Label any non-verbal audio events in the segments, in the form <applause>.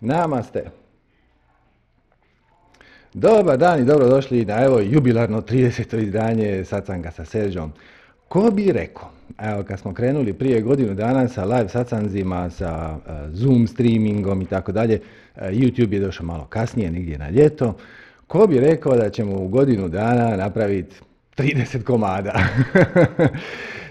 Namaste. Dobar dan i dobrodošli na evo jubilarno 30. izdanje Sacanga sa Sežom. Ko bi rekao, evo kad smo krenuli prije godinu dana sa live sacanzima, sa uh, Zoom streamingom i tako dalje, uh, YouTube je došao malo kasnije, negdje na ljeto, ko bi rekao da ćemo u godinu dana napraviti 30 komada. <laughs>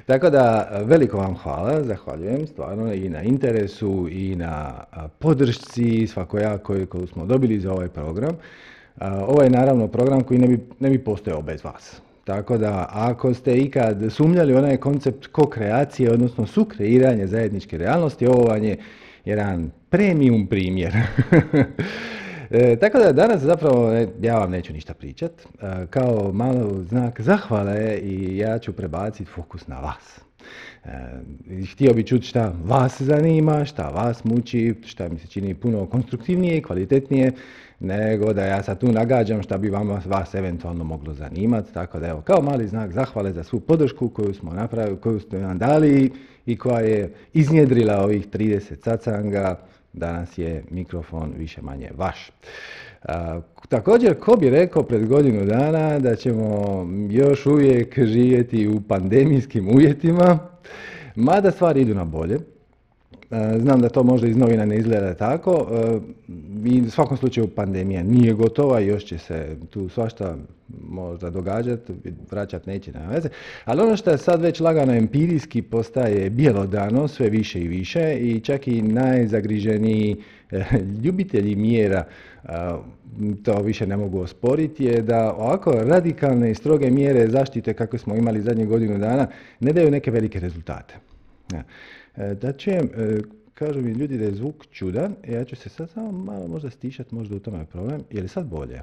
Tako da veliko vam hvala, zahvaljujem stvarno i na interesu i na podršci svakojakoj koju smo dobili za ovaj program. Ovo je naravno program koji ne bi, ne bi postojao bez vas. Tako da ako ste ikad sumnjali onaj koncept ko-kreacije, odnosno sukreiranje zajedničke realnosti, ovo vam je jedan premium primjer. <laughs> E, tako da danas zapravo e, ja vam neću ništa pričat. E, kao malo znak zahvale i ja ću prebaciti fokus na vas. E, htio bi čuti šta vas zanima, šta vas muči, šta mi se čini puno konstruktivnije i kvalitetnije nego da ja sad tu nagađam šta bi vam, vas eventualno moglo zanimati. Tako da evo, kao mali znak zahvale za svu podršku koju smo napravili, koju ste nam dali i koja je iznjedrila ovih 30 sacanga danas je mikrofon više manje vaš. također, ko bi rekao pred godinu dana da ćemo još uvijek živjeti u pandemijskim uvjetima, mada stvari idu na bolje. Znam da to možda iz novina ne izgleda tako. I u svakom slučaju pandemija nije gotova, još će se tu svašta možda događati, vraćat neće na veze, ali ono što sad već lagano empirijski postaje bjelodano sve više i više i čak i najzagriženiji eh, ljubitelji mjera to više ne mogu osporiti je da ovako radikalne i stroge mjere zaštite kako smo imali zadnjih godinu dana ne daju neke velike rezultate. E, da čujem, e, kažu mi ljudi da je zvuk čudan, ja ću se sad samo malo možda stišati, možda u tome je problem. Je li sad bolje?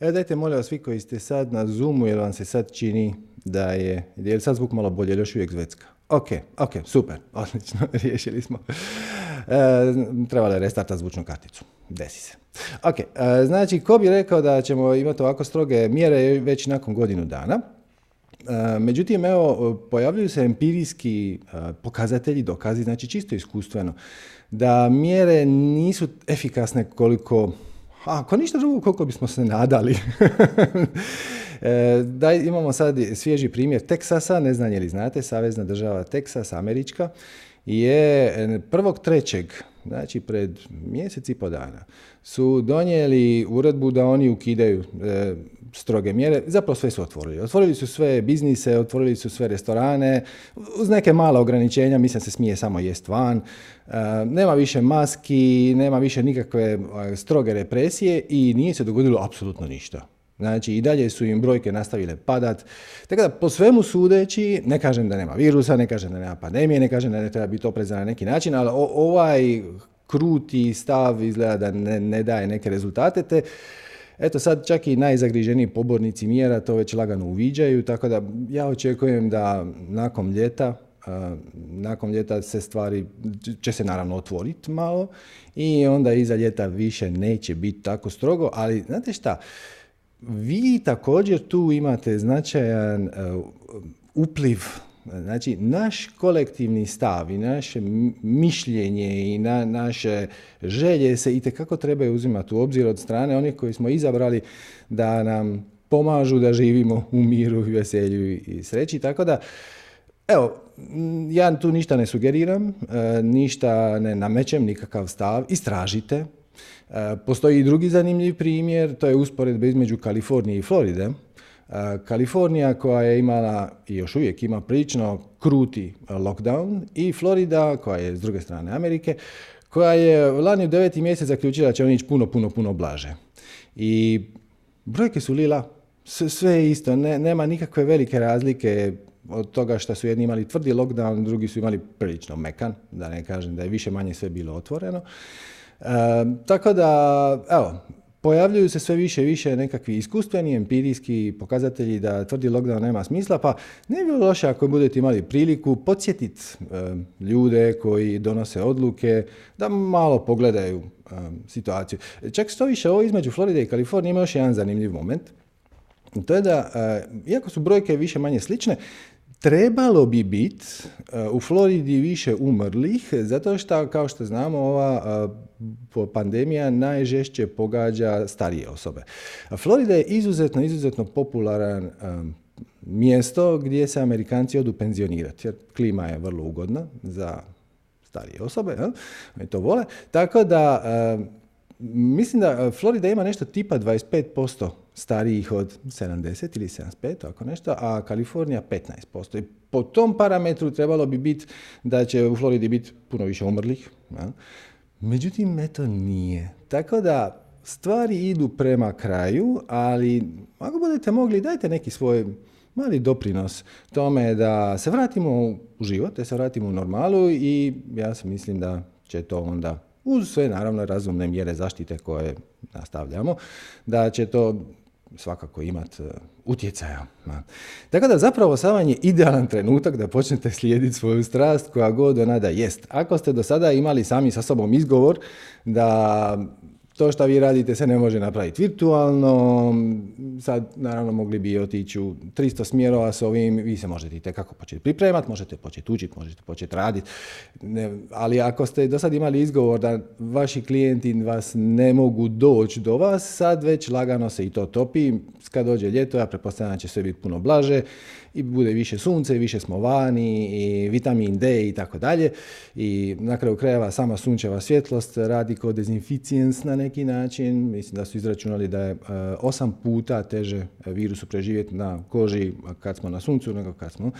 Evo dajte molim vas svi koji ste sad na Zoomu, jer vam se sad čini da je, je li sad zvuk malo bolje, ili još uvijek zvecka? Ok, ok, super, <laughs> odlično, riješili smo. E, trebalo je restartati zvučnu karticu, desi se. Ok, e, znači, ko bi rekao da ćemo imati ovako stroge mjere već nakon godinu dana? E, međutim, evo, pojavljuju se empirijski e, pokazatelji, dokazi, znači čisto iskustveno, da mjere nisu efikasne koliko, ako ništa drugo, koliko bismo se nadali. <laughs> E, da, imamo sad svježi primjer Teksasa, ne znam je li znate, savezna država Teksas, američka, je prvog trećeg, znači pred mjesec i po dana, su donijeli uredbu da oni ukidaju stroge mjere, zapravo sve su otvorili. Otvorili su sve biznise, otvorili su sve restorane, uz neke male ograničenja, mislim se smije samo jest van, e, nema više maski, nema više nikakve e, stroge represije i nije se dogodilo apsolutno ništa. Znači i dalje su im brojke nastavile padat. Tako da po svemu sudeći, ne kažem da nema virusa, ne kažem da nema pandemije, ne kažem da ne treba biti oprezan na neki način, ali ovaj kruti stav izgleda da ne, ne daje neke rezultate, te Eto sad čak i najzagriženiji pobornici mjera to već lagano uviđaju, tako da ja očekujem da nakon ljeta nakon ljeta se stvari će se naravno otvoriti malo i onda iza ljeta više neće biti tako strogo, ali znate šta, vi također tu imate značajan upliv Znači, naš kolektivni stav i naše mišljenje i na, naše želje se i kako trebaju uzimati u obzir od strane onih koji smo izabrali da nam pomažu da živimo u miru, veselju i sreći. Tako da, evo, ja tu ništa ne sugeriram, e, ništa ne namećem, nikakav stav. Istražite. E, postoji i drugi zanimljiv primjer, to je usporedba između Kalifornije i Floride Kalifornija koja je imala i još uvijek ima prilično kruti lockdown i Florida koja je s druge strane Amerike koja je lani u deveti mjesec zaključila da će on ići puno, puno, puno blaže. I brojke su lila, sve je isto, ne, nema nikakve velike razlike od toga što su jedni imali tvrdi lockdown, drugi su imali prilično mekan, da ne kažem da je više manje sve bilo otvoreno. E, tako da, evo, pojavljuju se sve više i više nekakvi iskustveni, empirijski pokazatelji da tvrdi lockdown nema smisla, pa ne bi bilo loše ako budete imali priliku podsjetiti ljude koji donose odluke da malo pogledaju situaciju. Čak što više ovo između Floride i Kalifornije ima još jedan zanimljiv moment. To je da, iako su brojke više manje slične, Trebalo bi biti uh, u Floridi više umrlih, zato što, kao što znamo, ova uh, pandemija najžešće pogađa starije osobe. Florida je izuzetno, izuzetno popularan um, mjesto gdje se Amerikanci odu penzionirati, jer klima je vrlo ugodna za starije osobe, oni to vole. Tako da, mislim da Florida ima nešto tipa 25% starijih od 70 ili 75, ako nešto, a Kalifornija 15%. I po tom parametru trebalo bi biti da će u Floridi biti puno više umrlih. Ja? Međutim, eto nije. Tako da stvari idu prema kraju, ali ako budete mogli, dajte neki svoj mali doprinos tome da se vratimo u život, da se vratimo u normalu i ja se mislim da će to onda uz sve naravno razumne mjere zaštite koje nastavljamo, da će to svakako imati e, utjecaja. Tako da zapravo sad vam je idealan trenutak da počnete slijediti svoju strast koja god ona da jest. Ako ste do sada imali sami sa sobom izgovor da to što vi radite se ne može napraviti virtualno, sad naravno mogli bi otići u 300 smjerova s ovim, vi se možete kako početi pripremati, možete početi učiti, možete početi raditi, ali ako ste do sad imali izgovor da vaši klijenti vas ne mogu doći do vas, sad već lagano se i to topi, kad dođe ljeto, ja pretpostavljam da će sve biti puno blaže, i bude više sunce, više smo vani i vitamin D i tako dalje. I na kraju krajeva sama sunčeva svjetlost radi kao dezinficijens na neki način. Mislim da su izračunali da je e, osam puta teže virusu preživjeti na koži kad smo na suncu nego kad smo.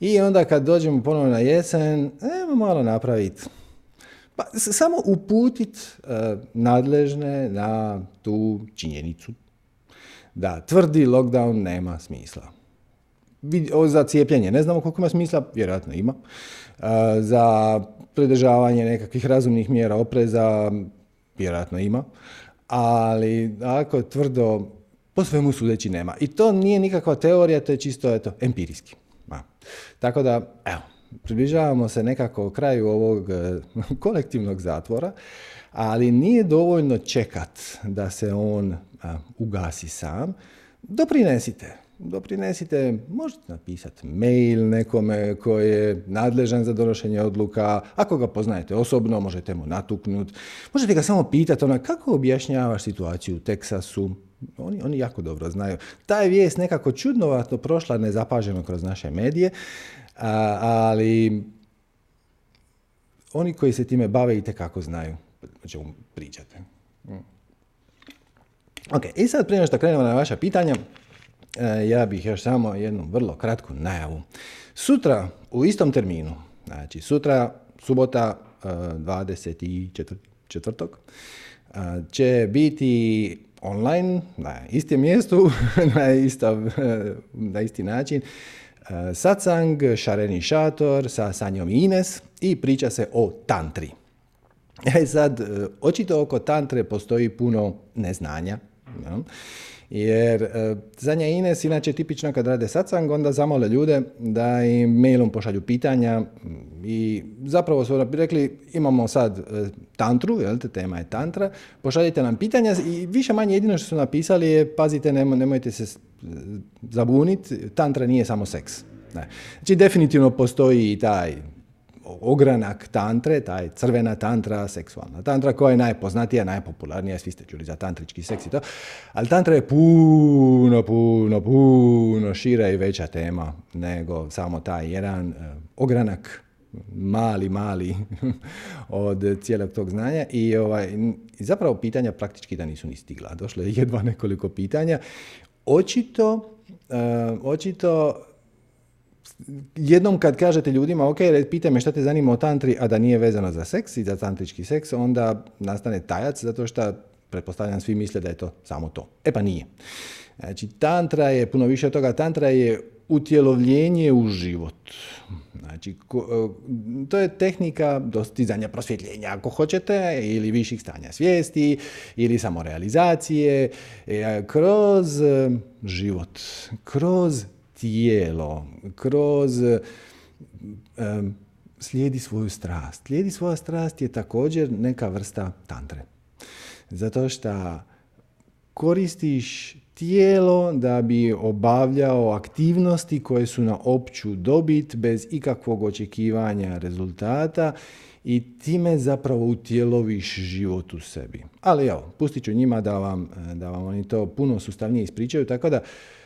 I onda kad dođemo ponovno na jesen, evo malo napraviti pa samo uputit e, nadležne na tu činjenicu da tvrdi lockdown nema smisla za cijepljenje ne znamo koliko ima smisla, vjerojatno ima. Za pridržavanje nekakvih razumnih mjera opreza, vjerojatno ima. Ali ako tvrdo, po svemu sudeći nema. I to nije nikakva teorija, to je čisto eto, empirijski. Tako da, evo, približavamo se nekako kraju ovog e, <laughs> kolektivnog zatvora, ali nije dovoljno čekat da se on ugasi sam. Doprinesite doprinesite, možete napisati mail nekome koji je nadležan za donošenje odluka, ako ga poznajete osobno, možete mu natuknuti, možete ga samo pitati ona, kako objašnjavaš situaciju u Teksasu, oni, oni jako dobro znaju. Ta je vijest nekako čudnovatno prošla nezapaženo kroz naše medije, ali oni koji se time bave i kako znaju o čemu pričate. Mm. Ok, i sad prije što krenemo na vaša pitanja, ja bih još samo jednu vrlo kratku najavu. Sutra u istom terminu, znači sutra, subota, 24. E, e, će biti online na istom mjestu, <laughs> na, na isti način, satsang, šareni šator sa Sanjom Ines i priča se o tantri. E sad, očito oko tantre postoji puno neznanja. Ja? Jer e, Zanja Ines, inače tipično kad rade satsang, onda zamole ljude da im mailom pošalju pitanja i zapravo su rekli imamo sad e, tantru, jel te, tema je tantra, pošaljite nam pitanja i više manje jedino što su napisali je pazite nemojte se zabuniti, tantra nije samo seks. Ne. Znači definitivno postoji i taj ogranak tantre, taj crvena tantra, seksualna tantra, koja je najpoznatija, najpopularnija, svi ste čuli za tantrički seks i to, ali tantra je puno, puno, puno šira i veća tema nego samo taj jedan uh, ogranak mali, mali <laughs> od cijelog tog znanja i ovaj, zapravo pitanja praktički da nisu ni stigla. Došlo je jedva nekoliko pitanja. Očito, uh, očito jednom kad kažete ljudima, ok, pitaj me šta te zanima o tantri, a da nije vezano za seks i za tantrički seks, onda nastane tajac, zato što pretpostavljam svi misle da je to samo to. E pa nije. Znači, tantra je puno više od toga. Tantra je utjelovljenje u život. Znači, e, to je tehnika dostizanja prosvjetljenja, ako hoćete, ili viših stanja svijesti, ili samorealizacije, e, kroz život, kroz tijelo, kroz slijedi svoju strast. Slijedi svoja strast je također neka vrsta tantre. Zato što koristiš tijelo da bi obavljao aktivnosti koje su na opću dobit bez ikakvog očekivanja rezultata i time zapravo utjeloviš život u sebi. Ali evo, pustit ću njima da vam, da vam oni to puno sustavnije ispričaju, tako da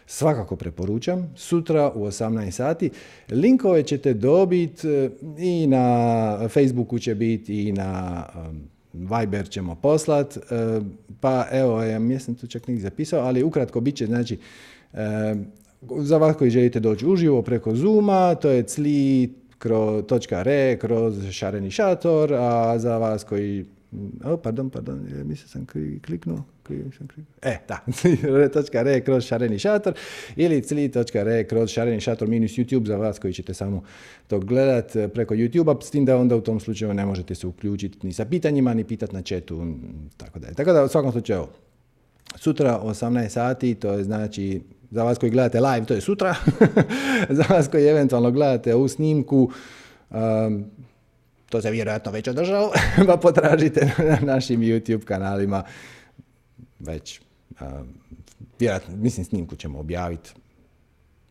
svakako preporučam. Sutra u 18 sati linkove ćete dobiti e, i na Facebooku će biti i na Viber ćemo poslat, e, pa evo, ja mislim tu čak nisam zapisao, ali ukratko bit će, znači, za vas koji želite doći uživo preko Zooma, to je cli.re kroz šareni šator, a za vas koji o, pardon, pardon, mislio sam kliknuo. Sam E, da, <laughs> cli.re kroz šareni šator ili cli.re kroz šareni šator minus YouTube za vas koji ćete samo to gledat e, preko YouTube-a, s tim da onda u tom slučaju ne možete se uključiti ni sa pitanjima, ni pitati na chatu, tako da Tako da u svakom slučaju, sutra 18 sati, to je znači za vas koji gledate live, to je sutra, <laughs> za vas koji eventualno gledate u snimku, um, to se vjerojatno već održao, <laughs> pa potražite na našim YouTube kanalima već, vjerojatno, mislim snimku ćemo objaviti,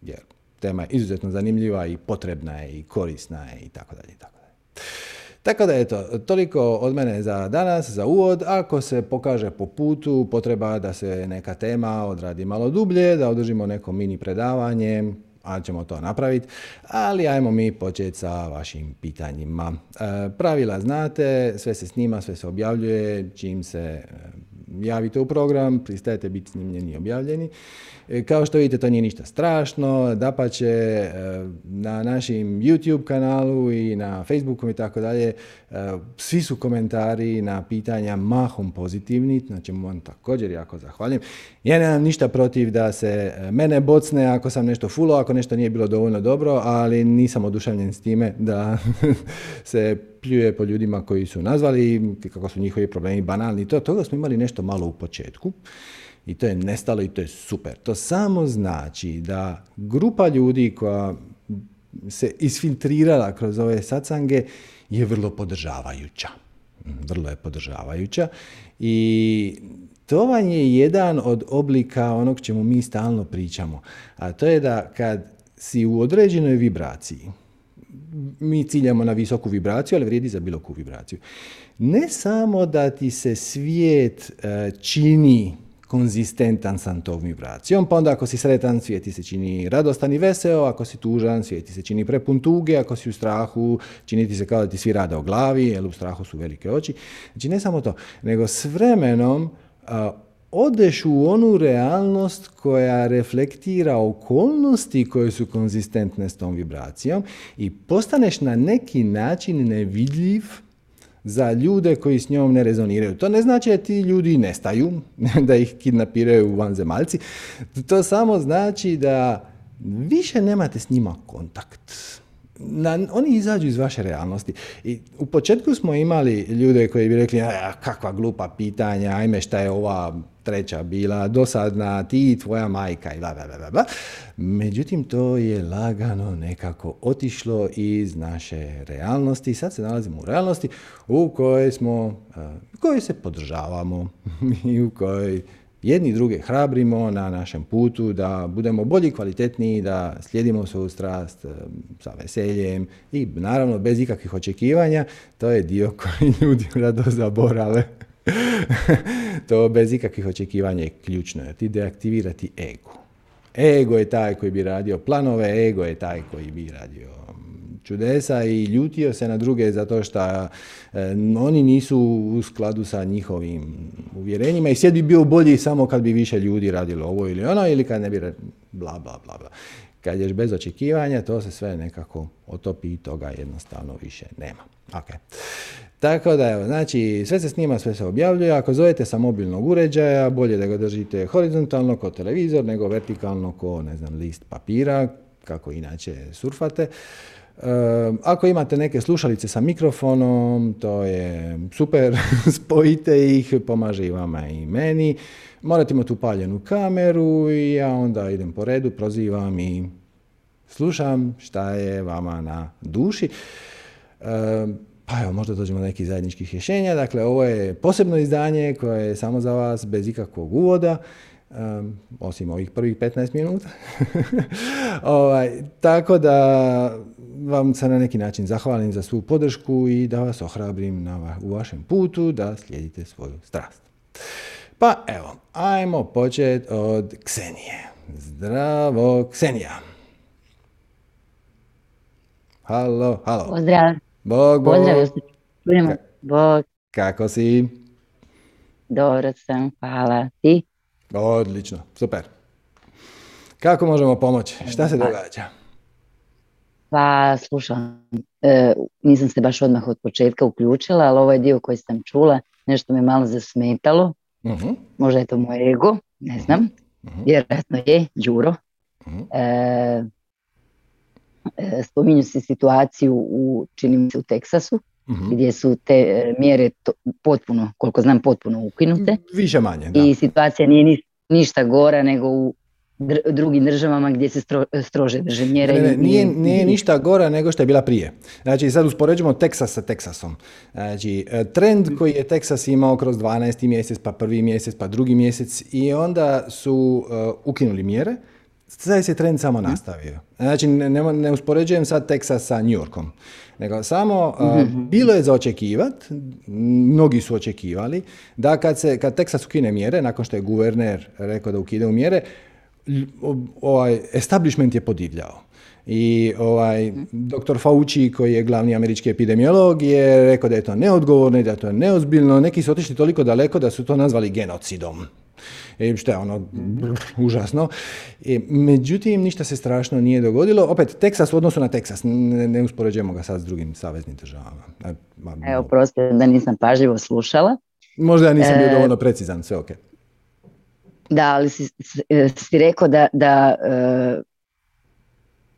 jer tema je izuzetno zanimljiva i potrebna je i korisna je i tako dalje i tako dalje. Tako da eto, toliko od mene za danas, za uvod. Ako se pokaže po putu potreba da se neka tema odradi malo dublje, da održimo neko mini predavanje, ali ćemo to napraviti. Ali ajmo mi početi sa vašim pitanjima. E, pravila znate, sve se snima, sve se objavljuje, čim se javite u program, pristajete biti snimljeni i objavljeni. E, kao što vidite, to nije ništa strašno, dapače e, na našim YouTube kanalu i na Facebooku i tako dalje, e, svi su komentari na pitanja mahom pozitivni, znači vam također jako zahvaljujem. Ja nemam ništa protiv da se mene bocne ako sam nešto fulo, ako nešto nije bilo dovoljno dobro, ali nisam oduševljen s time da <laughs> se pljuje po ljudima koji su nazvali, kako su njihovi problemi banalni. To, toga smo imali nešto malo u početku i to je nestalo i to je super. To samo znači da grupa ljudi koja se isfiltrirala kroz ove sacange je vrlo podržavajuća. Vrlo je podržavajuća i to vam je jedan od oblika onog čemu mi stalno pričamo. A to je da kad si u određenoj vibraciji, mi ciljamo na visoku vibraciju, ali vrijedi za bilo koju vibraciju. Ne samo da ti se svijet e, čini konzistentan sa tom vibracijom, pa onda ako si sretan, svijet ti se čini radostan i veseo, ako si tužan, svijet ti se čini prepun tuge, ako si u strahu, čini ti se kao da ti svi rade o glavi, jer u strahu su velike oči. Znači ne samo to, nego s vremenom odeš u onu realnost koja reflektira okolnosti koje su konzistentne s tom vibracijom i postaneš na neki način nevidljiv za ljude koji s njom ne rezoniraju. To ne znači da ti ljudi nestaju, <laughs> da ih kidnapiraju vanzemaljci. To samo znači da više nemate s njima kontakt. Na, oni izađu iz vaše realnosti. I u početku smo imali ljude koji bi rekli, a, kakva glupa pitanja, ajme šta je ova treća bila dosadna, ti tvoja majka i bla, bla, bla, Međutim, to je lagano nekako otišlo iz naše realnosti. Sad se nalazimo u realnosti u kojoj smo, u kojoj se podržavamo <laughs> i u kojoj jedni druge hrabrimo na našem putu da budemo bolji, kvalitetniji, da slijedimo svoju strast sa veseljem i naravno bez ikakvih očekivanja. To je dio <laughs> koji ljudi rado zaborave. <laughs> to bez ikakvih očekivanja je ključno. Ti deaktivirati ego. Ego je taj koji bi radio planove, ego je taj koji bi radio čudesa i ljutio se na druge zato što e, oni nisu u skladu sa njihovim uvjerenjima i svijet bi bio bolji samo kad bi više ljudi radilo ovo ili ono ili kad ne bi bla bla bla bla. Kad ješ bez očekivanja, to se sve nekako otopi i toga jednostavno više nema. Okay. Tako da evo, znači sve se snima, sve se objavljuje. Ako zovete sa mobilnog uređaja, bolje da ga držite horizontalno ko televizor, nego vertikalno ko, ne znam, list papira, kako inače surfate. E, ako imate neke slušalice sa mikrofonom, to je super, <laughs> spojite ih, pomaže i vama i meni. Morate imati upaljenu kameru i ja onda idem po redu, prozivam i slušam šta je vama na duši. E, pa evo, možda dođemo do nekih zajedničkih rješenja. Dakle, ovo je posebno izdanje koje je samo za vas, bez ikakvog uvoda. Um, osim ovih prvih 15 minuta. <laughs> ovaj, tako da vam se na neki način zahvalim za svu podršku i da vas ohrabrim na, u vašem putu da slijedite svoju strast. Pa evo, ajmo početi od Ksenije. Zdravo, Ksenija. Halo, halo. Pozdrav. Bog, bog. Pozdrav, Ka- Bog. Kako si? Dobro sam, hvala. Ti? Odlično, super. Kako možemo pomoći? Šta se događa? Pa, slušam, e, nisam se baš odmah od početka uključila, ali ovaj dio koji sam čula, nešto me malo zasmetalo. Mhm, Možda je to moj ego, ne znam. mhm, Vjerojatno je, Đuro. mhm. E, e, spominju se situaciju u, čini mi se, u Teksasu, gdje su te e, mjere to- potpuno, koliko znam, potpuno ukinute. Više manje, da. i situacija nije ni, ništa gora nego u drugim državama gdje se stro, strože drže mjere. Ne, ne, nije, nije ništa gora nego što je bila prije. Znači, sad uspoređujemo Teksas sa Teksasom. Znači, e, trend koji je Teksas imao kroz 12. mjesec, pa prvi mjesec, pa drugi mjesec i onda su e, ukinuli mjere, sad se trend samo nastavio. Znači, ne, ne, uspoređujem sad Teksas sa New Yorkom, nego samo e, bilo je za očekivat, mnogi su očekivali, da kad, se, kad Teksas ukine mjere, nakon što je guverner rekao da ukide mjere, lj- o- ovaj, establishment je podivljao. I ovaj, dr. Fauci, koji je glavni američki epidemiolog, je rekao da je to neodgovorno i da je to neozbiljno. Neki su otišli toliko daleko da su to nazvali genocidom. I što je ono, užasno. I, međutim, ništa se strašno nije dogodilo. Opet, Teksas u odnosu na Teksas, ne, ne uspoređujemo ga sad s drugim saveznim državama. E, Evo, prosto da nisam pažljivo slušala. Možda ja nisam bio E, dovoljno precizan, sve ok. Da, ali si, si- e, si rekao da, da e,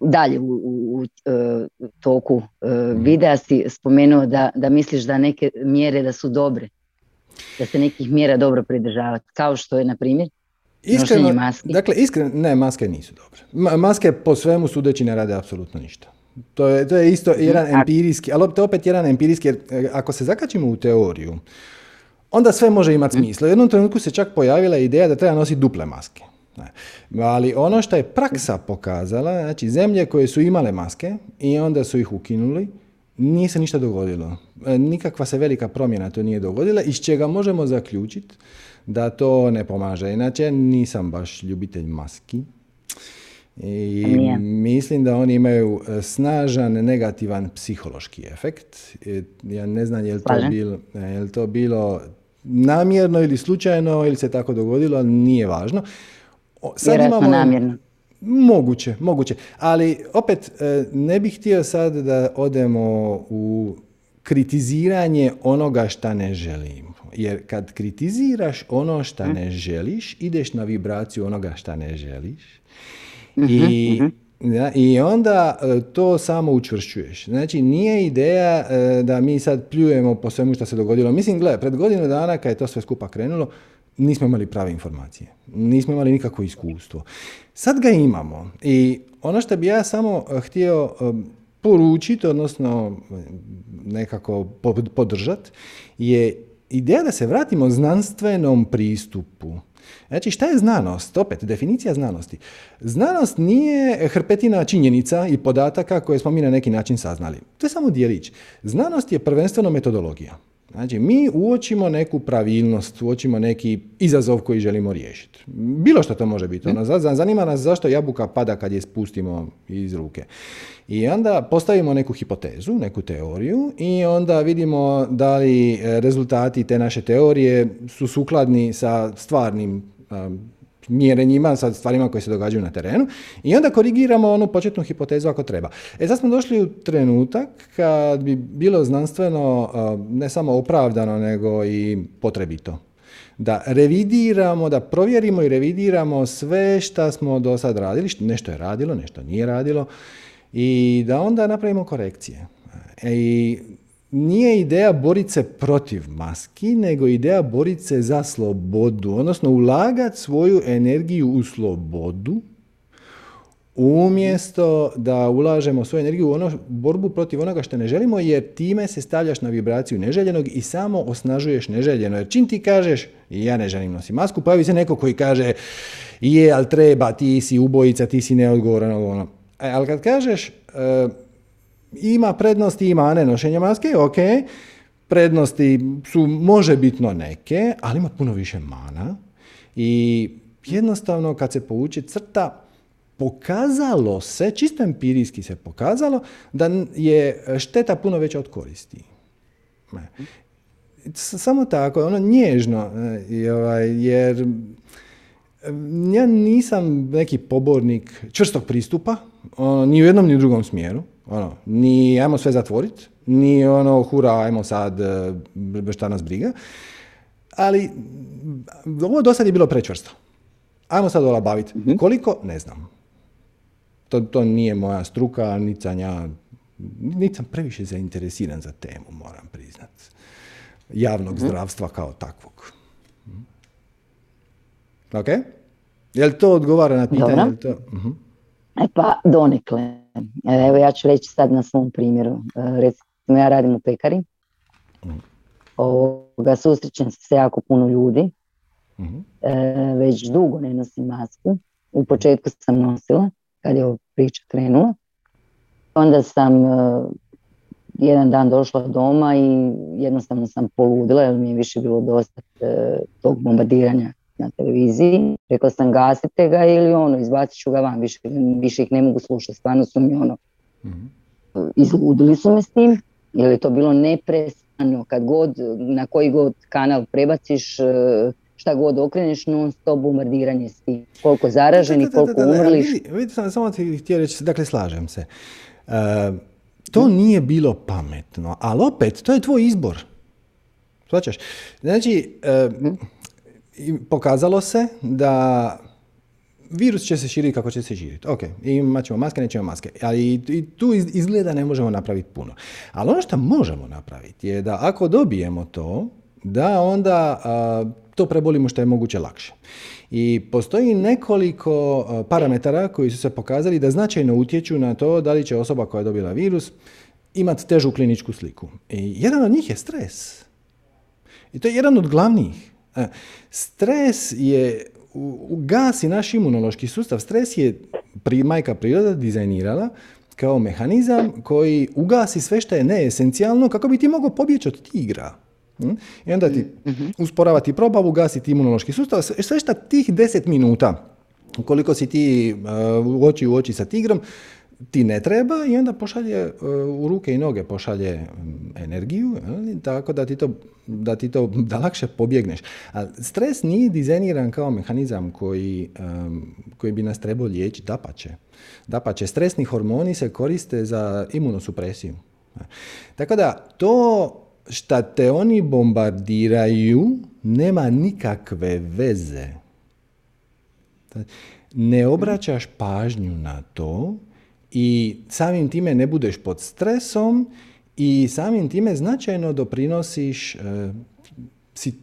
dalje u, u- u, e, toku e, Mhm. videa si spomenuo da, da misliš da neke mjere da su dobre. Da se nekih mjera dobro pridržavati. Kao što je, na primjer, Nošenje maski. dakle, iskreno, ne, maske nisu dobre. Ma- maske po svemu sudeći ne rade apsolutno ništa. To je, to je isto jedan a- empirijski, ali to je opet jedan empirijski, jer e, ako se zakačimo u teoriju, onda sve može imati smisla. U jednom trenutku se čak pojavila ideja da treba nositi duple maske. Ali ono što je praksa pokazala, znači zemlje koje su imale maske i onda su ih ukinuli, nije se ništa dogodilo. E, Nikakva se velika promjena to nije dogodila, iz čega možemo zaključiti da to ne pomaže. Inače, nisam baš ljubitelj maski. I Nije. mislim da oni imaju e, snažan negativan psihološki efekt. E, Ja ne znam je li to bilo, je li to bilo namjerno ili slučajno ili se tako dogodilo, ali nije važno. Sad vjerojatno imamo, namjerno. Moguće, moguće. Ali opet e, ne bih htio sad da odemo u kritiziranje onoga šta ne želim. Jer kad kritiziraš ono šta ne želiš, ideš na vibraciju onoga šta ne želiš. I, da, I onda e, to samo učvršćuješ. Znači, nije ideja e, da mi sad pljujemo po svemu što se dogodilo. Mislim, gledaj, pred godinu dana kad je to sve skupa krenulo, nismo imali prave informacije. Nismo imali nikakvo iskustvo. Sad ga imamo. I ono što bi ja samo e, htio poručiti, odnosno nekako podržati, je ideja da se vratimo znanstvenom pristupu. Znači, šta je znanost? Opet, definicija znanosti. Znanost nije hrpetina činjenica i podataka koje smo mi na neki način saznali. To je samo dijelić. Znanost je prvenstveno metodologija. Znači, mi uočimo neku pravilnost, uočimo neki izazov koji želimo riješiti. Bilo što to može biti. Ono, za- za- zanima nas zašto jabuka pada kad je spustimo iz ruke. I onda postavimo neku hipotezu, neku teoriju i onda vidimo da li rezultati te naše teorije su sukladni sa stvarnim mjerenjima, sa stvarima koje se događaju na terenu i onda korigiramo onu početnu hipotezu ako treba. E sad smo došli u trenutak kad bi bilo znanstveno uh, ne samo opravdano nego i potrebito da revidiramo, da provjerimo i revidiramo sve što smo do sad radili, što- nešto je radilo, nešto nije radilo i da onda napravimo korekcije. E, I nije ideja boriti se protiv maski, nego ideja boriti se za slobodu, odnosno ulagati svoju energiju u slobodu umjesto da ulažemo svoju energiju u ono, borbu protiv onoga što ne želimo, jer time se stavljaš na vibraciju neželjenog i samo osnažuješ neželjeno. Jer čim ti kažeš, ja ne želim nositi masku, pojavi se neko koji kaže, je, ali treba, ti si ubojica, ti si neodgovoran, ono. E, ali kad kažeš, e, ima prednosti, ima ne nošenje maske, ok, prednosti su možebitno neke, ali ima puno više mana i jednostavno kad se povuče crta, pokazalo se, čisto empirijski se pokazalo, da je šteta puno veća od koristi. Samo tako, ono nježno, e, ovaj, jer ja nisam neki pobornik čvrstog pristupa, ono, ni u jednom ni u drugom smjeru. Ono, ni ajmo sve zatvoriti, ni ono hura, ajmo sad, e, šta nas briga. Ali ovo do sad je bilo prečvrsto. Ajmo sad olabaviti. mm Koliko? Ne znam. To, to nije moja struka, niti sam ja, niti sam previše zainteresiran za temu, moram priznat. Javnog mhm. zdravstva kao takvog. Ok? Jel to odgovara na pitanje? To... uh E pa, donekle. Evo ja ću reći sad na svom primjeru. E, recimo ja radim u pekari. Ovoga, susrećem se jako puno ljudi. E, već dugo ne nosim masku. U početku sam nosila kad je ova priča krenula. Onda sam e, jedan dan došla doma i jednostavno sam poludila jer mi je više bilo dosta tog bombardiranja na televiziji. Rekla sam gasite ga ili ono, izbacit ću ga van, više, više ih ne mogu slušati, stvarno su mi ono, mm izludili su me s tim, jer je to bilo neprestano, kad god, na koji god kanal prebaciš, e, šta god okreneš, non stop bombardiranje s tim. Koliko zaraženih, koliko umrlih. Vidite, sam, samo ti htio reći, dakle slažem se. Uh, to nije bilo pametno, ali opet, to je tvoj izbor. Svačaš? Znači, uh, pokazalo se da virus će se širiti kako će se širiti. Ok, imat ćemo maske, nećemo maske. Ali i tu izgleda ne možemo napraviti puno. Ali ono što možemo napraviti je da ako dobijemo to, da onda to prebolimo što je moguće lakše. I postoji nekoliko parametara koji su se pokazali da značajno utječu na to da li će osoba koja je dobila virus imati težu kliničku sliku. I jedan od njih je stres. I to je jedan od glavnih. E, stres je, gasi naš imunološki sustav. Stres je pri, majka priroda dizajnirala kao mehanizam koji ugasi sve što je neesencijalno kako bi ti mogao pobjeći od tigra. Hm? I onda ti mhm. usporavati probavu, ugasiti imunološki sustav, sve što tih deset minuta, koliko si ti uh, u oči u oči sa tigrom, ti ne treba i onda pošalje e, u ruke i noge pošalje energiju, tako da ti to, da ti to, <laughs> da lakše pobjegneš. A stres nije dizajniran kao mehanizam koji, koji bi nas trebao liječiti, dapače. Dapače, stresni hormoni se koriste za imunosupresiju. Tako da to šta te oni bombardiraju nema nikakve veze. Ne obraćaš pažnju na to i samim time ne budeš pod stresom i samim time značajno doprinosiš e, si,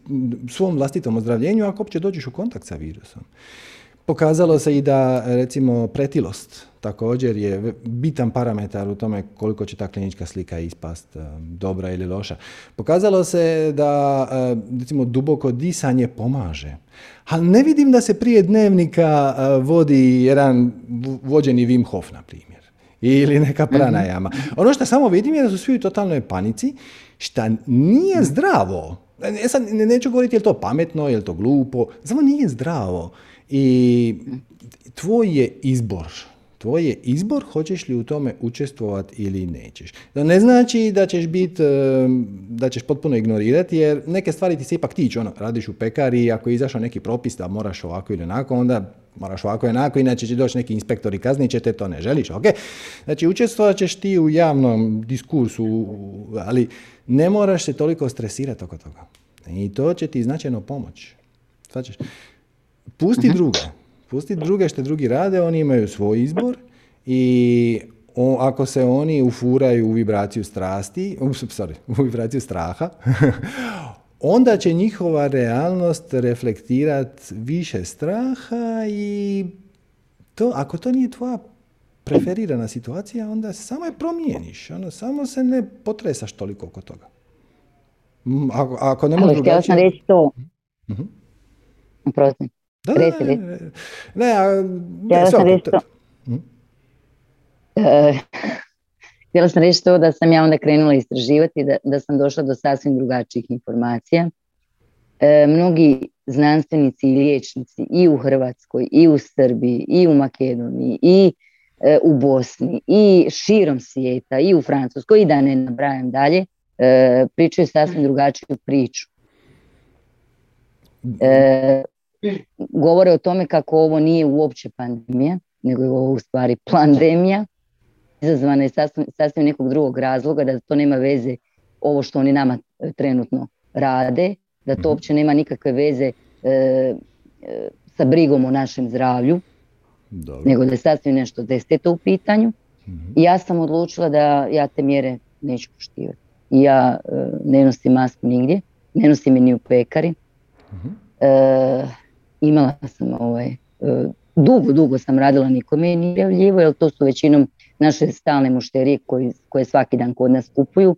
svom vlastitom ozdravljenju ako uopće dođeš u kontakt sa virusom. Pokazalo se i da recimo pretilost također je bitan parametar u tome koliko će ta klinička slika ispast e, dobra ili loša. Pokazalo se da e, recimo duboko disanje pomaže. Ali ne vidim da se prije dnevnika vodi jedan vođeni Wim Hof, na primjer ili neka mhm. pranajama. Ono što samo vidim je da su svi u totalnoj panici, šta nije mhm. zdravo. E sad, neću govoriti je li to pametno, je li to glupo, samo nije zdravo. I tvoj je izbor. Tvoj je izbor hoćeš li u tome učestvovati ili nećeš. To ne znači da ćeš biti, da ćeš potpuno ignorirati, jer neke stvari ti se ipak tiču. Ono, radiš u pekari, ako je izašao neki propis da moraš ovako ili onako, onda moraš ovako i onako, inače će doći neki inspektor i kaznit će te, to ne želiš, ok? Znači, učestvovat ćeš ti u javnom diskursu, ali ne moraš se toliko stresirati oko toga. I to će ti značajno pomoći. Pusti uh druge. Pusti druge što drugi rade, oni imaju svoj izbor i ako se oni ufuraju u vibraciju strasti, sorry, u vibraciju straha, <laughs> onda će njihova realnost reflektirati više straha i to, ako to nije tvoja preferirana situacija, onda samo je promijeniš. Ono, samo se ne potresaš toliko oko toga. Ako, ako ne možeš drugačije... sam reći to. Uh-huh. Da, ne, ne, ne, a, ne, sam reći to. Htjela sam reći to da sam ja onda krenula istraživati, da, da sam došla do sasvim drugačijih informacija. E, mnogi znanstvenici i liječnici i u Hrvatskoj, i u Srbiji, i u Makedoniji, i e, u Bosni, i širom svijeta, i u Francuskoj, i da ne nabrajam dalje, e, pričaju sasvim drugačiju priču. E, govore o tome kako ovo nije uopće pandemija, nego je ovo u stvari pandemija, izazvana je sasvim, sasvim nekog drugog razloga, da to nema veze ovo što oni nama trenutno rade, da to mhm. uopće nema nikakve veze e, e, sa brigom o našem zdravlju, nego da je sasvim nešto to u pitanju. Mhm. I ja sam odlučila da ja te mjere neću poštivati. I ja e, ne nosim masku nigdje, ne nosim je ni u pekari. Mhm. Imala sam ovaj, dugo, dugo sam radila, nikome je nije prijavljivo, jer to su većinom naše stalne mušterije koji, koje svaki dan kod nas kupuju.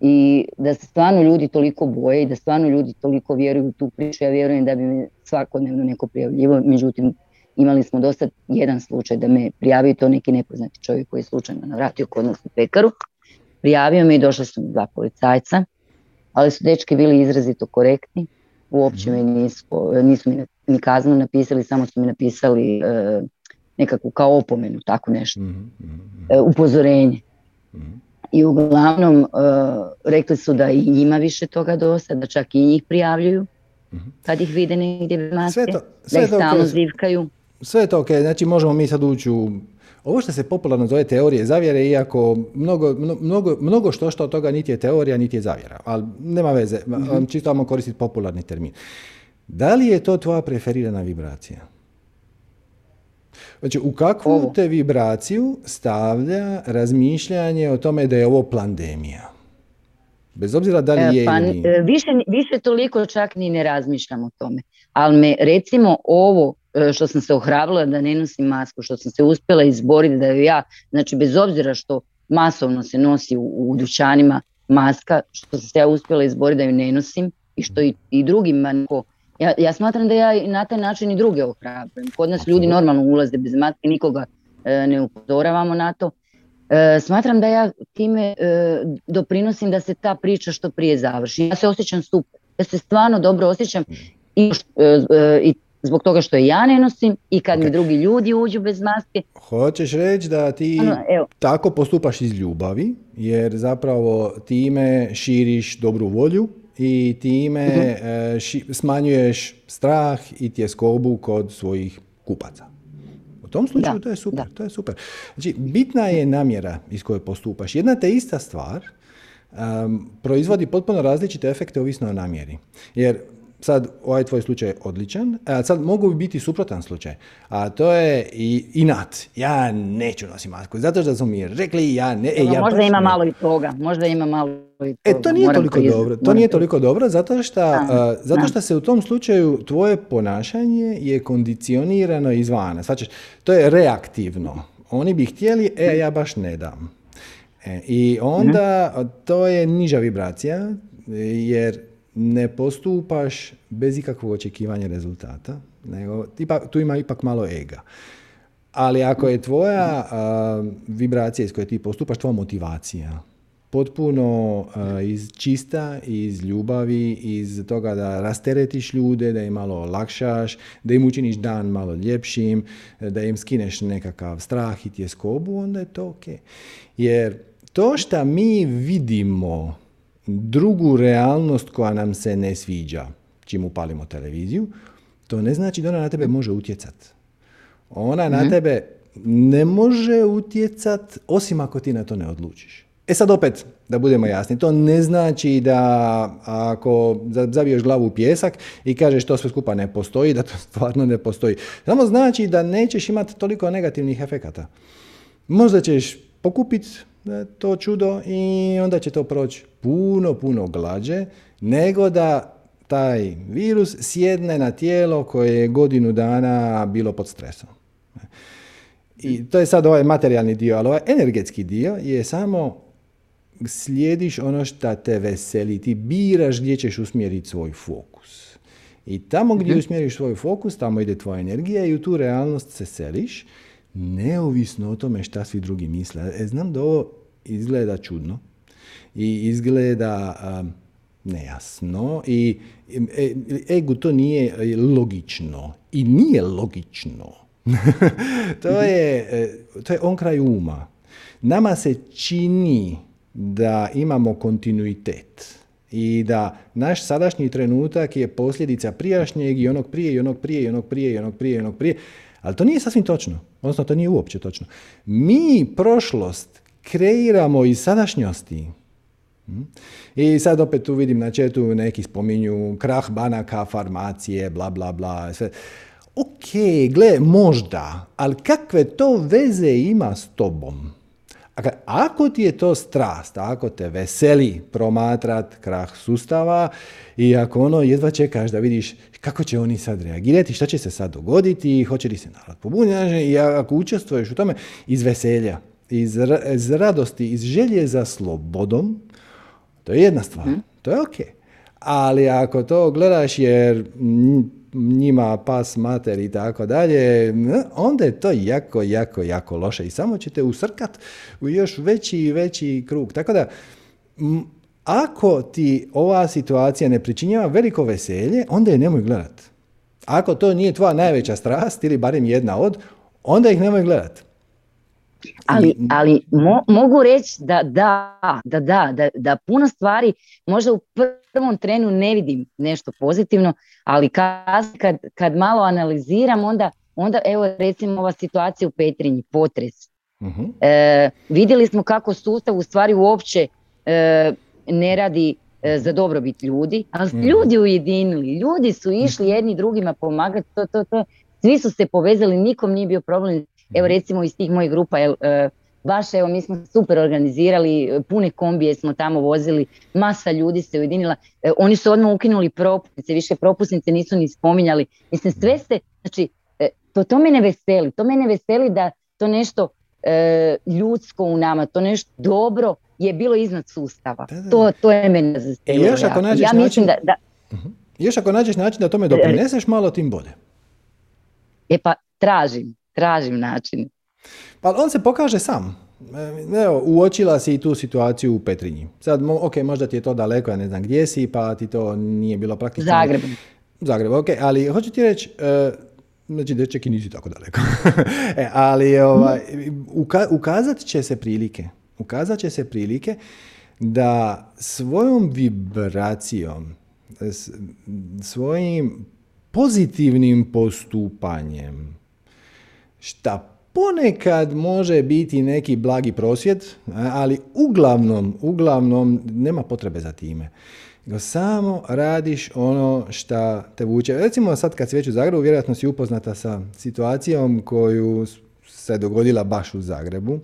I da se stvarno ljudi toliko boje i da stvarno ljudi toliko vjeruju u tu priču, ja vjerujem da bi me svakodnevno neko prijavljivo, međutim imali smo dosta jedan slučaj da me prijavio to neki nepoznati čovjek koji je slučajno navratio kod nas u pekaru, prijavio me i došla su dva policajca, ali su dečki bili izrazito korektni, uopće me nisu, nisu mi ni kaznu napisali, samo su mi napisali e, nekakvu kao opomenu, tako nešto, mm upozorenje. I uglavnom uh, rekli su da i njima više toga dosta, da čak i njih prijavljuju kad ih vide negdje maske, sve to, sve da ih stalno zivkaju. Sve je to ok, znači možemo mi sad ući u ovo što se popularno zove teorije zavjere, iako mnogo, mnogo, mnogo što što od toga niti je teorija, niti je zavjera, ali nema veze, mm čisto vam koristiti popularni termin. Da li je to tvoja preferirana vibracija? Znači, u kakvu te vibraciju stavlja razmišljanje o tome da je ovo pandemija? Bez obzira da li e, je pa, e, Više, više toliko čak ni ne razmišljam o tome. Ali me, recimo, ovo što sam se ohrabrila da ne nosim masku, što sam se uspjela izboriti da ju ja, znači bez obzira što masovno se nosi u, u dućanima maska, što sam se ja uspjela izboriti da ju ne nosim i što i, i drugima neko ja, ja smatram da ja na taj način i druge ohrabrujem. Kod nas ljudi normalno ulaze bez matke, nikoga e, ne upozoravamo na to. E, smatram da ja time e, doprinosim da se ta priča što prije završi. Ja se osjećam super. Ja se stvarno dobro osjećam i, i zbog toga što ja ne nosim i kad mi drugi ljudi uđu bez maske. Hoćeš reći da ti ono, tako postupaš iz ljubavi, jer zapravo time širiš dobru volju i time uh smanjuješ strah i tjeskobu kod svojih kupaca. U tom slučaju to je super, to je super. Znači, bitna je namjera iz koje postupaš. Jedna te ista stvar um, proizvodi potpuno različite efekte ovisno o namjeri. Jer sad ovaj tvoj slučaj je odličan, a sad mogu biti suprotan slučaj, a to je i inat. Ja neću nositi masku, zato što su mi rekli ja ne... E, ja možda ima malo i toga, možda ima malo i toga. E, to nije toliko dobro, to nije toliko dobro zato što, zato što se u tom slučaju tvoje ponašanje je kondicionirano izvana. Znači, to je reaktivno. Oni bi htjeli, e, ja baš ne dam. E, I onda to je niža vibracija, jer ne postupaš bez ikakvog očekivanja rezultata, nego tu ima ipak malo ega. Ali ako je tvoja vibracija iz koje ti postupaš, tvoja motivacija, potpuno iz čista, iz ljubavi, iz toga da rasteretiš ljude, da im malo olakšaš, da im učiniš dan malo ljepšim, da im skineš nekakav strah i tjeskobu, onda je to ok. Jer to što mi vidimo drugu realnost koja nam se ne sviđa, čim upalimo televiziju, to ne znači da ona na tebe može utjecati. Ona na mhm. tebe ne može utjecat osim ako ti na to ne odlučiš. E sad opet, da budemo jasni, to ne znači da ako zaviješ glavu u pjesak i kažeš to sve skupa ne postoji, da to <laughs> stvarno ne postoji. Samo znači da nećeš imati toliko negativnih efekata. Možda ćeš pokupiti to čudo i onda će to proći puno, puno glađe nego da taj virus sjedne na tijelo koje je godinu dana bilo pod stresom. I to je sad ovaj materijalni dio, ali ovaj energetski dio je samo slijediš ono što te veseli, ti biraš gdje ćeš usmjeriti svoj fokus. I tamo gdje mhm. usmjeriš svoj fokus, tamo ide tvoja energija i u tu realnost se seliš, neovisno o tome šta svi drugi misle. E, znam da ovo izgleda čudno i izgleda nejasno i e, ego to nije logično i nije logično. <laughs> to, je, e, to je on kraj uma. Nama se čini da imamo kontinuitet i da naš sadašnji trenutak je posljedica prijašnjeg i onog prije i onog prije i onog prije i onog prije i onog prije. Ali to nije sasvim točno. Odnosno, to nije uopće točno. Mi prošlost kreiramo iz sadašnjosti. Hm? I sad opet tu vidim na četu neki spominju krah banaka, farmacije, bla bla bla. Sve. Ok, gle, možda, ali kakve to veze ima s tobom? Ako ti je to strast, ako te veseli promatrat krah sustava i ako ono jedva čekaš da vidiš kako će oni sad reagirati, šta će se sad dogoditi, hoće li se narod pobuniti i ako učestvuješ u tome iz veselja, iz, iz radosti, iz želje za slobodom, to je jedna stvar, mhm. to je ok. Ali ako to gledaš jer njima pas mater i tako dalje, onda je to jako, jako, jako loše i samo ćete usrkat u još veći i veći krug. Tako da, ako ti ova situacija ne pričinjava veliko veselje, onda je nemoj gledat. Ako to nije tvoja najveća strast ili barem jedna od, onda ih nemoj gledat. Ali, ali mogu reći da da, da da, da, da puno stvari možda u prvom trenu ne vidim nešto pozitivno, ali kad, kad, kad malo analiziram onda, onda evo recimo ova situacija u Petrinji, potres. uh vidjeli smo kako sustav u stvari uopće e, ne radi e, za dobrobit ljudi, ali uh ljudi ujedinili, ljudi su išli mhm. jedni drugima pomagati, to, to, to. svi su se povezali, nikom nije bio problem Evo mhm. recimo iz tih mojih grupa, e, baš evo mi smo super organizirali, pune kombije smo tamo vozili, masa ljudi se ujedinila, e, oni su odmah ukinuli propusnice, više propusnice nisu ni spominjali. Mislim sve ste, znači e, to, to mene veseli, to mene veseli da to nešto ljudsko u nama, to nešto dobro je bilo iznad sustava. To, to je mene zastavilo. još ako nađeš ja način, da, da... Mhm. Još ako nađeš način da tome doprineseš, malo tim bolje. E pa tražim, tražim način. Pa on se pokaže sam. E, evo, uočila si i tu situaciju u Petrinji. Sad, ok, možda ti je to daleko, ja ne znam gdje si, pa ti to nije bilo praktično. Zagreb. Zagreb, ok, ali hoću ti reći, uh, znači da čak i nisi tako daleko. <laughs> e, ali ovaj, ukazat će se prilike, ukazat će se prilike da svojom vibracijom, svojim pozitivnim postupanjem, šta ponekad može biti neki blagi prosvjed, ali uglavnom, uglavnom nema potrebe za time. samo radiš ono šta te vuče. Recimo sad kad si već u Zagrebu, vjerojatno si upoznata sa situacijom koju se dogodila baš u Zagrebu.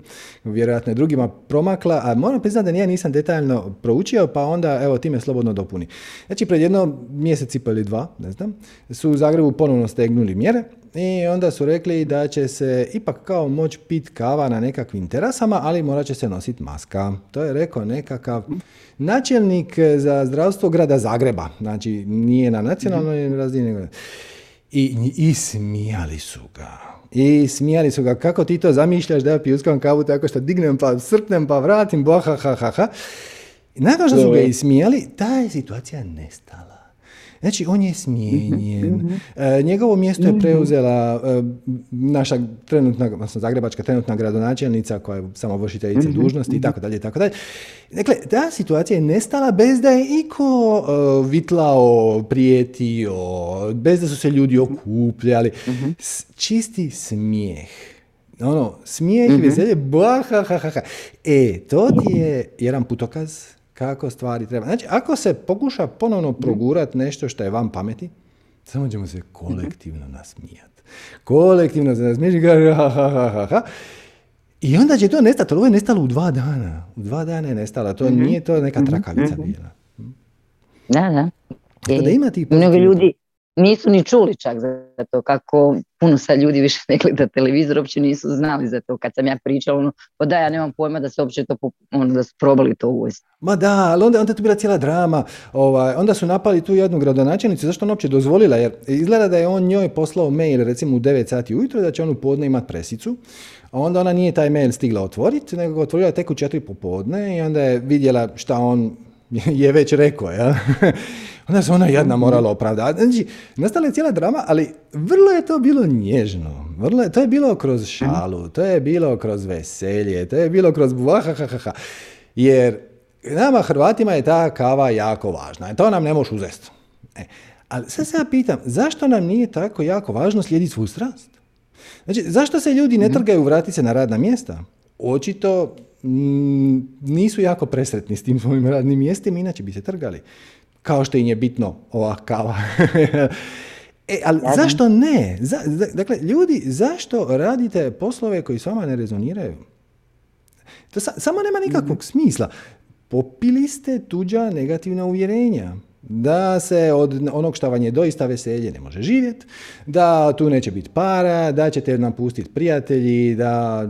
Vjerojatno je drugima promakla, a moram priznati da nije nisam detaljno proučio, pa onda evo time slobodno dopuni. Znači pred jedno mjesec i ili dva, ne znam, su u Zagrebu ponovno stegnuli mjere i onda su rekli da će se ipak kao moć pit kava na nekakvim terasama, ali morat će se nositi maska. To je rekao nekakav načelnik za zdravstvo grada Zagreba. Znači nije na nacionalnoj razini. I, I smijali su ga i smijali su ga, kako ti to zamišljaš da ja pijuskam kavu tako što dignem pa srpnem pa vratim, boha ha ha ha. I nakon što su ga ismijali, ta je situacija nestala. Znači, on je smijenjen. Mhm, mhm. E, njegovo mjesto je mhm. preuzela e, naša trenutna, odnosno zagrebačka trenutna gradonačelnica koja je samo vršiteljica dužnosti i tako dalje, tako dalje. Dakle, ta situacija je nestala bez da je iko uh, vitlao, prijetio, bez da su se ljudi okupljali. Čisti smijeh. Ono, smijeh i veselje, ha, ha, ha. E, to ti je jedan putokaz kako stvari treba. Znači, ako se pokuša ponovno mhm. progurat nešto što je vam pameti, samo ćemo se kolektivno nasmijati. Kolektivno se nasmijati, ha, ha, ha, ha. I onda će to nestati, ovo je nestalo u dva dana. U dva dana je nestalo, to mm nije to neka mhm. trakavica bila. Da, da. Tako da ima Mnogi ljudi, nisu ni čuli čak za to, kako puno sad ljudi više ne gleda televizor, uopće nisu znali za to. Kad sam ja pričala, ono, pa da, ja nemam pojma da se uopće to, ono, da su probali to uvesti. Ma da, ali onda, onda je tu bila cijela drama. Ovaj, onda su napali tu jednu gradonačelnicu, zašto ona uopće dozvolila? Jer izgleda da je on njoj poslao mail, recimo u 9 sati ujutro, da će on u podne imati presicu. A onda ona nije taj mail stigla otvoriti, nego ga otvorila tek u 4 popodne i onda je vidjela šta on <laughs> je već rekao, ja? Onda se ona jedna morala opravdati. Znači, nastala je cijela drama, ali vrlo je to bilo nježno. Vrlo je, to je bilo kroz šalu, to je bilo kroz veselje, to je bilo kroz ha. Jer nama Hrvatima je ta kava jako važna. To nam ne možeš uzesti. E, ali sad se ja pitam, zašto nam nije tako jako važno slijediti svu strast? Znači, zašto se ljudi ne mhm. trgaju vratiti se na radna mjesta? Očito mm, nisu jako presretni s tim svojim radnim mjestima, inače bi se trgali. Kao što im je bitno ova kava. <laughs> e, ali zašto ne? dakle, ljudi, zašto radite poslove koji s vama ne rezoniraju? To samo nema nikakvog mhm. smisla. Popili ste tuđa negativna uvjerenja da se od onog što vam je doista veselje ne može živjeti, da tu neće biti para, da ćete napustiti prijatelji, da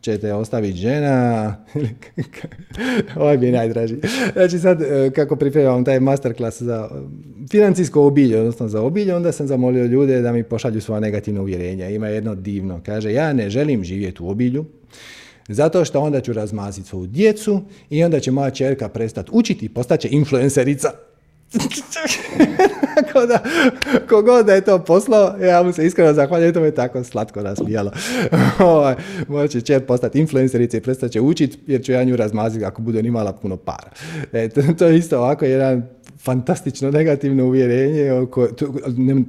ćete ostaviti žena, <laughs> ovaj je najdraži. Znači sad e, kako pripremam taj masterclass za financijsko obilje, odnosno za obilje, onda sam zamolio ljude da mi pošalju svoja negativna uvjerenja. Ima jedno divno, kaže ja ne želim živjeti u obilju, zato što onda ću razmaziti svoju djecu i onda će moja čerka prestati učiti i postaće influencerica. <laughs> Tako da, da je to poslao, ja mu se iskreno zahvaljujem, to me tako slatko nasmijalo. <laughs> Ovaj, moja će čer postati influencerica i prestat će učiti, jer ću ja nju razmaziti ako bude imala puno para. E, to je isto ovako jedan fantastično negativno uvjerenje, oko, to,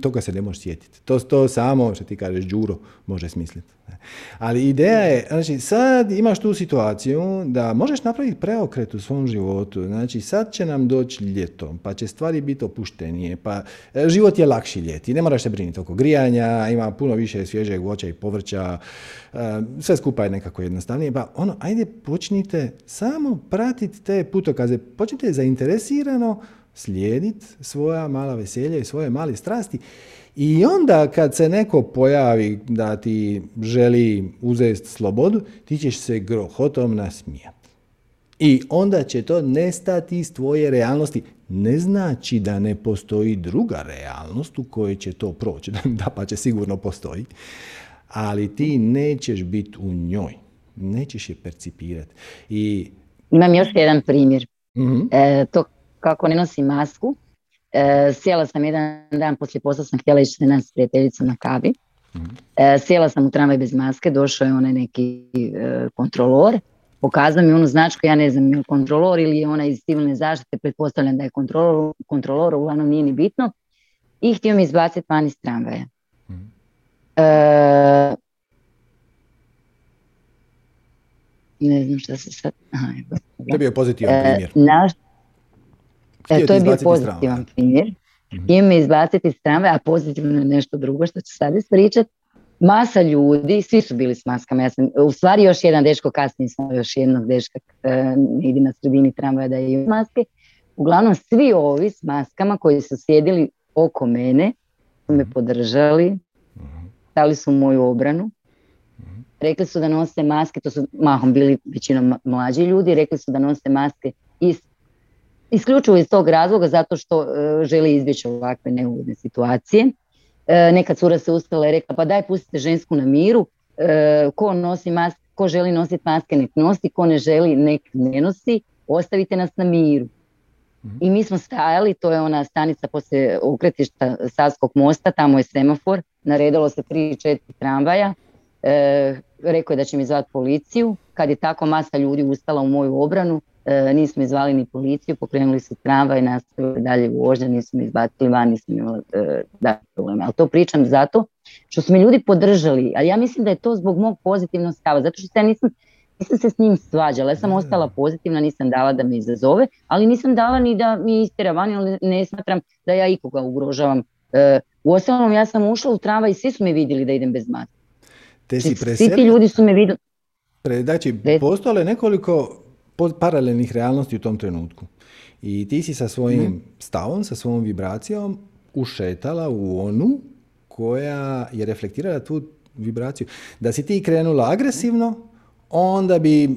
toga se ne može sjetiti. To, to samo, što ti kažeš, Đuro, može smisliti. Ali ideja je, znači sad imaš tu situaciju da možeš napraviti preokret u svom životu. Znači sad će nam doći ljeto, pa će stvari biti opuštenije, pa e, život je lakši ljeti. Ne moraš se brinuti oko grijanja, ima puno više svježeg voća i povrća, e, sve skupa je nekako jednostavnije. Pa ono, ajde počnite samo pratiti te putokaze, počnite zainteresirano slijediti svoja mala veselja i svoje mali strasti i onda kad se neko pojavi da ti želi uzeti slobodu, ti ćeš se grohotom nasmijati. I onda će to nestati iz tvoje realnosti. Ne znači da ne postoji druga realnost u kojoj će to proći. <laughs> Da pa će sigurno postoji. Ali ti nećeš biti u njoj. Nećeš je percipirati. I... Imam još jedan primjer. mm E, to kako ne nosim masku, E, sjela sam jedan dan poslije posla sam htjela ići se nas s prijateljicom na kavi. E, sjela sam u tramvaj bez maske, došao je onaj neki e, kontrolor, pokazao mi onu značku, ja ne znam, je kontrolor ili je ona iz civilne zaštite, pretpostavljam da je kontrolor, kontrolor uglavnom nije ni bitno, i htio mi izbaciti van iz tramvaja. E, ne znam šta se sad... Aha, to je pozitivan e, primjer. Naš, E, to je bio pozitivan primjer. mm Htio me izbaciti iz a pozitivno je nešto drugo što ću sad ispričati. Masa ljudi, svi su bili s maskama. Ja sam, u stvari još jedan dečko, kasnije sam još jednog dečka e, ide na sredini tramvaja da je maske. Uglavnom svi ovi s maskama koji su sjedili oko mene su me mhm. podržali, mhm. stali su u moju obranu. Mhm. Rekli su da nose maske, to su mahom bili većinom mlađi ljudi, rekli su da nose maske iz isključivo iz tog razloga zato što e, želi izbjeći ovakve neugodne situacije. E, neka cura se ustala i rekla pa daj pustite žensku na miru, e, ko nosi maske, ko želi nositi maske nek nosi, ko ne želi nek ne nosi, ostavite nas na miru. Mhm. I mi smo stajali, to je ona stanica poslije ukretišta Savskog mosta, tamo je semafor, naredilo se tri, četiri tramvaja, e, rekao je da će mi zvati policiju, kad je tako masa ljudi ustala u moju obranu, e, nismo izvali ni policiju, pokrenuli su tramvaj, nastavili dalje u vožnje, nismo izbacili van, nismo imali e, da, problema. Ali to pričam zato što su me ljudi podržali, ali ja mislim da je to zbog mog pozitivnog stava, zato što ja nisam, nisam se s njim svađala, ja sam ostala pozitivna, nisam dala da me izazove, ali nisam dala ni da mi istjera van, ali ne smatram da ja ikoga ugrožavam. E, u ostalom ja sam ušla u tramvaj i svi su me vidjeli da idem bez maske. Te si znači, Svi ti ljudi su me vidjeli. Znači, postojale nekoliko paralelnih realnosti u tom trenutku. I ti si sa svojim mhm. stavom, sa svojom vibracijom ušetala u onu koja je reflektirala tu vibraciju. Da si ti krenula agresivno, onda bi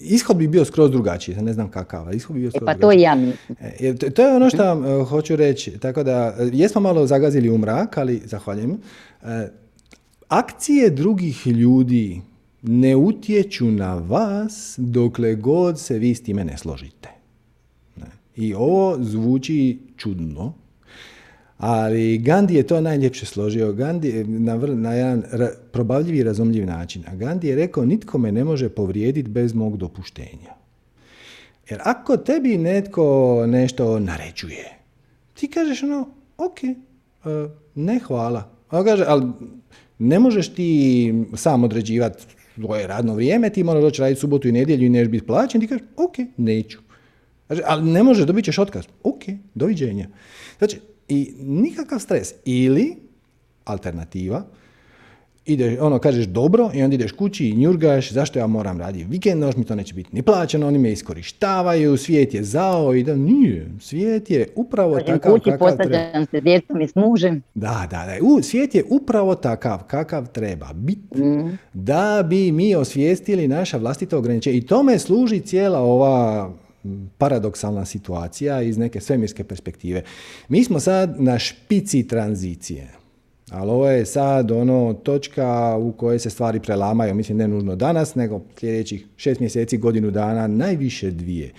ishod bi bio skroz drugačiji, ne znam kakav, ishod bi bio skroz e, pa to ja e, To je ono što vam hoću reći, tako da jesmo malo zagazili u mrak, ali zahvaljujem. Akcije drugih ljudi ne utječu na vas dokle god se vi s time ne složite. I ovo zvuči čudno, ali Gandhi je to najljepše složio. Gandhi na, na jedan probavljivi i razumljiv način. A Gandhi je rekao, nitko me ne može povrijediti bez mog dopuštenja. Jer ako tebi netko nešto naređuje, ti kažeš ono, ok, e, ne hvala. A kaže, ali ne možeš ti sam određivati svoje radno vrijeme, ti moraš doći raditi subotu i nedjelju i neš biti plaćen, ti kažeš, ok, neću. Znači, ali ne može, dobit ćeš otkaz. Ok, doviđenja. Znači, i nikakav stres. Ili, alternativa, ide, ono, kažeš dobro i onda ideš kući i njurgaš, zašto ja moram raditi vikend, noć mi to neće biti ni plaćeno, oni me iskorištavaju, svijet je zao i da nije, svijet je upravo Dođem takav kući, kakav treba. se djecom i s mužem. Da, da, da, u, svijet je upravo takav kakav treba biti, mm. da bi mi osvijestili naša vlastita ograničenja i tome služi cijela ova paradoksalna situacija iz neke svemirske perspektive. Mi smo sad na špici tranzicije. Ali ovo je sad ono točka u kojoj se stvari prelamaju, mislim ne nužno danas, nego sljedećih šest mjeseci, godinu dana, najviše dvije.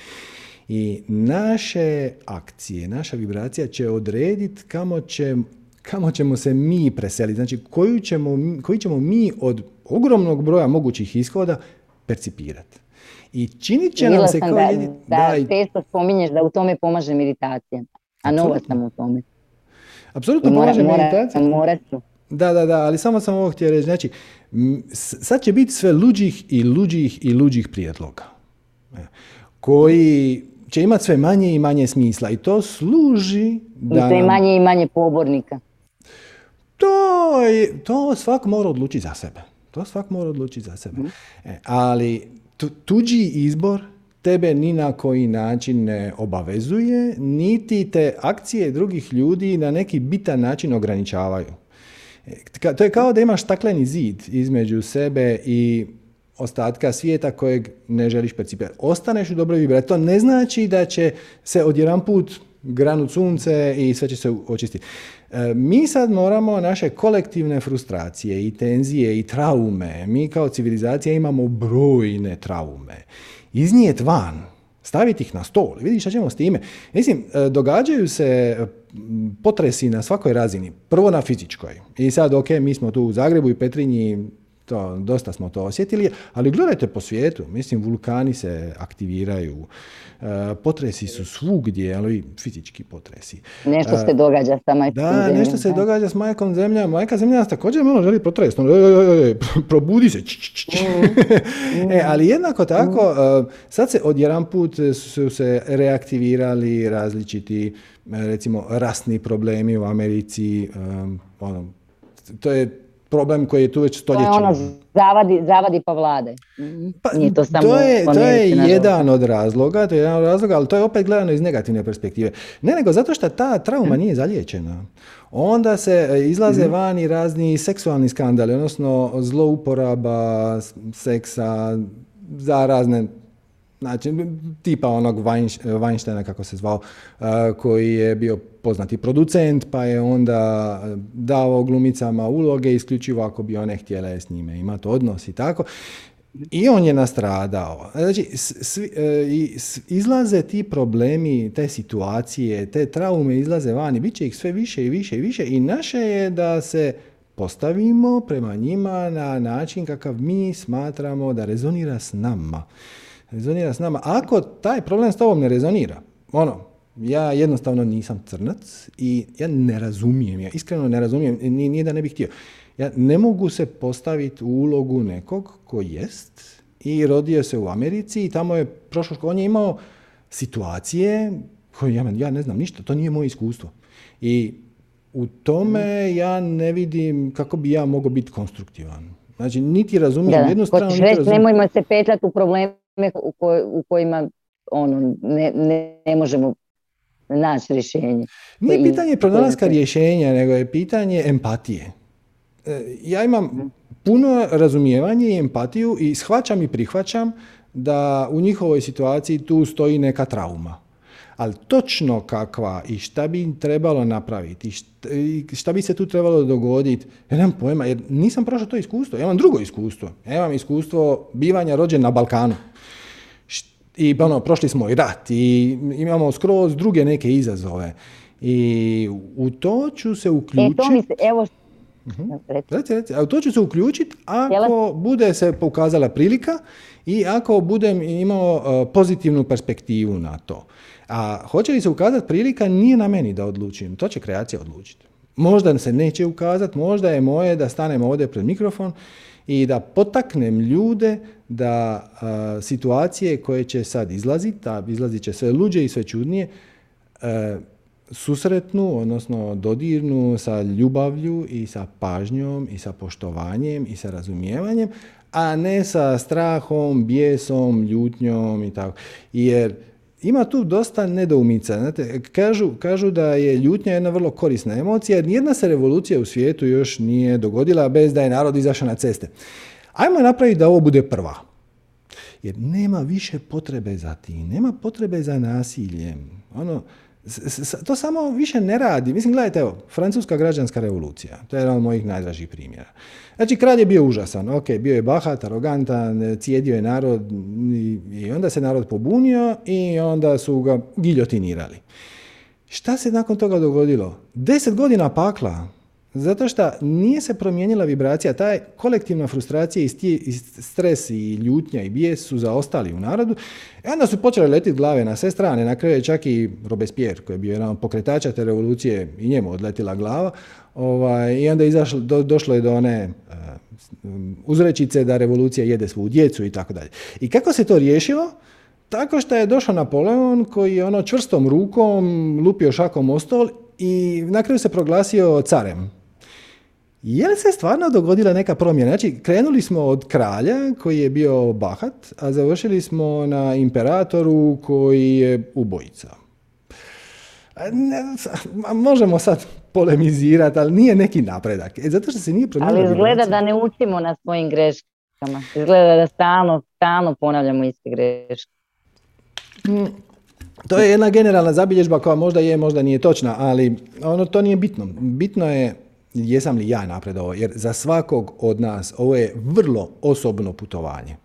I naše akcije, naša vibracija će odrediti kamo, će, kamo ćemo se mi preseliti. Znači koju ćemo, koji ćemo mi od ogromnog broja mogućih ishoda percipirati. I činit će nam se kao da, da, da često spominješ da u tome pomaže meditacija, a nova sam u tome. Apsolutno pomaže meditacija. Da, da, da, ali samo sam ovo htio reći. Znači, sad će biti sve luđih i luđih i luđih prijedloga. E, koji će imati sve manje i manje smisla. I to služi da... I sve manje i manje pobornika. To, je, to svak mora odlučiti za sebe. To svak mora odlučiti za sebe. Mhm. E, ali tuđi izbor tebe ni na koji način ne obavezuje, niti te akcije drugih ljudi na neki bitan način ograničavaju. E, to je kao da imaš stakleni zid između sebe i ostatka svijeta kojeg ne želiš percipirati. Ostaneš u dobroj vibraciji. To ne znači da će se odjedan put granu sunce i sve će se očistiti. E, mi sad moramo naše kolektivne frustracije i tenzije i traume, mi kao civilizacija imamo brojne traume, iznijeti van, staviti ih na stol, vidi šta ćemo s time. Mislim, e, događaju se potresi na svakoj razini, prvo na fizičkoj. I sad, ok, mi smo tu u Zagrebu i Petrinji, to, dosta smo to osjetili, ali gledajte po svijetu, mislim, vulkani se aktiviraju, E, potresi su svugdje, ali fizički potresi. Nešto se događa sa majkom da, zemljom. Da, nešto se događa s majkom zemlja. Majka zemlja nas također malo želi potresti. Ono, probudi se. Mm. <laughs> e, ali jednako tako, mm. e, sad se odjedan put su se reaktivirali različiti, recimo, rasni problemi u Americi. Ono, to je problem koji je tu već stoljećima. To je ono zavadi, zavadi pa vlade. Pa, Nije to, samo to je, to je jedan od razloga, to je jedan od razloga, ali to je opet gledano iz negativne perspektive. Ne, nego zato što ta trauma nije zaliječena. Onda se e, izlaze mm vani razni seksualni skandali, odnosno zlouporaba seksa za razne Znači, tipa onog Weinsteina, kako se zvao, koji je bio poznati producent, pa je onda dao glumicama uloge isključivo ako bi one htjele s njime imati odnos i tako. I on je nastradao. Znači, svi, izlaze ti problemi, te situacije, te traume izlaze vani, bit će ih sve više i više i više i naše je da se postavimo prema njima na način kakav mi smatramo da rezonira s nama rezonira s nama. Ako taj problem s tobom ne rezonira, ono, ja jednostavno nisam crnac i ja ne razumijem, ja iskreno ne razumijem, nije da ne bih htio. Ja ne mogu se postaviti u ulogu nekog ko jest i rodio se u Americi i tamo je prošlo, on je imao situacije koje ja, ja ne znam ništa, to nije moje iskustvo. I u tome mhm. ja ne vidim kako bi ja mogao biti konstruktivan. Znači, niti razumijem jednu stranu, niti razumijem... Nemojmo se petljati u probleme u, kojima ono, ne, ne, ne možemo naći rješenje. Nije pitanje pronalaska rješenja, nego je pitanje empatije. E, ja imam mhm. puno razumijevanje i empatiju i shvaćam i prihvaćam da u njihovoj situaciji tu stoji neka trauma. Ali točno kakva i šta bi im trebalo napraviti i šta, bi se tu trebalo dogoditi, ja nemam pojma, jer nisam prošao to iskustvo. Ja imam drugo iskustvo. Ja imam iskustvo bivanja rođen na Balkanu. I ono, prošli smo i rat i imamo skroz druge neke izazove. I u to ću se uključiti. E, to evo, uh to ću se uključiti ako bude se pokazala prilika i ako budem imao uh, pozitivnu perspektivu na to. A hoće li se ukazati prilika, nije na meni da odlučim. To će kreacija odlučiti. Možda se neće ukazati, možda je moje da stanem ovdje pred mikrofon i da potaknem ljude da uh, situacije koje će sad izlaziti, a izlazit će sve luđe i sve čudnije, uh, susretnu, odnosno dodirnu sa ljubavlju i sa pažnjom i sa poštovanjem i sa razumijevanjem, a ne sa strahom, bijesom, ljutnjom i tako. Jer ima tu dosta nedoumica. Znate, kažu, kažu da je ljutnja jedna vrlo korisna emocija, jer nijedna se revolucija u svijetu još nije dogodila bez da je narod izašao na ceste. Ajmo napraviti da ovo bude prva. Jer nema više potrebe za tim, nema potrebe za nasiljem. Ono, to samo više ne radi. Mislim, gledajte, evo, francuska građanska revolucija, to je jedan od mojih najdražih primjera. Znači, kralj je bio užasan, ok, bio je bahat, arogantan, cijedio je narod i, onda se narod pobunio i onda su ga giljotinirali. Šta se nakon toga dogodilo? Deset godina pakla, zato što nije se promijenila vibracija, taj kolektivna frustracija i stres i ljutnja i bijes su zaostali u narodu. I onda su počele letiti glave na sve strane. Na kraju je čak i Robespierre, koji je bio jedan pokretača te revolucije, i njemu odletila glava. Ovaj, I onda izašlo, došlo je do one uh, uzrečice da revolucija jede svu djecu i tako dalje. I kako se to riješilo? Tako što je došao Napoleon koji je ono čvrstom rukom lupio šakom o stol i na kraju se proglasio carem. Je li se stvarno dogodila neka promjena? Znači, krenuli smo od kralja koji je bio bahat, a završili smo na imperatoru koji je ubojica. Ne, možemo sad polemizirati, ali nije neki napredak. E, zato što se nije Ali izgleda da ne učimo na svojim greškama. Izgleda da stalno, stalno ponavljamo iste greške. Mm, to je jedna generalna zabilježba koja možda je, možda nije točna, ali ono to nije bitno. Bitno je jesam li ja napredovao, jer za svakog od nas ovo je vrlo osobno putovanje.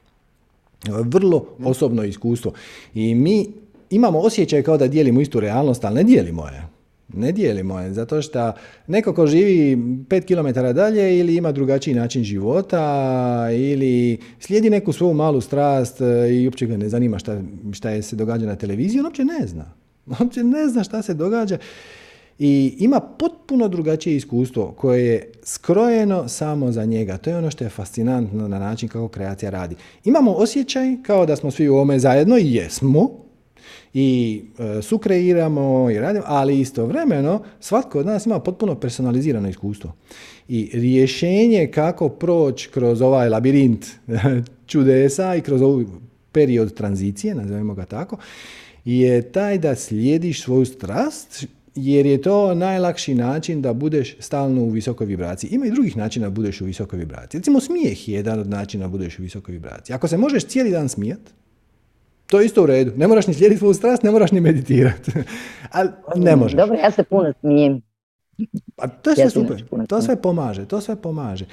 Vrlo osobno iskustvo. I mi imamo osjećaj kao da dijelimo istu realnost, ali ne dijelimo je. Ne dijelimo je, zato što neko ko živi pet km dalje ili ima drugačiji način života ili slijedi neku svoju malu strast e, i uopće ga ne zanima šta, šta je se događa na televiziji, on uopće ne zna. On uopće ne zna šta se događa i ima potpuno drugačije iskustvo koje je skrojeno samo za njega. To je ono što je fascinantno na način kako kreacija radi. Imamo osjećaj kao da smo svi u ovome zajedno i jesmo i e, sukreiramo i radimo, ali istovremeno svatko od nas ima potpuno personalizirano iskustvo. I rješenje kako proći kroz ovaj labirint <laughs> čudesa i kroz ovaj period tranzicije, nazovimo ga tako, je taj da slijediš svoju strast jer je to najlakši način da budeš stalno u visokoj vibraciji. Ima i drugih načina da budeš u visokoj vibraciji. Recimo smijeh je jedan od načina da budeš u visokoj vibraciji. Ako se možeš cijeli dan smijat, to je isto u redu. Ne moraš ni slijediti svoju strast, ne moraš ni meditirati. <laughs> Ali ne možeš. Dobro, ja se puno smijem. Pa to je sve super. To sve pomaže. To sve pomaže.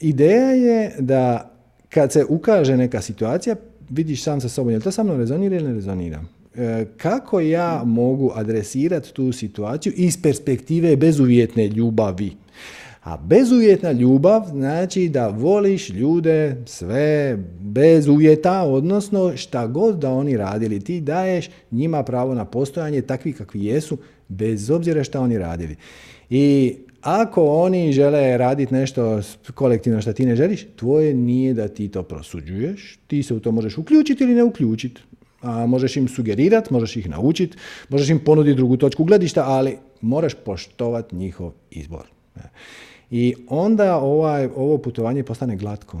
Ideja je da kad se ukaže neka situacija, vidiš sam sa sobom, je li to sa mnom rezonira ili ne rezonira? E, kako ja mogu adresirati tu situaciju iz perspektive bezuvjetne ljubavi. A bezuvjetna ljubav znači da voliš ljude sve bez uvjeta, odnosno šta god da oni radili. Ti daješ njima pravo na postojanje takvi kakvi jesu, bez obzira šta oni radili. I ako oni žele raditi nešto kolektivno što ti ne želiš, tvoje nije da ti to prosuđuješ, ti se u to možeš uključiti ili ne uključiti. A možeš im sugerirati, možeš ih naučiti, možeš im ponuditi drugu točku gledišta, ali moraš poštovati njihov izbor. I onda ovaj, ovo putovanje postane glatko.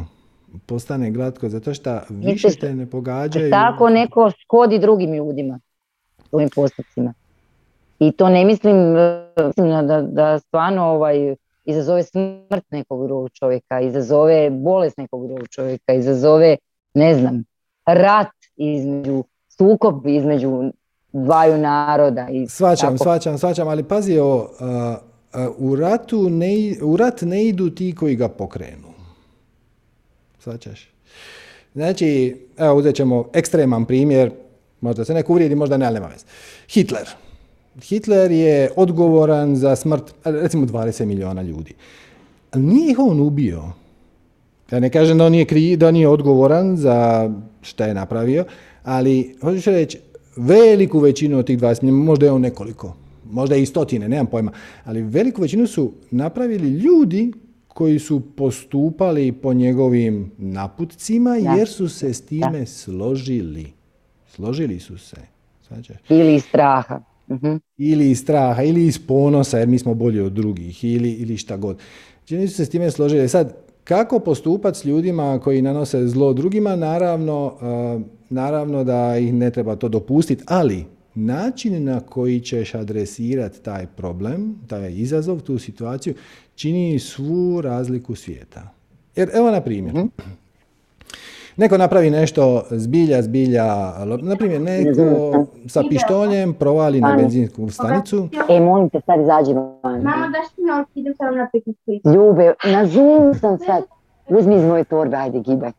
Postane glatko zato što više te ne pogađaju. Tako neko škodi drugim ljudima, svojim postupcima. I to ne mislim, mislim da, da stvarno ovaj, izazove smrt nekog drugog čovjeka, izazove bolest nekog drugog čovjeka, izazove, ne znam, rat između, sukob između dvaju naroda. I svačam, tako. svačam, svačam, ali pazi ovo, u, ratu ne, u rat ne idu ti koji ga pokrenu. Svačaš? Znači, evo uzet ćemo ekstreman primjer, možda se neko uvrijedi, možda ne, ali nema veze. Hitler. Hitler je odgovoran za smrt, recimo 20 milijuna ljudi. Nije ih on ubio. Ja ne kažem da on nije, kri, da nije odgovoran za šta je napravio, ali hoću reći, veliku većinu od tih 20 milijuna, možda je on nekoliko, možda i stotine, nemam pojma, ali veliku većinu su napravili ljudi koji su postupali po njegovim naputcima jer su se s time složili. Složili su se. Ili iz straha. uh Ili iz straha, ili iz ponosa, jer mi smo bolji od drugih, ili, ili šta god. Znači, su se s time složili. Sad, kako postupati s ljudima koji nanose zlo drugima, naravno, uh, naravno da ih ne treba to dopustiti, ali način na koji ćeš adresirati taj problem, taj izazov, tu situaciju, čini svu razliku svijeta. Jer evo na primjer, mhm. Neko napravi nešto zbilja, zbilja, na primjer neko sa pištoljem provali na benzinsku stanicu. E, molim te, sad izađi van. Mama, daš ti noć, idem samo na Ljube, na Zoom sam sad. Uzmi iz moje torbe, ajde gibaj e,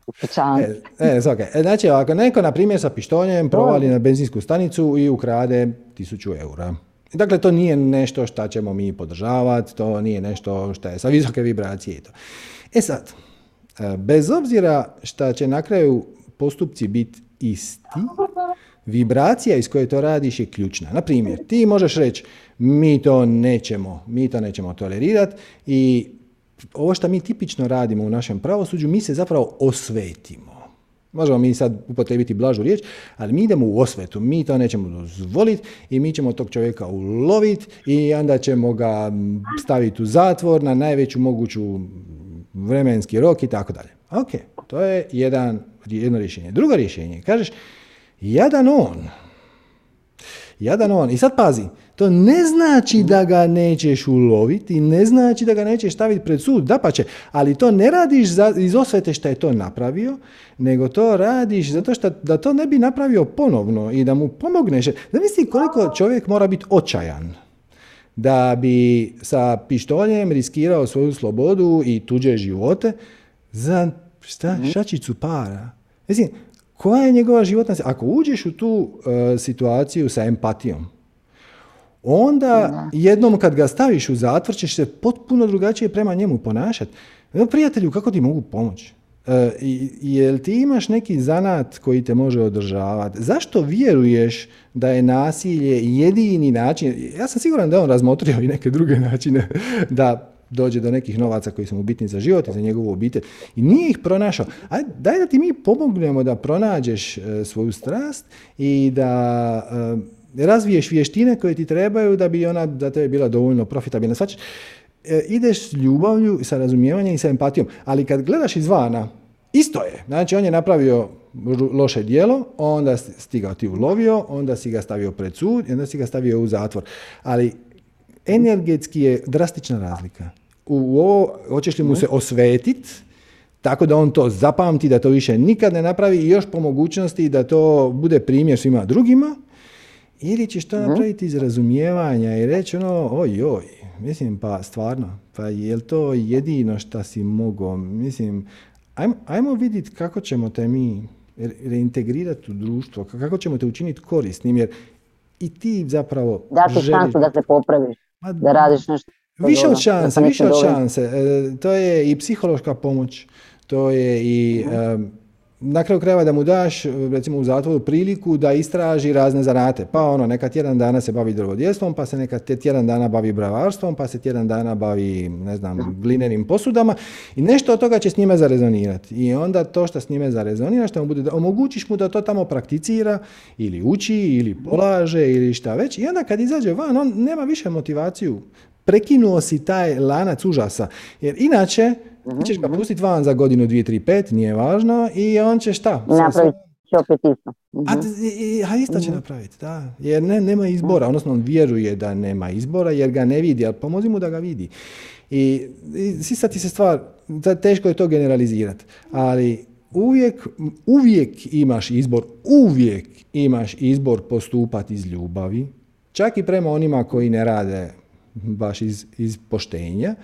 e, okay. e, znači, ako neko, na primjer, sa pištoljem provali na benzinsku stanicu i ukrade tisuću eura. Dakle, to nije nešto što ćemo mi podržavati, to nije nešto što je sa visoke vibracije i to. E sad, e, bez obzira što će na kraju postupci biti isti, vibracija iz koje to radiš je ključna. Na primjer, ti možeš reći mi to nećemo, mi to nećemo tolerirati i ovo što mi tipično radimo u našem pravosuđu, mi se zapravo osvetimo. Možemo mi sad upotrebiti blažu riječ, ali mi idemo u osvetu, mi to nećemo dozvoliti i mi ćemo tog čovjeka uloviti i onda ćemo ga staviti u zatvor na najveću moguću vremenski rok i tako dalje. Ok, to je jedan, jedno rješenje. Drugo rješenje, kažeš, jadan on, jadan on, i sad pazi, to ne znači da ga nećeš uloviti ne znači da ga nećeš staviti pred sud, da pa će, ali to ne radiš za, iz osvete što je to napravio, nego to radiš zato što da to ne bi napravio ponovno i da mu pomogneš. Zamisli koliko čovjek mora biti očajan da bi sa pištoljem riskirao svoju slobodu i tuđe živote za šta, mhm. šačicu para. Mislim, koja je njegova životna... Ako uđeš u tu e, situaciju sa empatijom, onda jednom kad ga staviš u zatvor ćeš se potpuno drugačije prema njemu ponašati. Prijatelju, kako ti mogu pomoći? E, jel ti imaš neki zanat koji te može održavati? Zašto vjeruješ da je nasilje jedini način? Ja sam siguran da je on razmotrio i neke druge načine <laughs> da dođe do nekih novaca koji su mu bitni za život i za njegovu obitelj i nije ih pronašao. Ajde, daj da ti mi pomognemo da pronađeš e, svoju strast i da e, razviješ vještine koje ti trebaju da bi ona za tebe bila dovoljno profitabilna. Znači, ideš s ljubavlju, sa razumijevanjem i sa empatijom. Ali kad gledaš izvana, isto je. Znači, on je napravio loše dijelo, onda si ga ti ulovio, onda si ga stavio pred sud i onda si ga stavio u zatvor. Ali energetski je drastična razlika. U ovo, hoćeš li mu se osvetiti, tako da on to zapamti, da to više nikad ne napravi i još po mogućnosti da to bude primjer svima drugima, ili ćeš to napraviti iz razumijevanja i reći ono, oj, oj, mislim, pa stvarno, pa je li to jedino što si mogao, mislim, ajmo, ajmo vidjeti kako ćemo te mi reintegrirati u društvo, kako ćemo te učiniti korisnim, jer i ti zapravo Dati šansu da se popraviš, da radiš nešto. Više od šanse, više od šanse. E, to je i psihološka pomoć, to je i mhm na kraju krajeva da mu daš, recimo u zatvoru, priliku da istraži razne zanate. Pa ono, neka tjedan dana se bavi drvodjelstvom, pa se neka tjedan dana bavi bravarstvom, pa se tjedan dana bavi, ne znam, glinenim posudama i nešto od toga će s njime zarezonirati. I onda to što s njime zarezonira, što mu bude, omogućiš mu da to tamo prakticira ili uči ili polaže ili šta već. I onda kad izađe van, on nema više motivaciju. Prekinuo si taj lanac užasa. Jer inače, Ti ćeš ga pustiti van za godinu, dvije, tri, pet, nije važno i on će šta? će opet isto. A, mhm. a isto će mhm. napraviti, da. Jer ne, nema izbora, odnosno on vjeruje da nema izbora jer ga ne vidi, ali pomozi mu da ga vidi. I, i sad ti se stvar, teško je to generalizirati, ali uvijek, uvijek imaš izbor, uvijek imaš izbor postupati iz ljubavi, čak i prema onima koji ne rade baš iz, iz poštenja,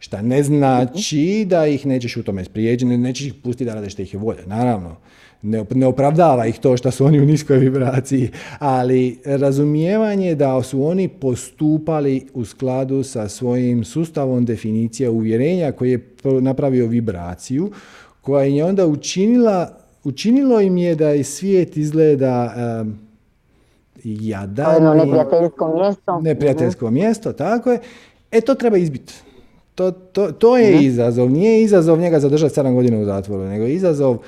šta ne znači da ih nećeš u tome spriječiti, nećeš ih pustiti da rade što ih je volja, naravno. Ne, ne opravdava ih to što su oni u niskoj vibraciji, ali razumijevanje da su oni postupali u skladu sa svojim sustavom definicija uvjerenja koji je napravio vibraciju, koja je onda učinila, učinilo im je da i svijet izgleda um, jadan. Neprijateljsko mjesto. Neprijateljsko uh mjesto, tako je. E, to treba izbiti. To, to, to je uh izazov. Nije izazov njega zadržati 7 godina u zatvoru, nego izazov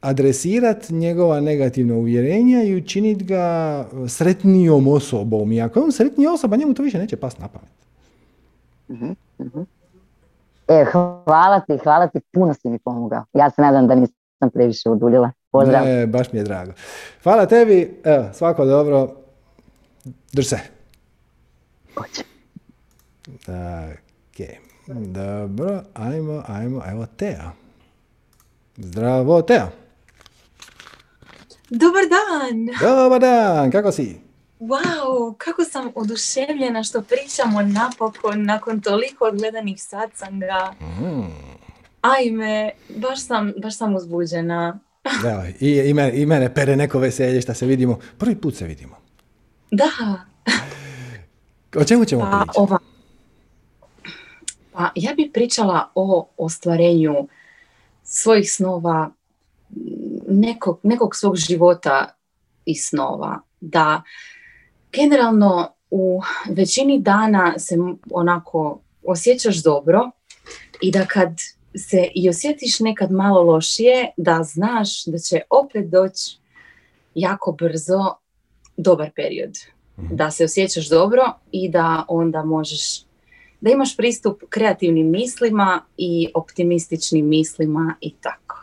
adresirati njegova negativna uvjerenja i učiniti ga sretnijom osobom. I ako je on sretnija osoba, njemu to više neće pas na pamet. uh E, hvala ti, hvala ti, puno si mi pomogao. Ja se nadam da nisam previše uduljila. Pozdrav. Ne, baš mi je drago. Hvala tebi, evo, svako dobro. Drž se. Hoće. Ok, dobro, ajmo, ajmo, evo Teja. Zdravo, Teja. Dobar dan. Dobar dan, kako si? Wow, kako sam oduševljena što pričamo napokon nakon toliko gledanih satsanga. Mm. Ajme, baš sam, baš sam uzbuđena. <laughs> Da, i, i, mene, i mene pere neko veselje što se vidimo. Prvi put se vidimo. Da. O čemu ćemo pa, pričati? Ova. Pa ja bih pričala o ostvarenju svojih snova, nekog, nekog svog života i snova. Da generalno u većini dana se onako osjećaš dobro i da kad se i osjetiš nekad malo lošije, da znaš da će opet doći jako brzo dobar period. Mhm. Da se osjećaš dobro i da onda možeš da imaš pristup kreativnim mislima i optimističnim mislima i tako.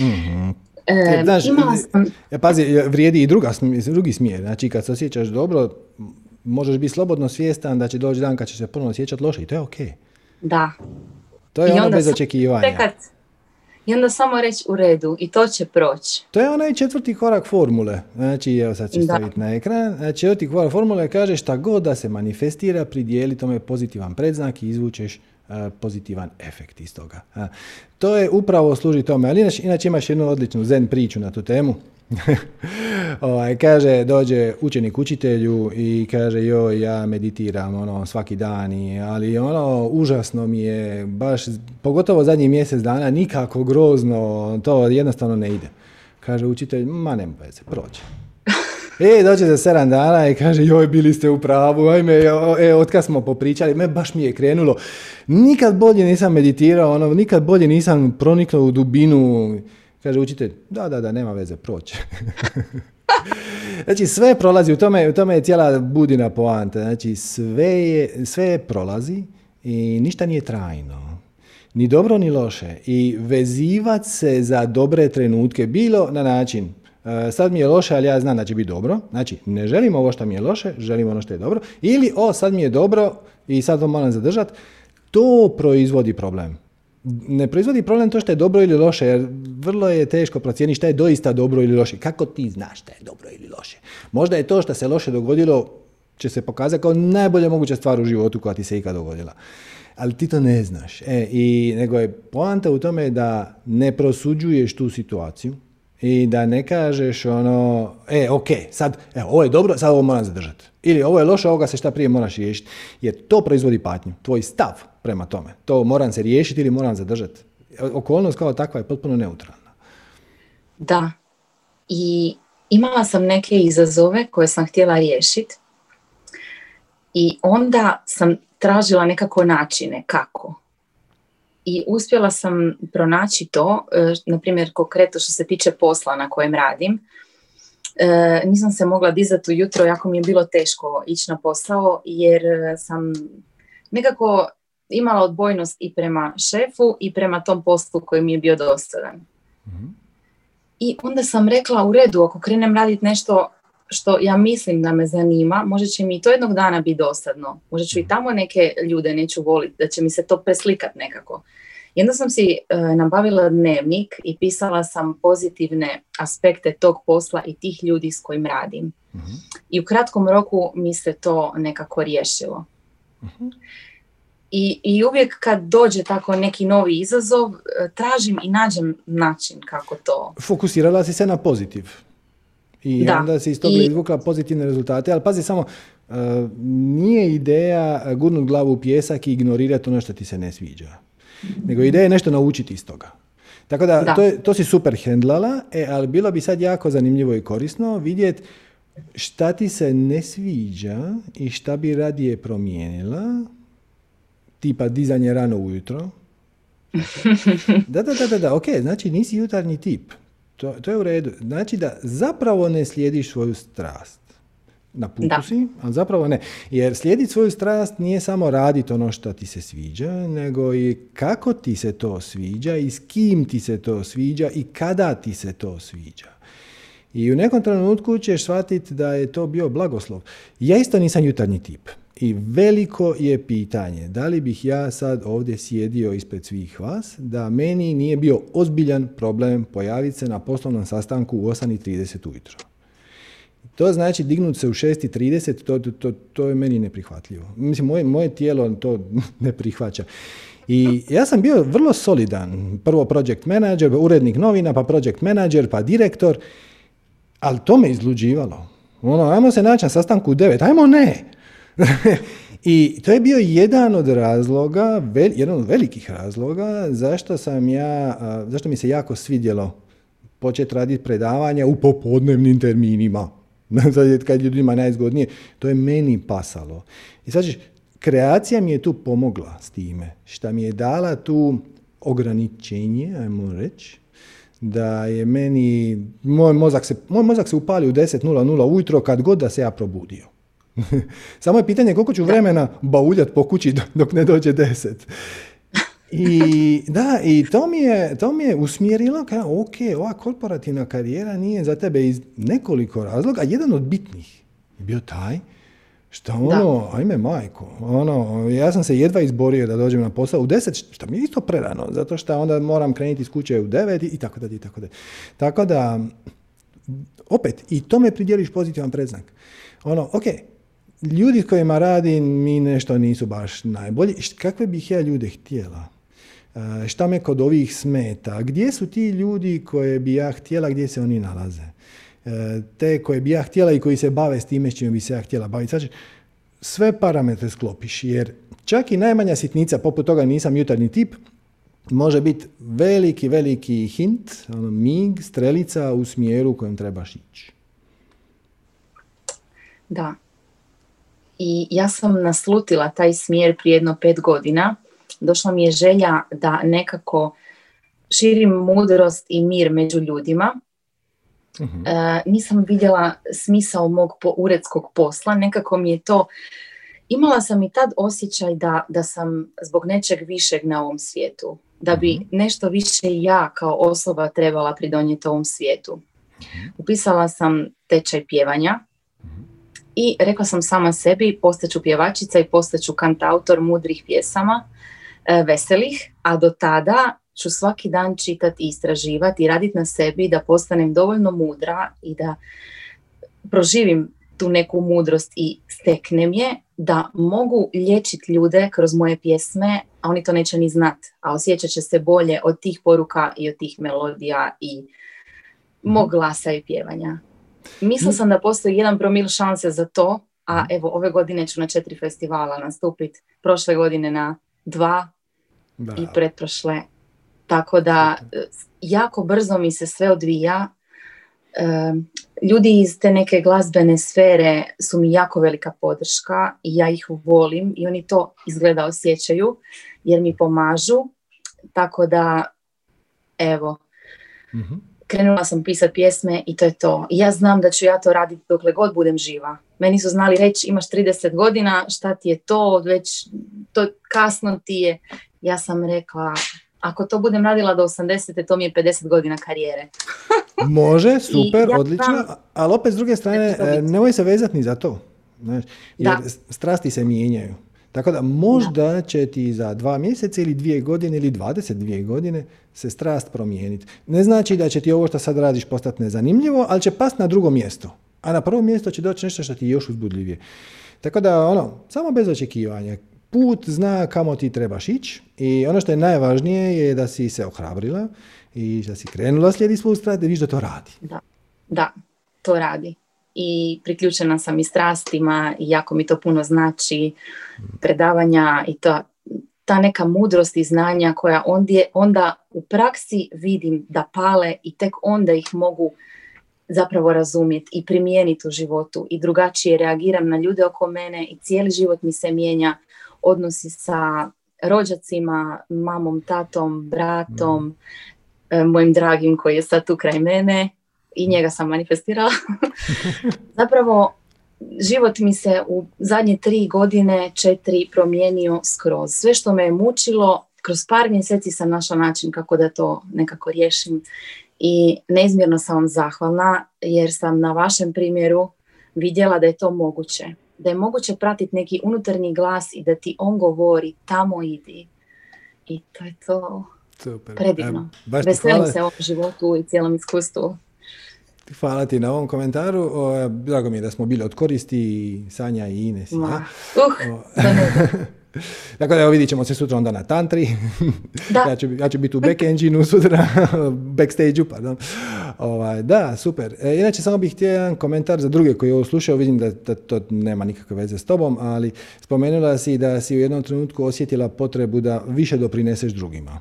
mm E, znaš, sam... E, pazi, vrijedi i druga, drugi smjer. Znači, kad se osjećaš dobro, možeš biti slobodno svjestan da će doći dan kad će se ponovno osjećati loše i to je ok. Da. To je I ono bez očekivanja. I onda samo reći u redu i to će proći. To je onaj četvrti korak formule. Znači, evo sad ću staviti na ekran. Znači, četvrti korak formule kaže šta god da se manifestira, pridijeli tome pozitivan predznak i izvučeš pozitivan efekt iz toga. To je upravo služi tome, ali inače, inače imaš jednu odličnu zen priču na tu temu. <laughs> ovaj, kaže, dođe učenik učitelju i kaže, joj, ja meditiram ono, svaki dan, i, ali ono, užasno mi je, baš, pogotovo zadnjih mjesec dana, nikako grozno, to jednostavno ne ide. Kaže učitelj, ma nema veze, prođe. <laughs> E, dođe za sedam dana i kaže, joj, bili ste u pravu, ajme, e, otkad smo popričali, me baš mi je krenulo. Nikad bolje nisam meditirao, ono, nikad bolje nisam proniknuo u dubinu. Kaže učitelj, da, da, da, nema veze, proće. <laughs> znači, sve prolazi, u tome, u tome je cijela budina poanta. Znači, sve, je, sve prolazi i ništa nije trajno. Ni dobro, ni loše. I vezivat se za dobre trenutke, bilo na način, E, sad mi je loše, ali ja znam da će biti dobro. Znači, ne želim ovo što mi je loše, želim ono što je dobro. Ili, o, sad mi je dobro i sad to moram zadržati. To proizvodi problem. Ne proizvodi problem to što je dobro ili loše, jer vrlo je teško procijeniti šta je doista dobro ili loše. Kako ti znaš šta je dobro ili loše? Možda je to što se loše dogodilo, će se pokazati kao najbolja moguća stvar u životu koja ti se ikad dogodila. Ali ti to ne znaš. E, i, nego je poanta u tome da ne prosuđuješ tu situaciju, i da ne kažeš ono, e, ok, sad, evo, ovo je dobro, sad ovo moram zadržati. Ili ovo je loše, ovoga se šta prije moraš riješiti. Jer to proizvodi patnju, tvoj stav prema tome. To moram se riješiti ili moram zadržati. Okolnost kao takva je potpuno neutralna. Da. I imala sam neke izazove koje sam htjela riješiti. I onda sam tražila nekako načine kako i uspjela sam pronaći to, e, na primjer konkretno što se tiče posla na kojem radim. E, nisam se mogla dizati ujutro, jako mi je bilo teško ići na posao jer sam nekako imala odbojnost i prema šefu i prema tom poslu koji mi je bio dosadan. mm I onda sam rekla u redu, ako krenem raditi nešto što ja mislim da me zanima, možda će mi to jednog dana biti dosadno. Možda ću i tamo neke ljude neću voliti, da će mi se to preslikat nekako. I onda sam si e, nabavila dnevnik i pisala sam pozitivne aspekte tog posla i tih ljudi s kojim radim. Mhm. I u kratkom roku mi se to nekako riješilo. Mhm. I, I uvijek kad dođe tako neki novi izazov, e, tražim i nađem način kako to... Fokusirala si se na pozitiv. I da. onda si iz toga I... izvukla pozitivne rezultate. Ali pazi samo, uh, nije ideja gurnut glavu u pjesak i ignorirati ono što ti se ne sviđa. Nego ideja je nešto naučiti iz toga. Tako da, To, je, to si super hendlala, e, ali bilo bi sad jako zanimljivo i korisno vidjeti šta ti se ne sviđa i šta bi radije promijenila, tipa dizanje rano ujutro. <laughs> Da, da, da, da, da, ok, znači nisi jutarnji tip. To, to je u redu. Znači da zapravo ne slijediš svoju strast. Na putu si, ali zapravo ne. Jer slijediti svoju strast nije samo raditi ono što ti se sviđa, nego i kako ti se to sviđa i s kim ti se to sviđa i kada ti se to sviđa. I u nekom trenutku ćeš shvatiti da je to bio blagoslov. Ja isto nisam jutarnji tip. I veliko je pitanje da li bih ja sad ovdje sjedio ispred svih vas, da meni nije bio ozbiljan problem pojaviti se na poslovnom sastanku u 8.30 ujutro. To znači dignuti se u 6.30, to, to, to je meni neprihvatljivo. Mislim, moje, moje tijelo to <laughs> ne prihvaća. I ja sam bio vrlo solidan. Prvo project manager, urednik novina, pa project manager, pa direktor. Ali to me izluđivalo. Ono, ajmo se naći na sastanku u 9, ajmo ne. <laughs> I to je bio jedan od razloga, jedan od velikih razloga zašto sam ja, zašto mi se jako svidjelo početi raditi predavanja u popodnevnim terminima. <laughs> kad ljudima najzgodnije, to je meni pasalo. I sad kreacija mi je tu pomogla s time, šta mi je dala tu ograničenje, ajmo reći, da je meni, moj mozak se, moj mozak se upali u 10.00 ujutro kad god da se ja probudio. <laughs> Samo je pitanje koliko ću vremena bauljat po kući dok ne dođe deset. I da, i to mi je, to mi je usmjerilo kao, ok, ova korporativna karijera nije za tebe iz nekoliko razloga, a jedan od bitnih je bio taj što ono, da. ajme majko, ono, ja sam se jedva izborio da dođem na posao u deset, što mi je isto prerano, zato što onda moram krenuti iz kuće u devet i tako da, i tako da. Tako da, opet, i tome pridjeliš pozitivan predznak. Ono, ok, ljudi s kojima radim mi nešto nisu baš najbolji. Kakve bih ja ljude htjela? E, šta me kod ovih smeta? Gdje su ti ljudi koje bi ja htjela, gdje se oni nalaze? E, te koje bi ja htjela i koji se bave s time s čim bi se ja htjela baviti. Znači, sve parametre sklopiš, jer čak i najmanja sitnica, poput toga nisam jutarnji tip, može biti veliki, veliki hint, ono, mig, strelica u smjeru u kojem trebaš ići. Da, i ja sam naslutila taj smjer prije jedno pet godina. Došla mi je želja da nekako širim mudrost i mir među ljudima. uh nisam vidjela smisao mog po, uredskog posla, nekako mi je to, imala sam i tad osjećaj da, da sam zbog nečeg višeg na ovom svijetu, da bi mhm. nešto više ja kao osoba trebala pridonijeti ovom svijetu. Mhm. Upisala sam tečaj pjevanja, i rekla sam sama sebi postaću pjevačica i postaću kantautor mudrih pjesama, e, veselih, a do tada ću svaki dan čitati i istraživati i raditi na sebi da postanem dovoljno mudra i da proživim tu neku mudrost i steknem je da mogu liječiti ljude kroz moje pjesme, a oni to neće ni znat, a osjećat će se bolje od tih poruka i od tih melodija i mog glasa i pjevanja. Mislila sam da postoji jedan promil šanse za to, a mhm. evo ove godine ću na četiri festivala nastupiti, prošle godine na dva i pretprošle. Tako da jako brzo mi se sve odvija. ljudi iz te neke glazbene sfere su mi jako velika podrška i ja ih volim i oni to izgleda osjećaju jer mi pomažu. Tako da, evo, mm krenula sam pisati pjesme i to je to. I ja znam da ću ja to raditi dokle god budem živa. Meni su znali reći imaš 30 godina, šta ti je to, već to kasno ti je. Ja sam rekla, ako to budem radila do 80. to mi je 50 godina karijere. <laughs> Može, super, odlično, ali opet s druge strane, e, nemoj se vezati ni za to. Znaš, jer strasti se mijenjaju. Tako da možda će ti za dva mjeseca ili dvije godine ili 22 godine se strast promijeniti. Ne znači da će ti ovo što sad radiš postati nezanimljivo, ali će past na drugo mjesto. A na prvo mjesto će doći nešto što ti je još uzbudljivije. Tako da, ono, samo bez očekivanja. Put zna kamo ti trebaš ići i ono što je najvažnije je da si se ohrabrila i da si krenula slijedi svu strast i viš da to radi. Da, da, to radi. I priključena sam i strastima i jako mi to puno znači predavanja i to, ta neka mudrost i znanja koja ondje, onda u praksi vidim da pale i tek onda ih mogu zapravo razumjeti i primijeniti u životu i drugačije reagiram na ljude oko mene i cijeli život mi se mijenja odnosi sa rođacima, mamom, tatom, bratom, mm. mojim dragim koji je sad tu kraj mene i njega sam manifestirala. <laughs> zapravo život mi se u zadnje tri godine, četiri promijenio skroz. Sve što me je mučilo, kroz par mjeseci sam našla način kako da to nekako riješim i neizmjerno sam vam zahvalna jer sam na vašem primjeru vidjela da je to moguće. Da je moguće pratiti neki unutarnji glas i da ti on govori tamo idi. I to je to Super. predivno. Veselim se ovom životu i cijelom iskustvu. Hvala ti na ovom komentaru. drago mi je da smo bili od koristi Sanja i Ines. Uh, <laughs> Dakle, evo vidit ćemo se sutra onda na tantri. Da. ja, ću, ja ću biti u back engine sutra, <laughs> backstage pardon. Ovaj, da, super. E, inače, samo bih htio jedan komentar za druge koji ovo slušaju. Vidim da, da to nema nikakve veze s tobom, ali spomenula si da si u jednom trenutku osjetila potrebu da više doprineseš drugima.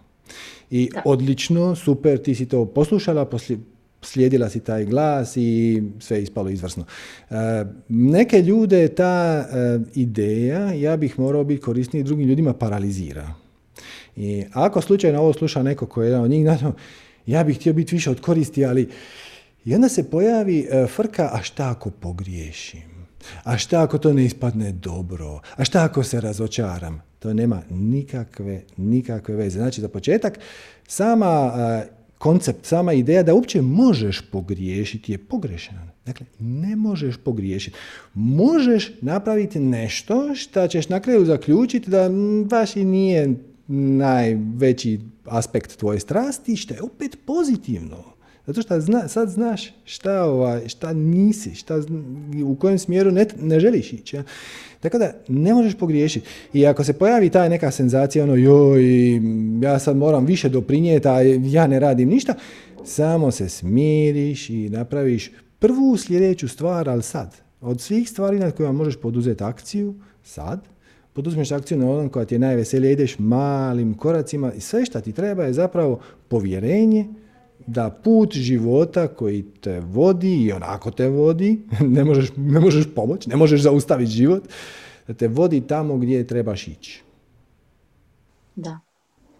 I odlično, super, ti si to poslušala, poslije, slijedila si taj glas i sve je ispalo izvrsno. E, neke ljude ta e, ideja, ja bih morao biti korisniji drugim ljudima, paralizira. I ako slučajno ovo sluša neko koji je jedan od njih, ja bih htio biti više od koristi, ali i onda se pojavi e, frka, a šta ako pogriješim? A šta ako to ne ispadne dobro? A šta ako se razočaram? To nema nikakve, nikakve veze. Znači, za početak, sama koncept, sama ideja da uopće možeš pogriješiti je pogrešan. Dakle, ne možeš pogriješiti. Možeš napraviti nešto što ćeš na kraju zaključiti da baš i nije najveći aspekt tvoje strasti, što je opet pozitivno. Zato što zna, sad znaš šta, ovaj, šta nisi, šta, u kojem smjeru ne, ne želiš ići. Ja? Tako da ne možeš pogriješiti. I ako se pojavi ta neka senzacija, ono joj, ja sad moram više doprinijeti, a ja ne radim ništa, samo se smiriš i napraviš prvu sljedeću stvar, ali sad. Od svih stvari na kojima možeš poduzeti akciju, sad, poduzmeš akciju na onom koja ti je najveselije, ideš malim koracima i sve što ti treba je zapravo povjerenje da put života koji te vodi i onako te vodi, <laughs> ne možeš, ne možeš pomoći, ne možeš zaustaviti život, da te vodi tamo gdje trebaš ići. Da,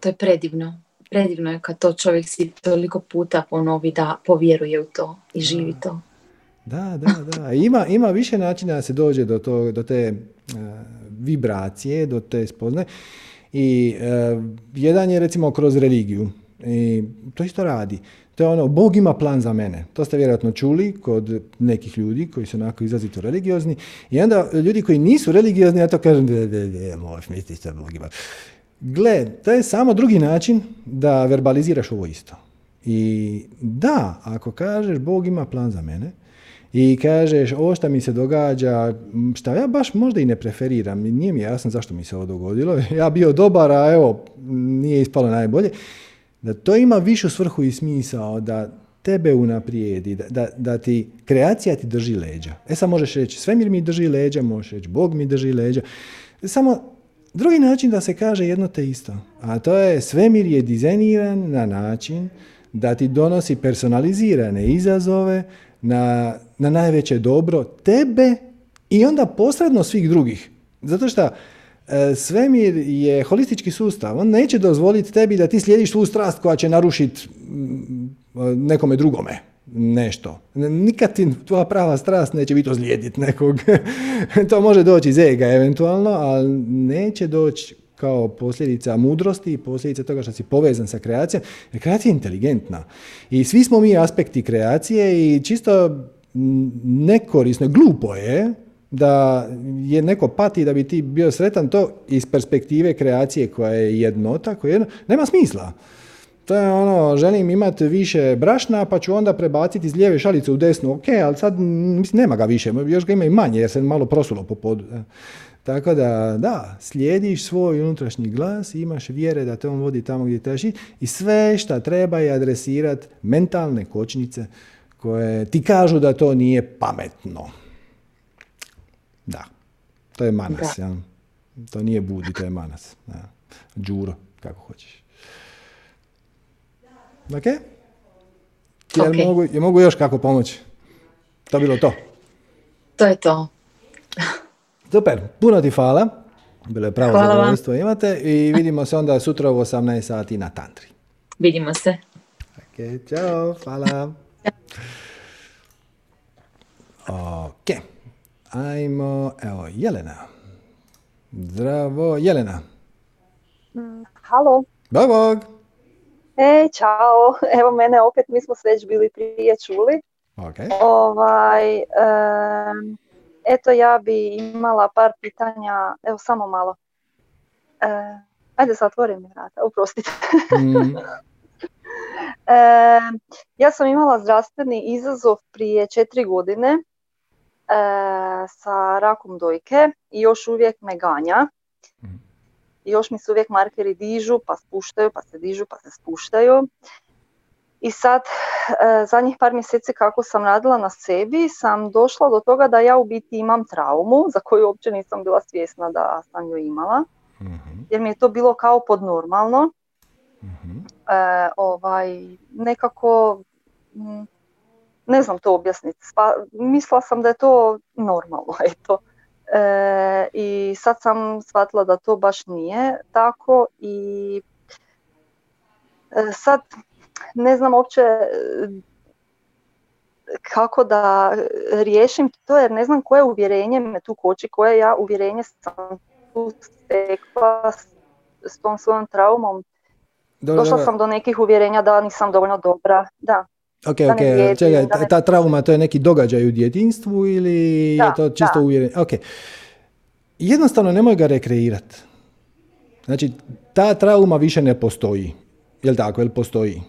to je predivno. Predivno je kad to čovjek si toliko puta ponovi da povjeruje u to i živi to. Da, da, da. Ima, ima više načina da se dođe do, to, do te uh, vibracije, do te spoznaje. I uh, jedan je recimo kroz religiju. I to isto radi. To je ono, Bog ima plan za mene. To ste vjerojatno čuli kod nekih ljudi koji su onako izrazito religiozni. I onda ljudi koji nisu religiozni, ja to kažem, možeš misliti Bog ima. Gle, to je samo drugi način da verbaliziraš ovo isto. I da, ako kažeš Bog ima plan za mene, i kažeš ovo što mi se događa, šta ja baš možda i ne preferiram, nije mi jasno zašto mi se ovo dogodilo, <laughs> ja bio dobar, a evo, nije ispalo najbolje da to ima višu svrhu i smisao, da tebe unaprijedi, da, da, da ti kreacija ti drži leđa. E sad možeš reći svemir mi drži leđa, možeš reći Bog mi drži leđa. Samo drugi način da se kaže jedno te isto. A to je svemir je dizajniran na način da ti donosi personalizirane izazove na, na najveće dobro tebe i onda posredno svih drugih. Zato što svemir je holistički sustav. On neće dozvoliti tebi da ti slijediš svu strast koja će narušiti mm, nekome drugome nešto. Nikad ti tvoja prava strast neće biti ozlijediti nekog. <laughs> to može doći iz ega eventualno, ali neće doći kao posljedica mudrosti i posljedica toga što si povezan sa kreacijom. Kreacija je inteligentna. I svi smo mi aspekti kreacije i čisto nekorisno, glupo je da je neko pati da bi ti bio sretan to iz perspektive kreacije koja je jednota, koja je nema smisla. To je ono, želim imati više brašna, pa ću onda prebaciti iz lijeve šalice u desnu, ok, ali sad mislim, nema ga više, još ga ima i manje jer se malo prosulo po podu. Tako da, da, slijediš svoj unutrašnji glas, imaš vjere da te on vodi tamo gdje trebaš i sve šta treba je adresirati mentalne kočnice koje ti kažu da to nije pametno. To je manas. Ja? To nije budi, to je manas. Da. Džuro, kako hoćeš. Ok? okay. mogu, je mogu još kako pomoći? To bilo to. To je to. Super, puno ti hvala. Bilo je pravo zadovoljstvo imate i vidimo se onda sutra u 18 sati na Tantri. Vidimo se. Ok, čao, hvala. Ok, ajmo, evo, Jelena. Zdravo, Jelena. Mm, halo. Bog, bog. Ej, čao. Evo mene opet, mi smo se već bili prije čuli. Ok. Ovaj, um, Eto, ja bi imala par pitanja, evo samo malo. E, ajde, zatvorim mi vrata, uprostite. Mm. <laughs> e, ja sam imala zdravstveni izazov prije četiri godine e, sa rakom dojke i još uvijek me ganja. I još mi se uvijek markeri dižu, pa spuštaju, pa se dižu, pa se spuštaju. I sad, e, zadnjih par mjeseci kako sam radila na sebi, sam došla do toga da ja u biti imam traumu, za koju uopće nisam bila svjesna da sam ju imala, mhm. jer mi je to bilo kao podnormalno. mm ovaj, nekako, ne znam to objasniti, pa, mislila sam da je to normalno, <laughs> eto. E, I sad sam shvatila da to baš nije tako i sad ne znam uopće e, kako da riješim to jer ne znam koje uvjerenje me tu koči, koje ja uvjerenje sam tu stekla s tom svojom traumom. Došla sam do nekih uvjerenja da nisam dovoljno dobra, da. Ok, ok, čekaj, ta trauma to je neki događaj u djetinstvu ili je to čisto uvjerenje? Ok, jednostavno nemoj ga rekreirati. Znači, ta trauma više ne postoji. Jel tako, jel postoji?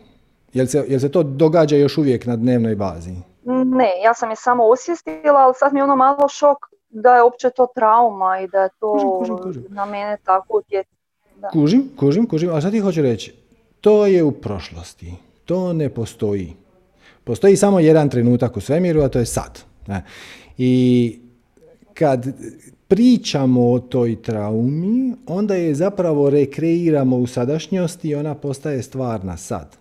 Jel se, jel se to događa još uvijek na dnevnoj bazi? Ne, ja sam je samo osvijestila, ali sad mi je ono malo šok da je uopće to trauma i da je to na mene tako utjecalo. Kužim, kužim, kužim, a šta ti hoću reći? To je u prošlosti, to ne postoji. Postoji samo jedan trenutak u svemiru, a to je sad. I kad pričamo o toj traumi, onda je zapravo rekreiramo u sadašnjosti i ona postaje stvarna sad.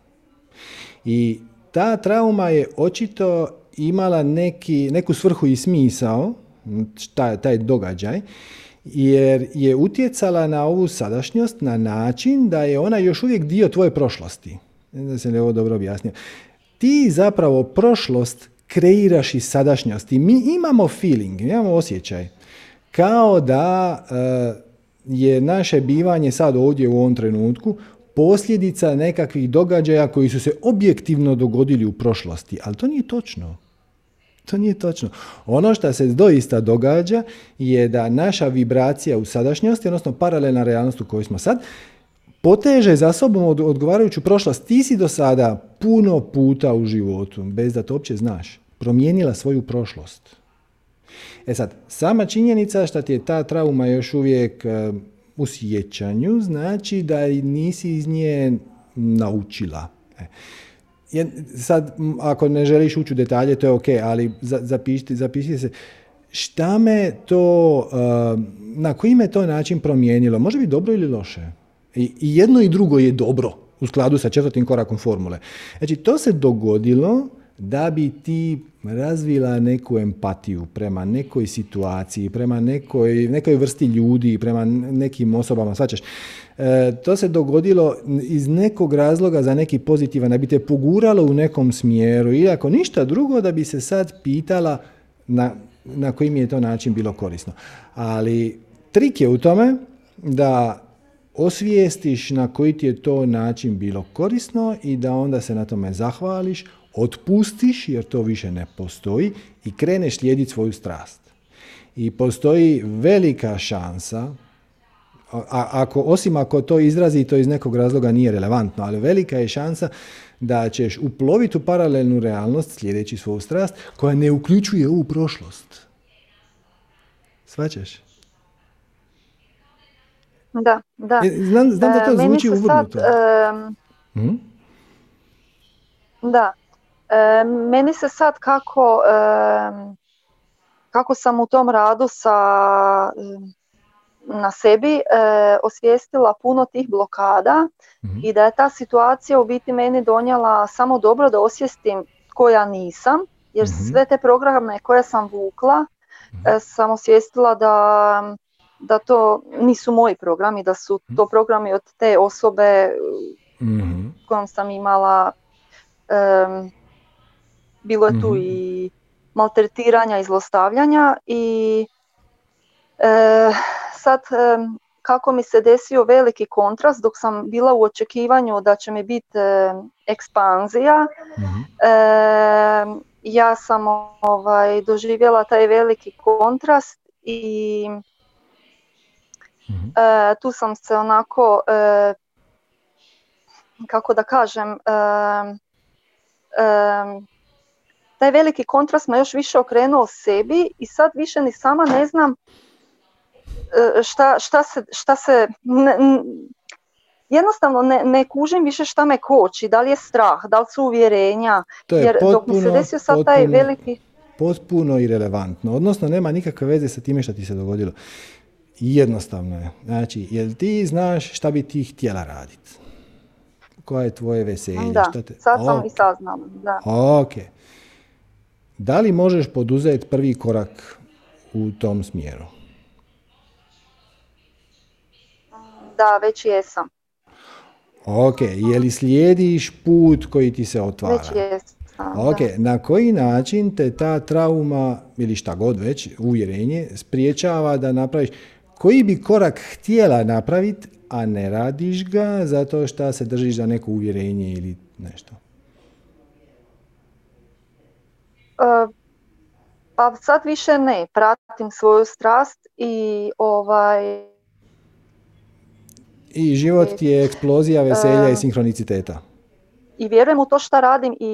I ta trauma je očito imala neki, neku svrhu i smisao, taj, taj događaj, jer je utjecala na ovu sadašnjost na način da je ona još uvijek dio tvoje prošlosti. Da se ne ovo dobro objasnio. Ti zapravo prošlost kreiraš iz sadašnjosti. Mi imamo feeling, imamo osjećaj. Kao da eh, je naše bivanje sad ovdje u ovom trenutku posljedica nekakvih događaja koji su se objektivno dogodili u prošlosti, ali to nije točno. To nije točno. Ono što se doista događa je da naša vibracija u sadašnjosti, odnosno paralelna realnost u kojoj smo sad, poteže za sobom od, odgovarajuću prošlost. Ti si do sada puno puta u životu, bez da to uopće znaš, promijenila svoju prošlost. E sad, sama činjenica što ti je ta trauma još uvijek u sjećanju znači da nisi iz nje naučila. E. Sad, ako ne želiš ući u detalje, to je ok, ali zapišite, zapišite se šta me to, uh, na koji me to način promijenilo. Može biti dobro ili loše. I jedno i drugo je dobro u skladu sa četvrtim korakom formule. Znači, to se dogodilo da bi ti razvila neku empatiju prema nekoj situaciji, prema nekoj, nekoj vrsti ljudi, prema nekim osobama, svačaš. E, to se dogodilo iz nekog razloga za neki pozitivan, da bi te poguralo u nekom smjeru i ako ništa drugo da bi se sad pitala na, na koji mi je to način bilo korisno. Ali trik je u tome da osvijestiš na koji ti je to način bilo korisno i da onda se na tome zahvališ, otpustiš jer to više ne postoji i kreneš slijediti svoju strast. I postoji velika šansa, a, ako, osim ako to izrazi to iz nekog razloga nije relevantno, ali velika je šansa da ćeš uploviti u paralelnu realnost sljedeći svoju strast koja ne uključuje ovu prošlost. Svaćaš? Da, da. E, znam, znam da to e, zvuči uvrnuto. Hm? Da. E, meni se sad kako, kako sam u tom radu sa, na sebi osvijestila puno tih blokada mhm. i da je ta situacija u biti meni donijela samo dobro da osvijestim koja nisam, jer mhm. sve te programe koje sam vukla mhm. sam osvijestila da da to nisu moji programi, da su to programi od te osobe mm kojom sam imala, bilo je tu mhm. i maltretiranja i zlostavljanja i e, sad kako mi se desio veliki kontrast dok sam bila u očekivanju da će mi biti ekspanzija, mm ja sam ovaj, doživjela taj veliki kontrast i Mhm. E, tu sam se onako, e, kako da kažem, e, taj veliki kontrast me još više okrenuo sebi i sad više ni sama ne znam šta, šta se, šta se jednostavno ne, ne kužim više šta me koči, da li je strah, da li su uvjerenja, jer potpuno, dok mi se desio sad taj veliki... Potpuno irelevantno, odnosno nema nikakve veze sa time što ti se dogodilo. Jednostavno je. Znači, jel ti znaš šta bi ti htjela raditi? Koje je tvoje veselje? Da, šta te... sad sam i saznala. Da. Ok. Da li možeš poduzeti prvi korak u tom smjeru? Da, već jesam. Ok, je li slijediš put koji ti se otvara? Već jesam. Ok, na koji način te ta trauma ili šta god već, uvjerenje, spriječava da napraviš koji bi korak htjela napraviti, a ne radiš ga zato što se držiš za neko uvjerenje ili nešto? Uh, pa sad više ne, pratim svoju strast i ovaj... I život ti je eksplozija veselja i e, sinhroniciteta. I vjerujem u to što radim i,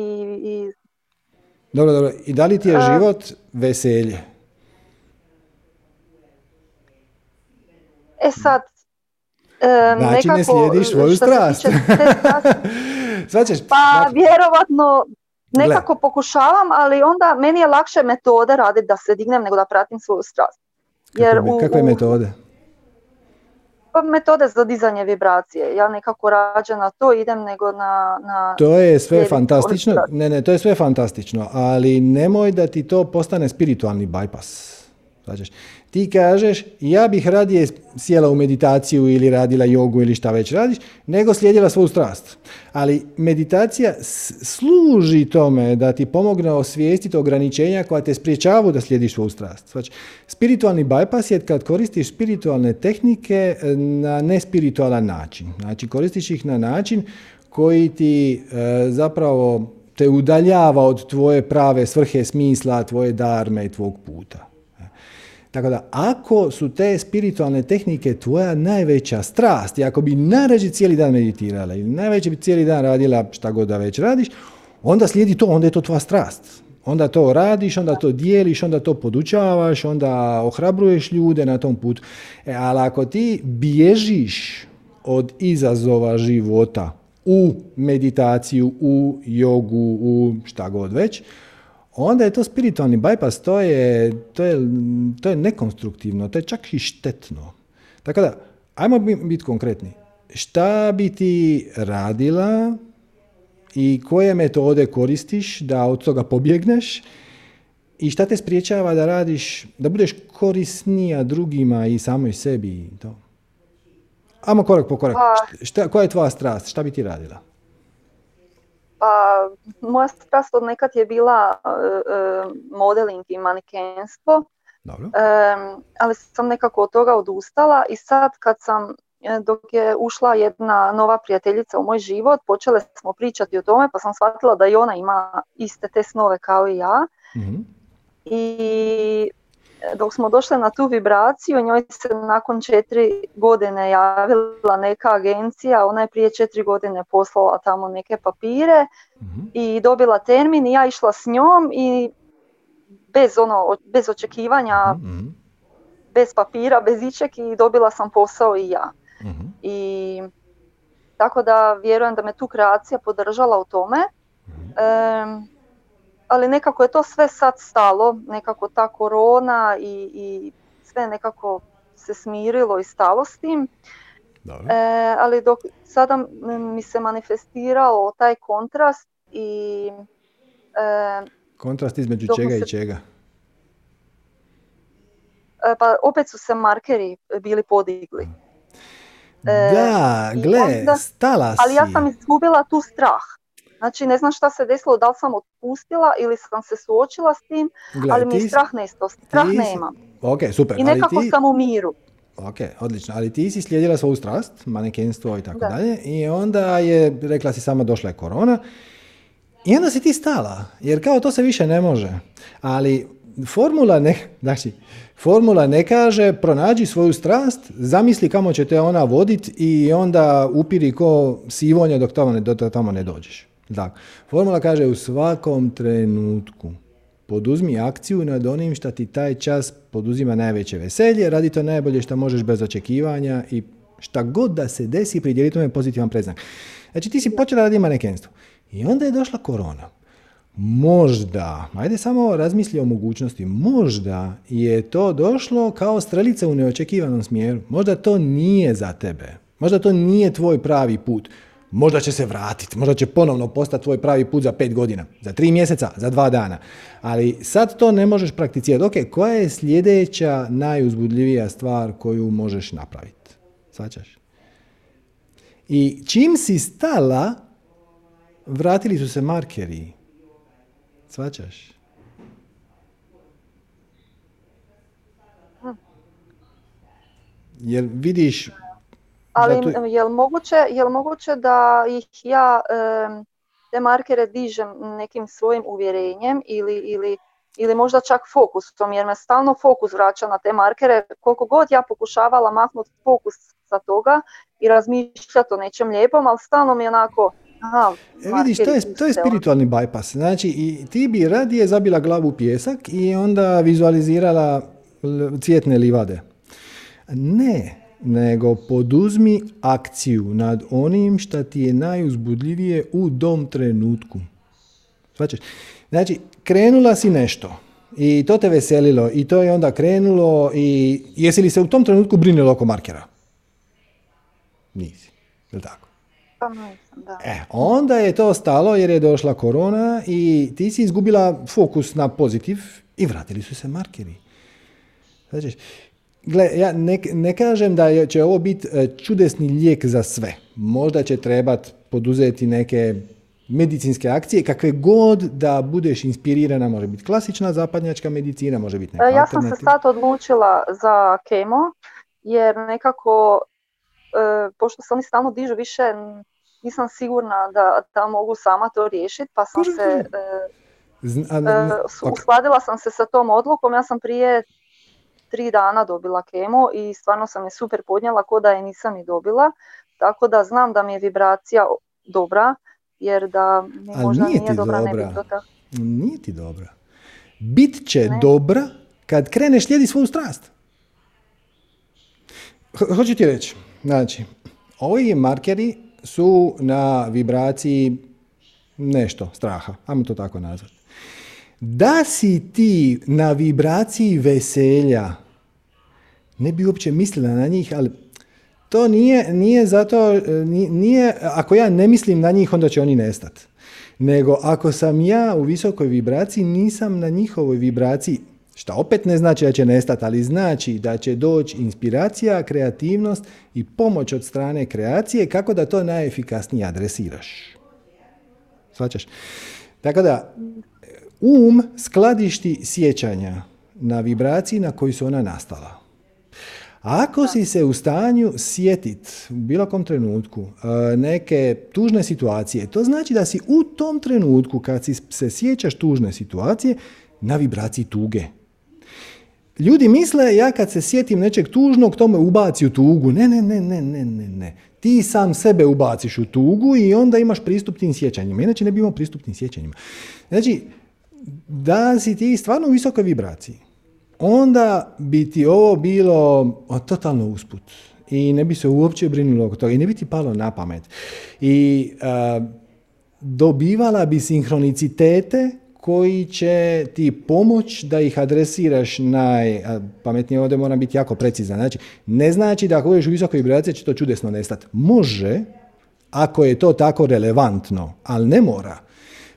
i... Dobro, dobro. I da li ti je e, život veselje? E sad, znači nekako, ne slijediš svoju strast. <laughs> pa vjerovatno nekako pokušavam, ali onda meni je lakše metode raditi da se dignem nego da pratim svoju strast. Jer kakve, kakve metode? Pa metode za dizanje vibracije. Ja nekako rađe na to idem nego na... na to je sve fantastično. Ne, ne, to je sve fantastično, ali nemoj da ti to postane spiritualni bypass. Znači, ti kažeš, ja bih radije sjela u meditaciju ili radila jogu ili šta već radiš, nego slijedila svoju strast. Ali meditacija služi tome da ti pomogne osvijestiti ograničenja koja te spriječavaju da slijediš svoju strast. Znači, spiritualni bypass je kad koristiš spiritualne tehnike e, na nespiritualan način. Znači, koristiš ih na način koji ti e, zapravo te udaljava od tvoje prave svrhe, smisla, tvoje darme i tvog puta. Tako da, ako su te spiritualne tehnike tvoja najveća strast i ako bi najrađe cijeli dan meditirala ili najveće bi cijeli dan radila šta god da već radiš, onda slijedi to, onda je to tvoja strast. Onda to radiš, onda to dijeliš, onda to podučavaš, onda ohrabruješ ljude na tom putu. E, ali ako ti bježiš od izazova života u meditaciju, u jogu, u šta god već, onda je to spiritualni bypass, to je, to je, to je nekonstruktivno, to je čak i štetno. Tako da, ajmo biti konkretni. Šta bi ti radila i koje metode koristiš da od toga pobjegneš i šta te spriječava da radiš, da budeš korisnija drugima i samoj sebi i to? Ajmo korak po korak. Pa- šta, koja je tvoja strast? Šta bi ti radila? Pa moja strast od nekad je bila uh, modeling i manikenstvo, Dobro. ali sam nekako od toga odustala i sad kad sam dok je ušla jedna nova prijateljica u moj život, počele smo pričati o tome pa sam shvatila da i ona ima iste te snove kao i ja. Mhm. I dok smo došli na tu vibraciju, njoj se nakon četiri godine javila neka agencija, ona je prije četiri godine poslala tamo neke papire mhm. i dobila termin i ja išla s njom i bez, ono, bez očekivanja, mhm. bez papira, bez ičeg i dobila sam posao i ja. Mhm. I tako da vjerujem da me tu kreacija podržala u tome. E, ali nekako je to sve sad stalo, nekako ta korona i, i sve nekako se smirilo i stalo s tim. E, ali dok sada mi se manifestirao taj kontrast i... E, kontrast između čega i čega? E, pa opet su se markeri bili podigli. E, da, gle, stala si. Ali ja sam izgubila tu strah. Znači ne znam šta se desilo, da li sam otpustila ili sam se suočila s tim, ali mi je strah nestao, strah ti... nemam. Ok, super. I nekako ali ti... sam u miru. Ok, odlično. Ali ti si slijedila svoju strast, manekenstvo i tako dalje, i onda je, rekla si sama, došla je korona, i onda si ti stala, jer kao to se više ne može. Ali formula ne, <laughs> znači, formula ne kaže pronađi svoju strast, zamisli kamo će te ona voditi i onda upiri ko sivonje dok tamo ne, dok tamo ne dođeš. Da. Formula kaže u svakom trenutku poduzmi akciju nad onim što ti taj čas poduzima najveće veselje, radi to najbolje što možeš bez očekivanja i šta god da se desi, pridjeli tome pozitivan preznak. Znači ti si počela raditi manekenstvo i onda je došla korona. Možda, ajde samo razmisli o mogućnosti, možda je to došlo kao strelica u neočekivanom smjeru. Možda to nije za tebe. Možda to nije tvoj pravi put. Možda će se vratiti, možda će ponovno postati tvoj pravi put za pet godina, za tri mjeseca, za dva dana. Ali sad to ne možeš prakticirati. Ok, koja je sljedeća najuzbudljivija stvar koju možeš napraviti? Svačaš? I čim si stala, vratili su se markeri. Svačaš? Jer vidiš ali je li moguće, je moguće da ih ja te markere dižem nekim svojim uvjerenjem ili, ili, ili možda čak fokusom, jer me stalno fokus vraća na te markere. Koliko god ja pokušavala maknuti fokus sa toga i razmišljati o nečem lijepom, ali stalno mi je onako, Aha, e, vidiš, to je, to je spiritualni bypass. Znači, i ti bi radije zabila glavu u pjesak i onda vizualizirala cvjetne livade. Ne, nego poduzmi akciju nad onim što ti je najuzbudljivije u dom trenutku. Svačeš? Znači, krenula si nešto i to te veselilo i to je onda krenulo i jesi li se u tom trenutku brinilo oko markera? Nisi, je tako? Pa da. E, onda je to stalo jer je došla korona i ti si izgubila fokus na pozitiv i vratili su se markeri. Znači, Gle, ja ne, ne kažem da će ovo biti e, čudesni lijek za sve. Možda će trebati poduzeti neke medicinske akcije, kakve god da budeš inspirirana, može biti klasična zapadnjačka medicina, može biti neka e, Ja sam se sad odlučila za kemo, jer nekako, e, pošto se oni stalno dižu više, nisam sigurna da, da mogu sama to riješiti, pa sam se... uskladila sam se sa tom odlukom, ja sam prije tri dana dobila kemo i stvarno sam je super podnijela ko da je nisam i dobila. Tako da znam da mi je vibracija dobra, jer da mi možda nije, nije dobra, dobra. ne bi to tako. Nije ti dobra. Bit će dobra kad kreneš slijedi svoju strast. hoću ti reći, znači, ovi markeri su na vibraciji nešto, straha, ajmo to tako nazvati. Da si ti na vibraciji veselja, ne bi uopće mislila na njih, ali to nije, nije zato, e, nije, ako ja ne mislim na njih, onda će oni nestati. Nego ako sam ja u visokoj vibraciji, nisam na njihovoj vibraciji, što opet ne znači da će nestati, ali znači da će doći inspiracija, kreativnost i pomoć od strane kreacije kako da to najefikasnije adresiraš. Svačaš? Tako da, um skladišti sjećanja na vibraciji na koji su ona nastala. Ako si se u stanju sjetiti u bilo kom trenutku e, neke tužne situacije, to znači da si u tom trenutku kad si se sjećaš tužne situacije na vibraciji tuge. Ljudi misle ja kad se sjetim nečeg tužnog to me ubaci u tugu. Ne, ne, ne, ne, ne, ne, ne. Ti sam sebe ubaciš u tugu i onda imaš pristup tim sjećanjima. Inače ne bi imao pristup tim sjećanjima. Znači, da si ti stvarno u visokoj vibraciji, onda bi ti ovo bilo totalno usput i ne bi se uopće brinulo oko toga i ne bi ti palo na pamet. I dobivala bi sinhronicitete koji će ti pomoć da ih adresiraš najpametnije, ovdje moram biti jako precizan. Znači, ne znači da ako budeš u visokoj vibraciji će to čudesno nestati. Može, ako je to tako relevantno, ali ne mora.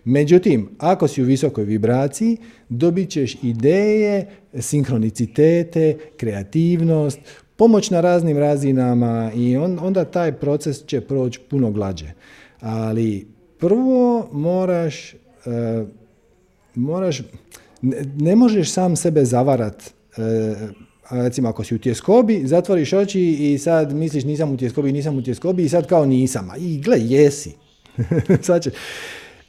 Međutim, ako si u visokoj vibraciji, dobit ćeš ideje, sinkronicitete, kreativnost, pomoć na raznim razinama i onda taj proces će proći puno glađe. Ali prvo moraš, e, moraš ne, možeš sam sebe zavarat e, recimo ako si u tjeskobi, zatvoriš oči i sad misliš nisam u tjeskobi, nisam u tjeskobi i sad kao nisam. I gle, jesi. <laughs> sad će,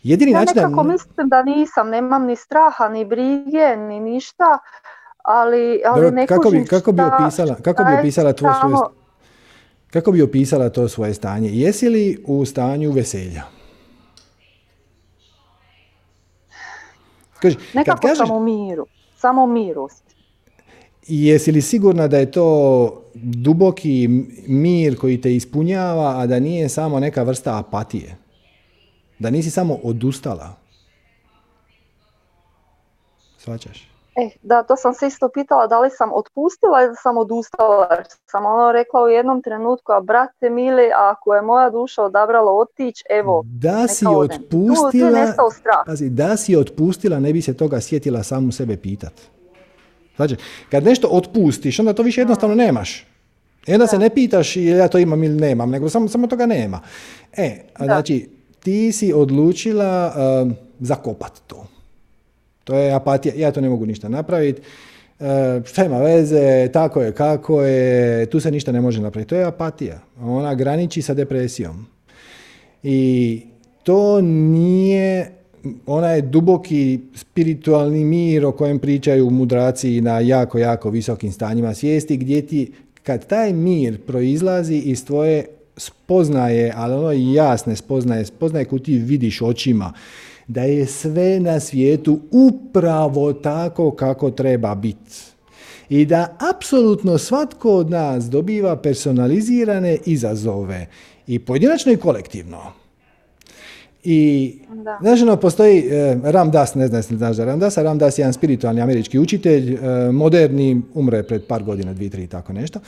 Jedini ja način nekako mislim da nisam, nemam ni straha, ni brige, ni ništa, ali, ali ne kako bi, kako bi opisala, kako bi opisala to svoje kako bi opisala to svoje stanje? Jesi li u stanju veselja? Kaži, Nekako kad kažeš, sam u miru. Samo miru. Jesi li sigurna da je to duboki mir koji te ispunjava, a da nije samo neka vrsta apatije? Da nisi samo odustala. Svačaš? E, da, to sam se isto pitala, da li sam otpustila ili sam odustala. Sam ono rekla u jednom trenutku, a brate mili, ako je moja duša odabrala otići, evo, da si otpustila, tu, da si otpustila, ne bi se toga sjetila samu sebe pitat. Znači, kad nešto otpustiš, onda to više jednostavno nemaš. I onda se ne pitaš ili ja to imam ili nemam, nego samo, samo toga nema. E, znači, ti si odlučila uh, zakopati to. To je apatija, ja to ne mogu ništa napraviti. Uh, šta ima veze, tako je, kako je, tu se ništa ne može napraviti. To je apatija. Ona graniči sa depresijom. I to nije, ona je duboki spiritualni mir o kojem pričaju mudraci na jako, jako visokim stanjima svijesti, gdje ti, kad taj mir proizlazi iz tvoje spoznaje, ali ono jasne spoznaje, spoznaje koju ti vidiš očima, da je sve na svijetu upravo tako kako treba biti. I da apsolutno svatko od nas dobiva personalizirane izazove i pojedinačno i kolektivno. I da. znaš, ono, postoji eh, Ram Dass, ne znam se znaš za Ram Dass, Ram Dass je jedan spiritualni američki učitelj, eh, moderni, umre pred par godina, dvije, tri, tako nešto.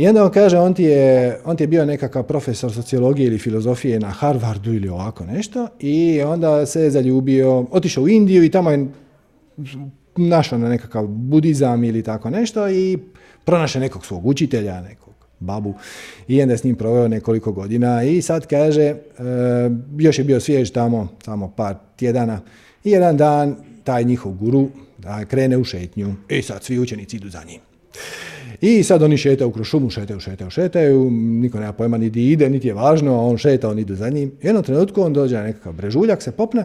I onda on kaže, on ti, je, on ti je bio nekakav profesor sociologije ili filozofije na Harvardu ili ovako nešto i onda se je zaljubio, otišao u Indiju i tamo je našao na nekakav budizam ili tako nešto i pronašao nekog svog učitelja, nekog babu i onda je s njim proveo nekoliko godina i sad kaže, e, još je bio svjež tamo, samo par tjedana i jedan dan taj njihov guru da, krene u šetnju i sad svi učenici idu za njim. I sad oni šetaju kroz šumu, šetaju, šetaju, šetaju, niko nema pojma niti ide, niti je važno, on šeta, on ide za njim. Jednom trenutku on dođe na nekakav brežuljak, se popne,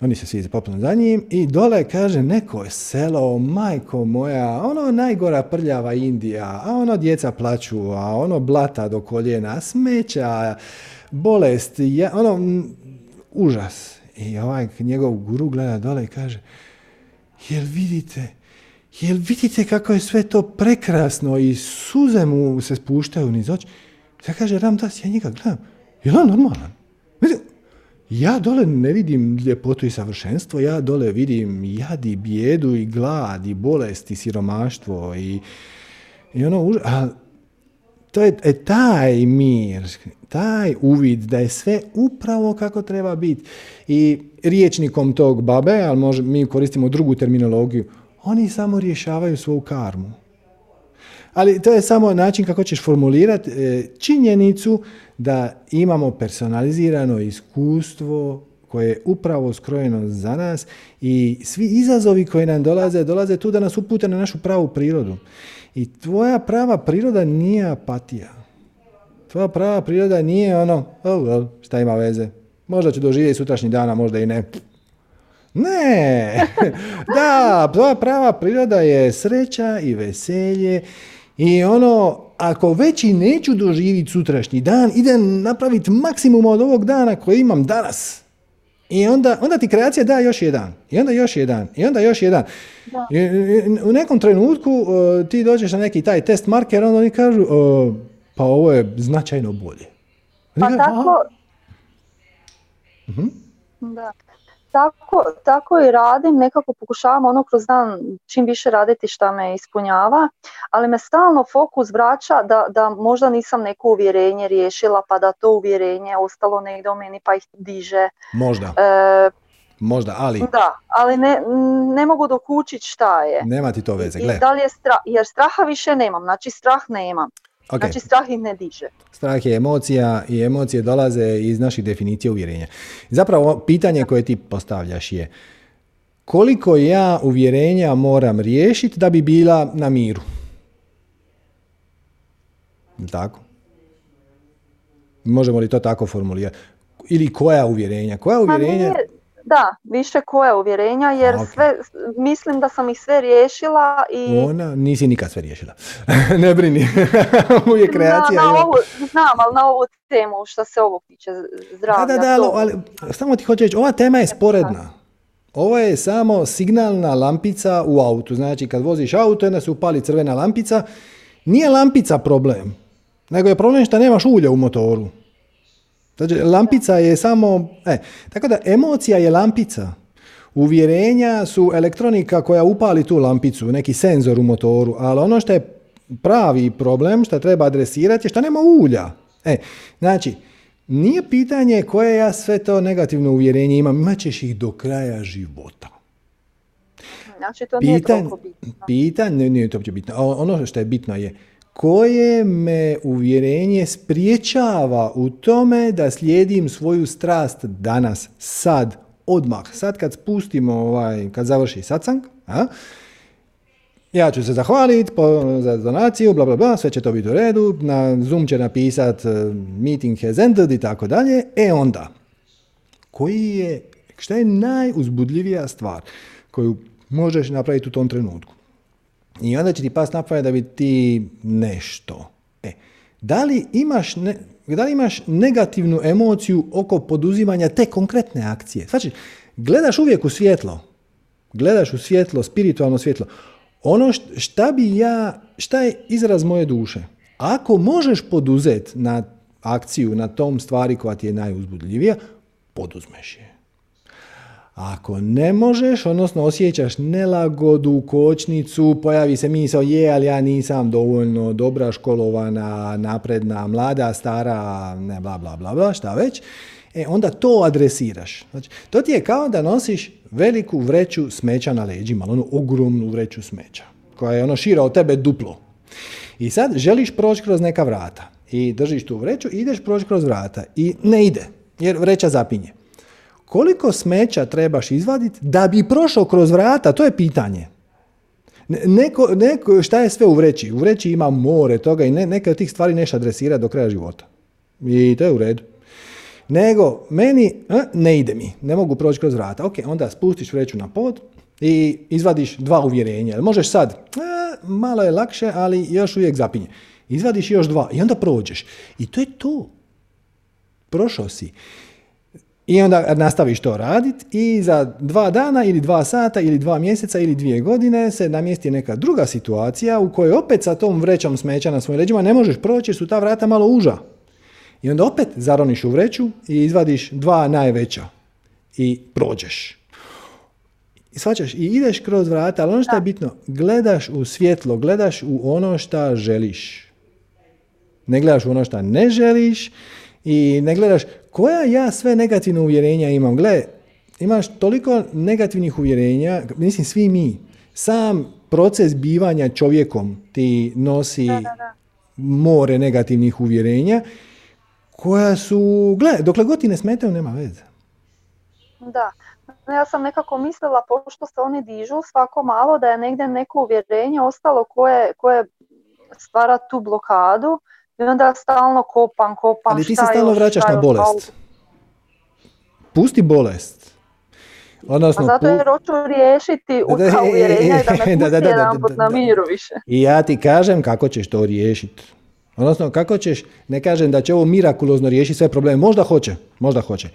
oni se svi popnu za njim i dole kaže neko je selo, majko moja, ono najgora prljava Indija, a ono djeca plaću, a ono blata do koljena, smeća, bolest, ja, ono užas. I ovaj njegov guru gleda dole i kaže, jel vidite, Jel vidite kako je sve to prekrasno i suze mu se spuštaju niz oči? Sad kaže Ramdas, ja njega gledam. Je on normalan? Ja dole ne vidim ljepotu i savršenstvo, ja dole vidim jad i bijedu i glad i bolest i siromaštvo i, i ono, a to je e, taj mir, taj uvid da je sve upravo kako treba biti. I riječnikom tog babe, ali može, mi koristimo drugu terminologiju, oni samo rješavaju svoju karmu. Ali to je samo način kako ćeš formulirati e, činjenicu da imamo personalizirano iskustvo koje je upravo skrojeno za nas i svi izazovi koji nam dolaze, dolaze tu da nas upute na našu pravu prirodu. I tvoja prava priroda nije apatija. Tvoja prava priroda nije ono, oh, well, šta ima veze. Možda ću doživjeti sutrašnji dana, možda i ne. Ne, <laughs> da, tvoja prava priroda je sreća i veselje i ono, ako već i neću doživjeti sutrašnji dan, idem napraviti maksimum od ovog dana koji imam danas. I onda, onda ti kreacija da još jedan, i onda još jedan, i onda još jedan. u nekom trenutku uh, ti dođeš na neki taj test marker, onda oni kažu, uh, pa ovo je značajno bolje. Pa tako... uh Da. Tako, tako i radim, nekako pokušavam ono kroz dan čim više raditi šta me ispunjava, ali me stalno fokus vraća da, da možda nisam neko uvjerenje riješila pa da to uvjerenje ostalo negdje u meni pa ih diže. Možda. E, Možda, ali... Da, ali ne, ne mogu dokučiti šta je. Nema ti to veze, gle. da li je strah, jer straha više nemam, znači strah nemam. Okay. Znači strah ih ne diže. Strah je emocija i emocije dolaze iz naših definicija uvjerenja. Zapravo pitanje koje ti postavljaš je koliko ja uvjerenja moram riješiti da bi bila na miru? Tako? Možemo li to tako formulirati? Ili koja uvjerenja? Koja uvjerenja? Da, više koje uvjerenja jer sve, mislim da sam ih sve riješila i... Ona, nisi nikad sve riješila. <laughs> ne brini, <laughs> uvijek kreacija. Na, na ovu, znam, ali na ovu temu što se ovo tiče zdravlja. Da, da, da, ali, samo ti hoću reći, ova tema je sporedna. Ovo je samo signalna lampica u autu. Znači, kad voziš auto, onda se upali crvena lampica. Nije lampica problem, nego je problem što nemaš ulja u motoru. Znači, lampica je samo... E, tako da emocija je lampica. Uvjerenja su elektronika koja upali tu lampicu, neki senzor u motoru, ali ono što je pravi problem, što treba adresirati je što nema ulja. E, znači, nije pitanje koje ja sve to negativno uvjerenje imam, imat ćeš ih do kraja života. Znači, to nije bitno. Pitanje, nije to bitno. Ono što je bitno je, koje me uvjerenje spriječava u tome da slijedim svoju strast danas, sad, odmah. Sad kad spustimo, ovaj, kad završi satsang, a, ja ću se zahvaliti za donaciju, bla, bla, bla, sve će to biti u redu, na Zoom će napisat e, meeting has ended i tako dalje. E onda, koji je, šta je najuzbudljivija stvar koju možeš napraviti u tom trenutku? I onda će ti pas na da bi ti nešto. E, da li imaš, ne, da li imaš negativnu emociju oko poduzimanja te konkretne akcije? Znači, gledaš uvijek u svjetlo. Gledaš u svjetlo, spiritualno svjetlo. Ono šta bi ja, šta je izraz moje duše? Ako možeš poduzeti na akciju, na tom stvari koja ti je najuzbudljivija, poduzmeš je. Ako ne možeš, odnosno osjećaš nelagodu, kočnicu, pojavi se misao je, ali ja nisam dovoljno dobra, školovana, napredna, mlada, stara, ne bla bla bla bla, šta već, e, onda to adresiraš. Znači, to ti je kao da nosiš veliku vreću smeća na leđima, onu ogromnu vreću smeća, koja je ono šira od tebe duplo. I sad želiš proći kroz neka vrata i držiš tu vreću i ideš proći kroz vrata i ne ide, jer vreća zapinje. Koliko smeća trebaš izvaditi da bi prošao kroz vrata? To je pitanje. Neko, neko, šta je sve u vreći? U vreći ima more toga i ne, neke od tih stvari neš adresira do kraja života. I to je u redu. Nego, meni ne ide mi, ne mogu proći kroz vrata. Ok, onda spustiš vreću na pod i izvadiš dva uvjerenja. Možeš sad, malo je lakše, ali još uvijek zapinje. Izvadiš još dva i onda prođeš. I to je to. Prošao si. I onda nastaviš to raditi i za dva dana ili dva sata ili dva mjeseca ili dvije godine se namjesti neka druga situacija u kojoj opet sa tom vrećom smeća na svojim leđima ne možeš proći jer su ta vrata malo uža. I onda opet zaroniš u vreću i izvadiš dva najveća i prođeš. I svačaš i ideš kroz vrata, ali ono što je bitno, gledaš u svjetlo, gledaš u ono što želiš. Ne gledaš u ono što ne želiš i ne gledaš koja ja sve negativne uvjerenja imam. Gle, imaš toliko negativnih uvjerenja, mislim svi mi, sam proces bivanja čovjekom ti nosi more negativnih uvjerenja koja su, gle, dokle god ti ne smetaju, nema veze. Da, ja sam nekako mislila, pošto se oni dižu svako malo, da je negdje neko uvjerenje ostalo koje, koje stvara tu blokadu i onda stalno kopam, kopam. Ali ti se stalno vraćaš na bolest. Pusti bolest. Odnosno, pa zato jer hoću riješiti kao uvjerenja i da me pusti jedan put na miru više. I ja ti kažem kako ćeš to riješiti. Odnosno, kako ćeš, ne kažem da će ovo mirakulozno riješiti sve probleme, možda hoće, možda hoće.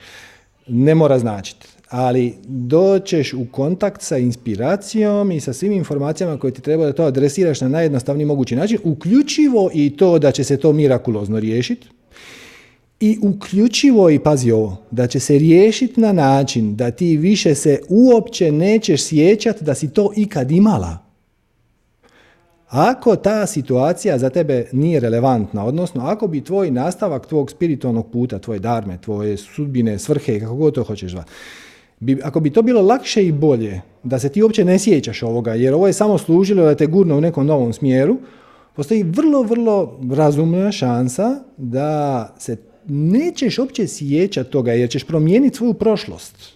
Ne mora značiti ali doćeš u kontakt sa inspiracijom i sa svim informacijama koje ti treba da to adresiraš na najjednostavniji mogući način, uključivo i to da će se to mirakulozno riješiti, i uključivo i pazi ovo, da će se riješiti na način da ti više se uopće nećeš sjećati da si to ikad imala. Ako ta situacija za tebe nije relevantna, odnosno ako bi tvoj nastavak tvog spiritualnog puta, tvoje darme, tvoje sudbine, svrhe, kako god to hoćeš zvati, bi, ako bi to bilo lakše i bolje, da se ti uopće ne sjećaš ovoga, jer ovo je samo služilo da te gurne u nekom novom smjeru, postoji vrlo, vrlo razumna šansa da se nećeš uopće sjećati toga, jer ćeš promijeniti svoju prošlost.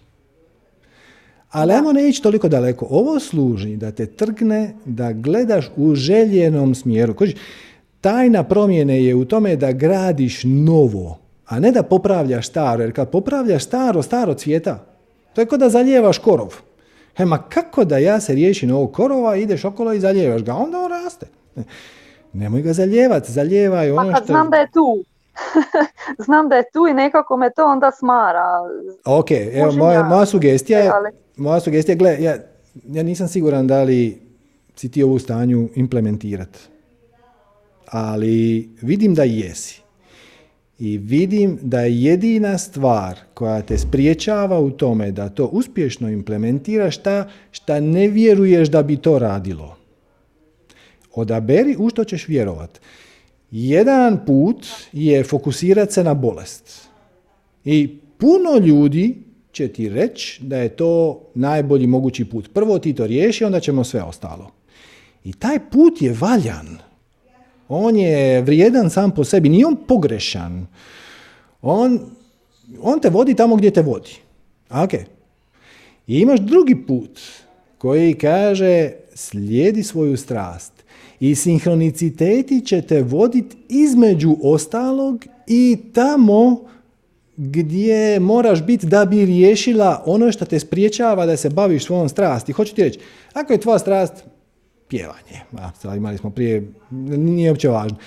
Ali ajmo ne ići toliko daleko. Ovo služi da te trgne da gledaš u željenom smjeru. Koži, tajna promjene je u tome da gradiš novo, a ne da popravljaš staro. Jer kad popravljaš staro, staro cvjeta. To je kao da zaljevaš korov. E, ma kako da ja se riješim ovog korova, ideš okolo i zaljevaš ga, onda on raste. Nemoj ga zaljevati, zaljevaj ono pa znam da je tu. <laughs> znam da je tu i nekako me to onda smara. Ok, evo, moja, moja sugestija je, moja sugestija, gle, ja, ja nisam siguran da li si ti ovu stanju implementirati. Ali vidim da jesi i vidim da je jedina stvar koja te spriječava u tome da to uspješno implementiraš ta šta ne vjeruješ da bi to radilo. Odaberi u što ćeš vjerovat. Jedan put je fokusirati se na bolest. I puno ljudi će ti reći da je to najbolji mogući put. Prvo ti to riješi, onda ćemo sve ostalo. I taj put je valjan. On je vrijedan sam po sebi, nije on pogrešan. On, on te vodi tamo gdje te vodi. Ok. I imaš drugi put koji kaže slijedi svoju strast. I sinhroniciteti će te voditi između ostalog i tamo gdje moraš biti da bi riješila ono što te spriječava da se baviš svojom strasti. Hoću ti reći, ako je tvoja strast pjevanje. A, imali smo prije, nije uopće važno.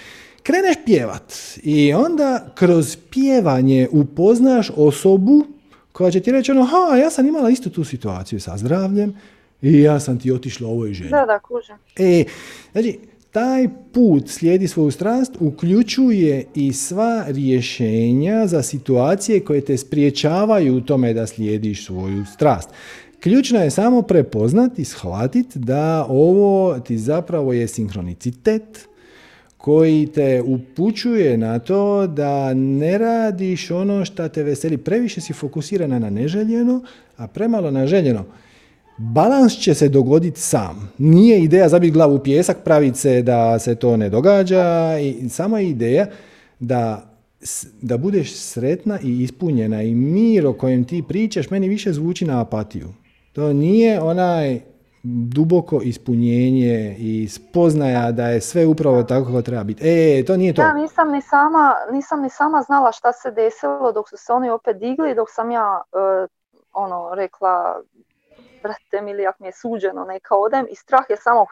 Kreneš pjevat i onda kroz pjevanje upoznaš osobu koja će ti reći ono, ha, ja sam imala istu tu situaciju sa zdravljem i ja sam ti otišla ovoj ženi. Da, da, kužem. E, znači, taj put slijedi svoju strast uključuje i sva rješenja za situacije koje te spriječavaju u tome da slijediš svoju strast. Ključno je samo prepoznati i shvatiti da ovo ti zapravo je sinkronicitet koji te upućuje na to da ne radiš ono što te veseli. Previše si fokusirana na neželjeno, a premalo na željeno. Balans će se dogoditi sam. Nije ideja zabiti glavu u pjesak, praviti se da se to ne događa. I samo je ideja da da budeš sretna i ispunjena i mir o kojem ti pričaš meni više zvuči na apatiju. To nije onaj duboko ispunjenje i spoznaja da je sve upravo tako kako treba biti. E, to nije to. Ja nisam ni sama, nisam ni sama znala šta se desilo dok su se oni opet digli, dok sam ja uh, ono rekla brate mili, ako mi je suđeno, neka odem i strah je samo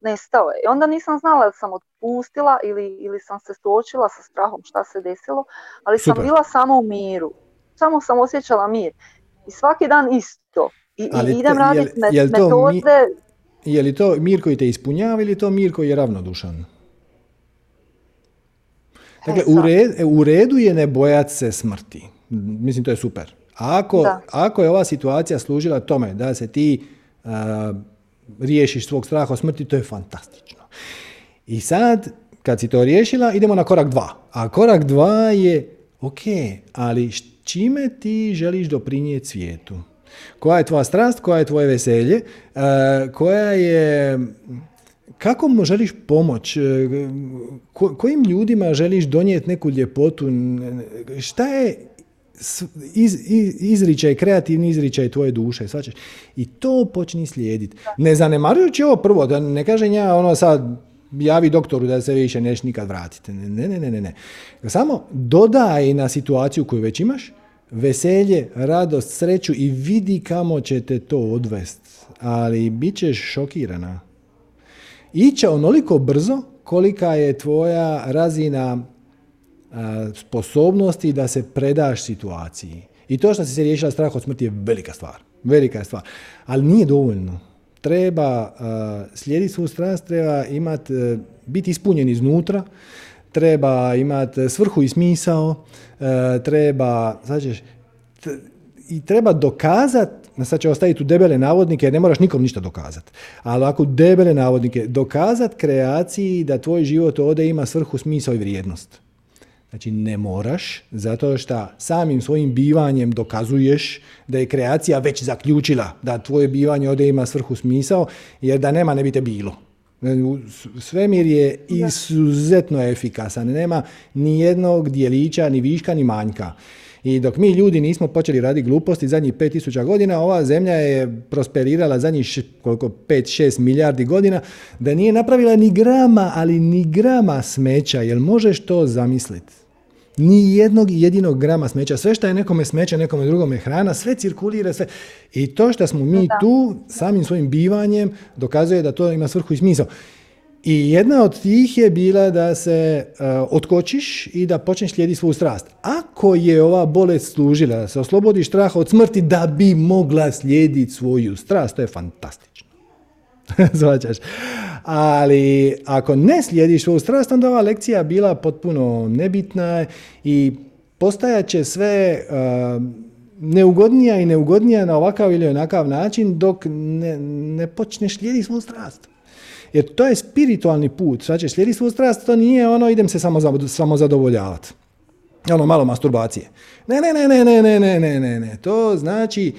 nestao je. I onda nisam znala da sam otpustila ili, ili sam se suočila sa strahom šta se desilo, ali sam bila samo u miru. Samo sam osjećala mir. I svaki dan isto. I, Ali idem raditi je, metode... je li to mir koji te ispunjava ili je to mir koji je ravnodušan? Dakle, u, u redu je ne bojati se smrti. Mislim, to je super. Ako, ako je ova situacija služila tome da se ti uh, riješiš svog straha o smrti, to je fantastično. I sad, kad si to riješila, idemo na korak dva. A korak dva je, ok, ali čime ti želiš doprinijeti svijetu? Koja je tvoja strast, koja je tvoje veselje, e, koja je kako mu želiš pomoć, e, kojim ljudima želiš donijeti neku ljepotu, šta je iz, izričaj, kreativni izričaj tvoje duše, svačeš. I to počni slijediti. Ne zanemarujući ovo prvo, da ne kažem ja ono sad javi doktoru da se više neš nikad vratiti. Ne, ne, ne, ne, ne. Samo dodaj na situaciju koju već imaš, veselje, radost, sreću i vidi kamo će te to odvest. Ali bit ćeš šokirana. Iće onoliko brzo kolika je tvoja razina sposobnosti da se predaš situaciji. I to što si se riješila strah od smrti je velika stvar. Velika je stvar. Ali nije dovoljno. Treba slijediti svu strast, treba imati, biti ispunjen iznutra, treba imati svrhu i smisao, treba, znači, i treba dokazati sad će ostaviti u debele navodnike ne moraš nikom ništa dokazati. Ali ako debele navodnike, dokazat kreaciji da tvoj život ovdje ima svrhu, smisao i vrijednost. Znači ne moraš, zato što samim svojim bivanjem dokazuješ da je kreacija već zaključila da tvoje bivanje ovdje ima svrhu smisao, jer da nema ne bi te bilo. Svemir je izuzetno efikasan, nema ni jednog dijelića, ni viška, ni manjka. I dok mi ljudi nismo počeli raditi gluposti zadnjih 5000 godina, ova zemlja je prosperirala zadnjih koliko 5-6 milijardi godina, da nije napravila ni grama, ali ni grama smeća. Jel možeš to zamisliti? Ni jednog jedinog grama smeća. Sve što je nekome smeća, nekome drugome hrana, sve cirkulira, sve. I to što smo mi tu samim svojim bivanjem dokazuje da to ima svrhu i smisao. I jedna od tih je bila da se uh, otkočiš i da počneš slijediti svoju strast. Ako je ova bolest služila da se oslobodiš straha od smrti da bi mogla slijediti svoju strast, to je fantastično. <laughs> Zvačaš. Ali ako ne slijediš svoju strast, onda ova lekcija bila potpuno nebitna i postajat će sve uh, neugodnija i neugodnija na ovakav ili onakav način dok ne, ne počneš slijediti svoju strast. Jer to je spiritualni put. Znači, slijedi svu strast, to nije ono idem se samo, samo zadovoljavati. Ono malo masturbacije. Ne, ne, ne, ne, ne, ne, ne, ne, ne. To znači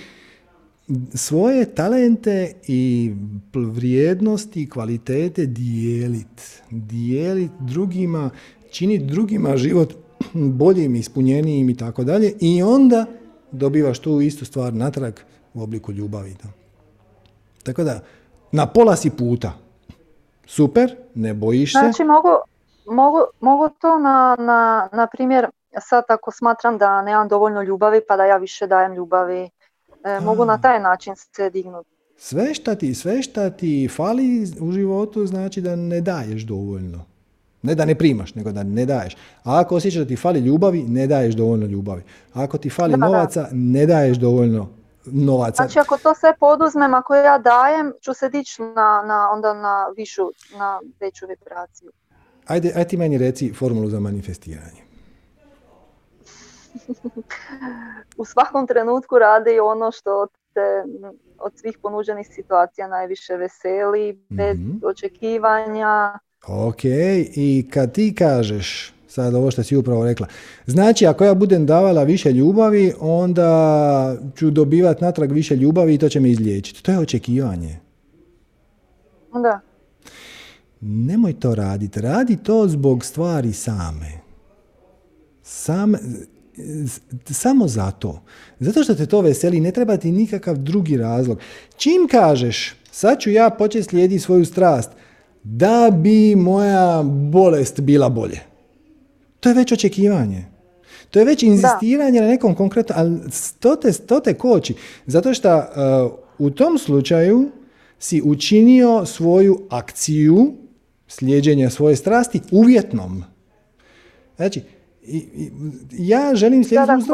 svoje talente i vrijednosti i kvalitete dijelit. Dijelit drugima, činiti drugima život <clears throat> boljim, ispunjenijim i tako dalje. I onda dobivaš tu istu stvar natrag u obliku ljubavi. Tako da, na pola si puta. Super, ne bojiš se. Znači mogu, mogu, mogu to na, na, na primjer, sad ako smatram da nemam dovoljno ljubavi pa da ja više dajem ljubavi, e, mogu na taj način se dignuti. Sve šta ti, sve šta ti fali u životu znači da ne daješ dovoljno. Ne da ne primaš, nego da ne daješ. A ako osjećaš da ti fali ljubavi, ne daješ dovoljno ljubavi. A ako ti fali novaca, ne daješ dovoljno novaca. Znači ako to sve poduzmem, ako ja dajem, ću se dići na, na, onda na višu, na veću vibraciju. Ajde, ajde ti meni reci formulu za manifestiranje. U svakom trenutku radi ono što te od svih ponuđenih situacija najviše veseli, bez mm očekivanja. Ok, i kad ti kažeš sad ovo što si upravo rekla. Znači, ako ja budem davala više ljubavi, onda ću dobivati natrag više ljubavi i to će me izliječiti. To je očekivanje. Da. Nemoj to raditi. Radi to zbog stvari same. Sam, samo zato. Zato što te to veseli, ne treba ti nikakav drugi razlog. Čim kažeš, sad ću ja početi slijediti svoju strast, da bi moja bolest bila bolje. To je već očekivanje. To je već inzistiranje na nekom konkretnom, ali to te, to te koči. Zato što uh, u tom slučaju si učinio svoju akciju slijeđenja svoje strasti uvjetnom. Znači, ja želim slijediti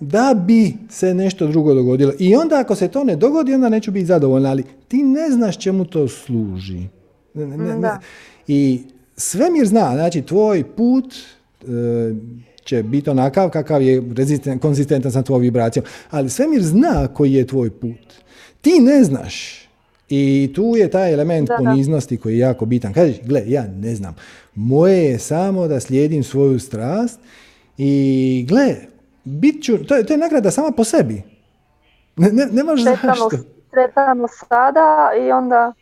da, da bi se nešto drugo dogodilo. I onda ako se to ne dogodi, onda neću biti zadovoljna, ali ti ne znaš čemu to služi. Ne, ne, ne. I svemir zna, znači tvoj put će biti onakav kakav je konzistentan sa tvojom vibracijom. Ali svemir zna koji je tvoj put. Ti ne znaš. I tu je taj element da, poniznosti koji je jako bitan. Kažeš, gle, ja ne znam. Moje je samo da slijedim svoju strast i gle, bit ću, to je, to je nagrada sama po sebi. Ne, ne, nemaš zašto. Sretamo sada i onda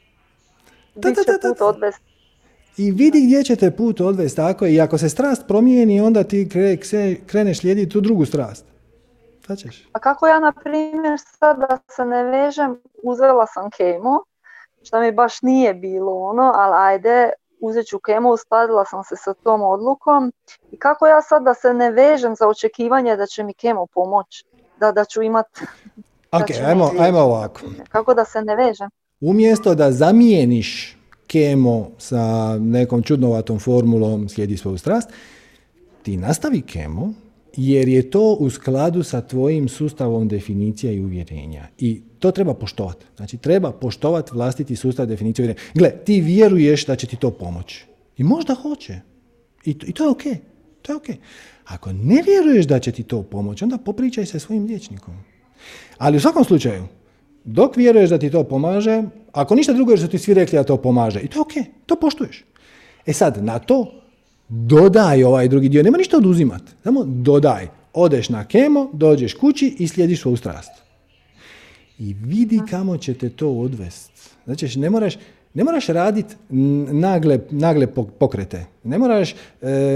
da, bit će put odvesti i vidi gdje će te put odvesti tako i ako se strast promijeni onda ti kre, kreneš slijediti tu drugu strast. Šta ćeš? A kako ja na primjer sad da se ne vežem, uzela sam kemo, što mi baš nije bilo ono, ali ajde, uzet ću kemo, uskladila sam se sa tom odlukom i kako ja sad da se ne vežem za očekivanje da će mi kemo pomoć, da, da ću imat... Ok, ajmo, ajmo ovako. Kako da se ne vežem? Umjesto da zamijeniš kemo sa nekom čudnovatom formulom slijedi svoju strast, ti nastavi kemo jer je to u skladu sa tvojim sustavom definicija i uvjerenja. I to treba poštovati. Znači, treba poštovati vlastiti sustav definicije uvjerenja. Gle, ti vjeruješ da će ti to pomoći. I možda hoće. I, I to je ok. To je ok. Ako ne vjeruješ da će ti to pomoći, onda popričaj se svojim liječnikom. Ali u svakom slučaju, dok vjeruješ da ti to pomaže, ako ništa drugo jer su ti svi rekli da to pomaže, i to je ok, to poštuješ. E sad, na to dodaj ovaj drugi dio, nema ništa oduzimat, samo dodaj. Odeš na kemo, dođeš kući i slijediš svoju strast. I vidi kamo će te to odvest. Znači, ne moraš, ne moraš raditi nagle, nagle pokrete, ne moraš e,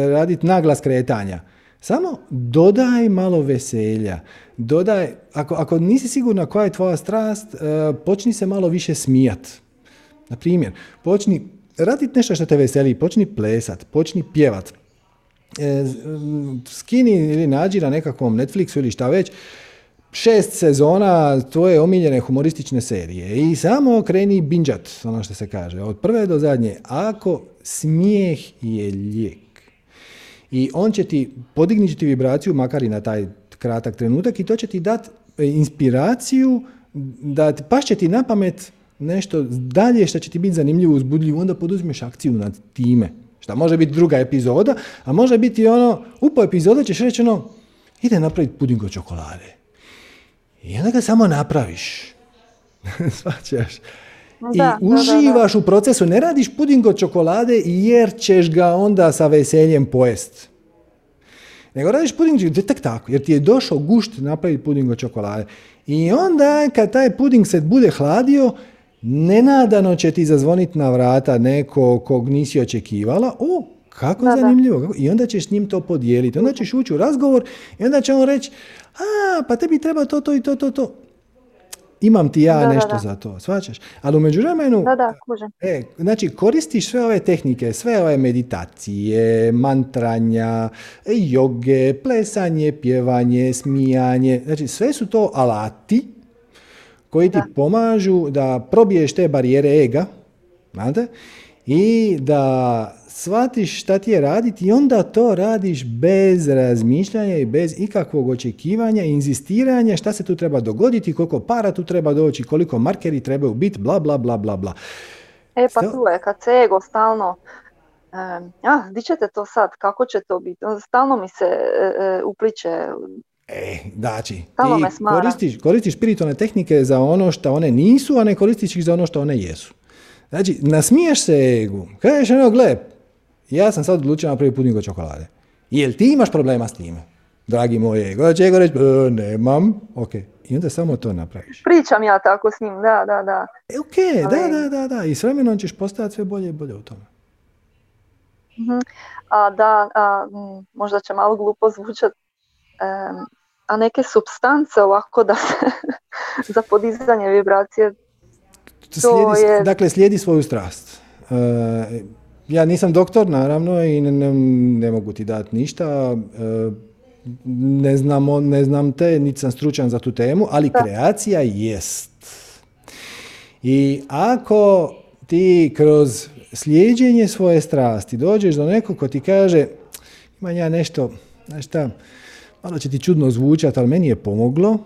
raditi nagla skretanja. Samo dodaj malo veselja. Dodaj, ako, ako nisi sigurna koja je tvoja strast, e, počni se malo više smijat. Na primjer, počni raditi nešto što te veseli, počni plesat, počni pjevat. E, skini ili nađi na nekakvom Netflixu ili šta već, šest sezona tvoje omiljene humoristične serije i samo kreni binđat, ono što se kaže, od prve do zadnje. Ako smijeh je lijek i on će ti, podigniti ti vibraciju makar i na taj kratak trenutak i to će ti dati inspiraciju da paš će ti na pamet nešto dalje što će ti biti zanimljivo, uzbudljivo, onda poduzmeš akciju nad time. Šta može biti druga epizoda, a može biti ono, u po epizoda ćeš reći ono, ide napraviti puding od čokolade. I onda ga samo napraviš. <laughs> Svaćaš. I uživaš u procesu, ne radiš puding od čokolade jer ćeš ga onda sa veseljem pojest. Nego radiš puding tek tako, jer ti je došao gušt napraviti puding od čokolade. I onda kad taj puding se bude hladio, nenadano će ti zazvoniti na vrata neko kog nisi očekivala, o, kako da, zanimljivo. I onda ćeš s njim to podijeliti. Onda ćeš ući u razgovor i onda će on reći, a, pa tebi treba to, to i to, to, to. Imam ti ja nešto za to, svačaš? Ali u međuvremenu, da, da, e, znači koristiš sve ove tehnike, sve ove meditacije, mantranja, joge, plesanje, pjevanje, smijanje, znači sve su to alati koji ti pomažu da probiješ te barijere ega, znate, i da shvatiš šta ti je raditi i onda to radiš bez razmišljanja i bez ikakvog očekivanja i inzistiranja šta se tu treba dogoditi, koliko para tu treba doći, koliko markeri trebaju biti, bla, bla, bla, bla, bla. E pa tu je, kad se ego stalno, a, di ćete to sad, kako će to biti, stalno mi se e, e, upliče E, znači, ti koristiš, koristiš spiritualne tehnike za ono što one nisu, a ne koristiš ih za ono što one jesu. Znači, nasmiješ se egu. Kažeš ono, gle, ja sam sad odlučio na prvi puding od čokolade. Jel ti imaš problema s time? Dragi moj ego, će reći, nemam, ok. I onda samo to napraviš. Pričam ja tako s njim, da, da, da. E, ok, da, da, da, da. I s vremenom ćeš postajati sve bolje i bolje u tome. uh A da, a, možda će malo glupo zvučati, a neke substance ovako da <laughs> za podizanje vibracije slijedi, je... Dakle, slijedi svoju strast. E, ja nisam doktor, naravno, i ne, ne, mogu ti dati ništa. E, ne, znam, ne znam te, niti sam stručan za tu temu, ali kreacija jest. I ako ti kroz slijeđenje svoje strasti dođeš do nekog ko ti kaže imam ja nešto, znaš šta, malo će ti čudno zvučati, ali meni je pomoglo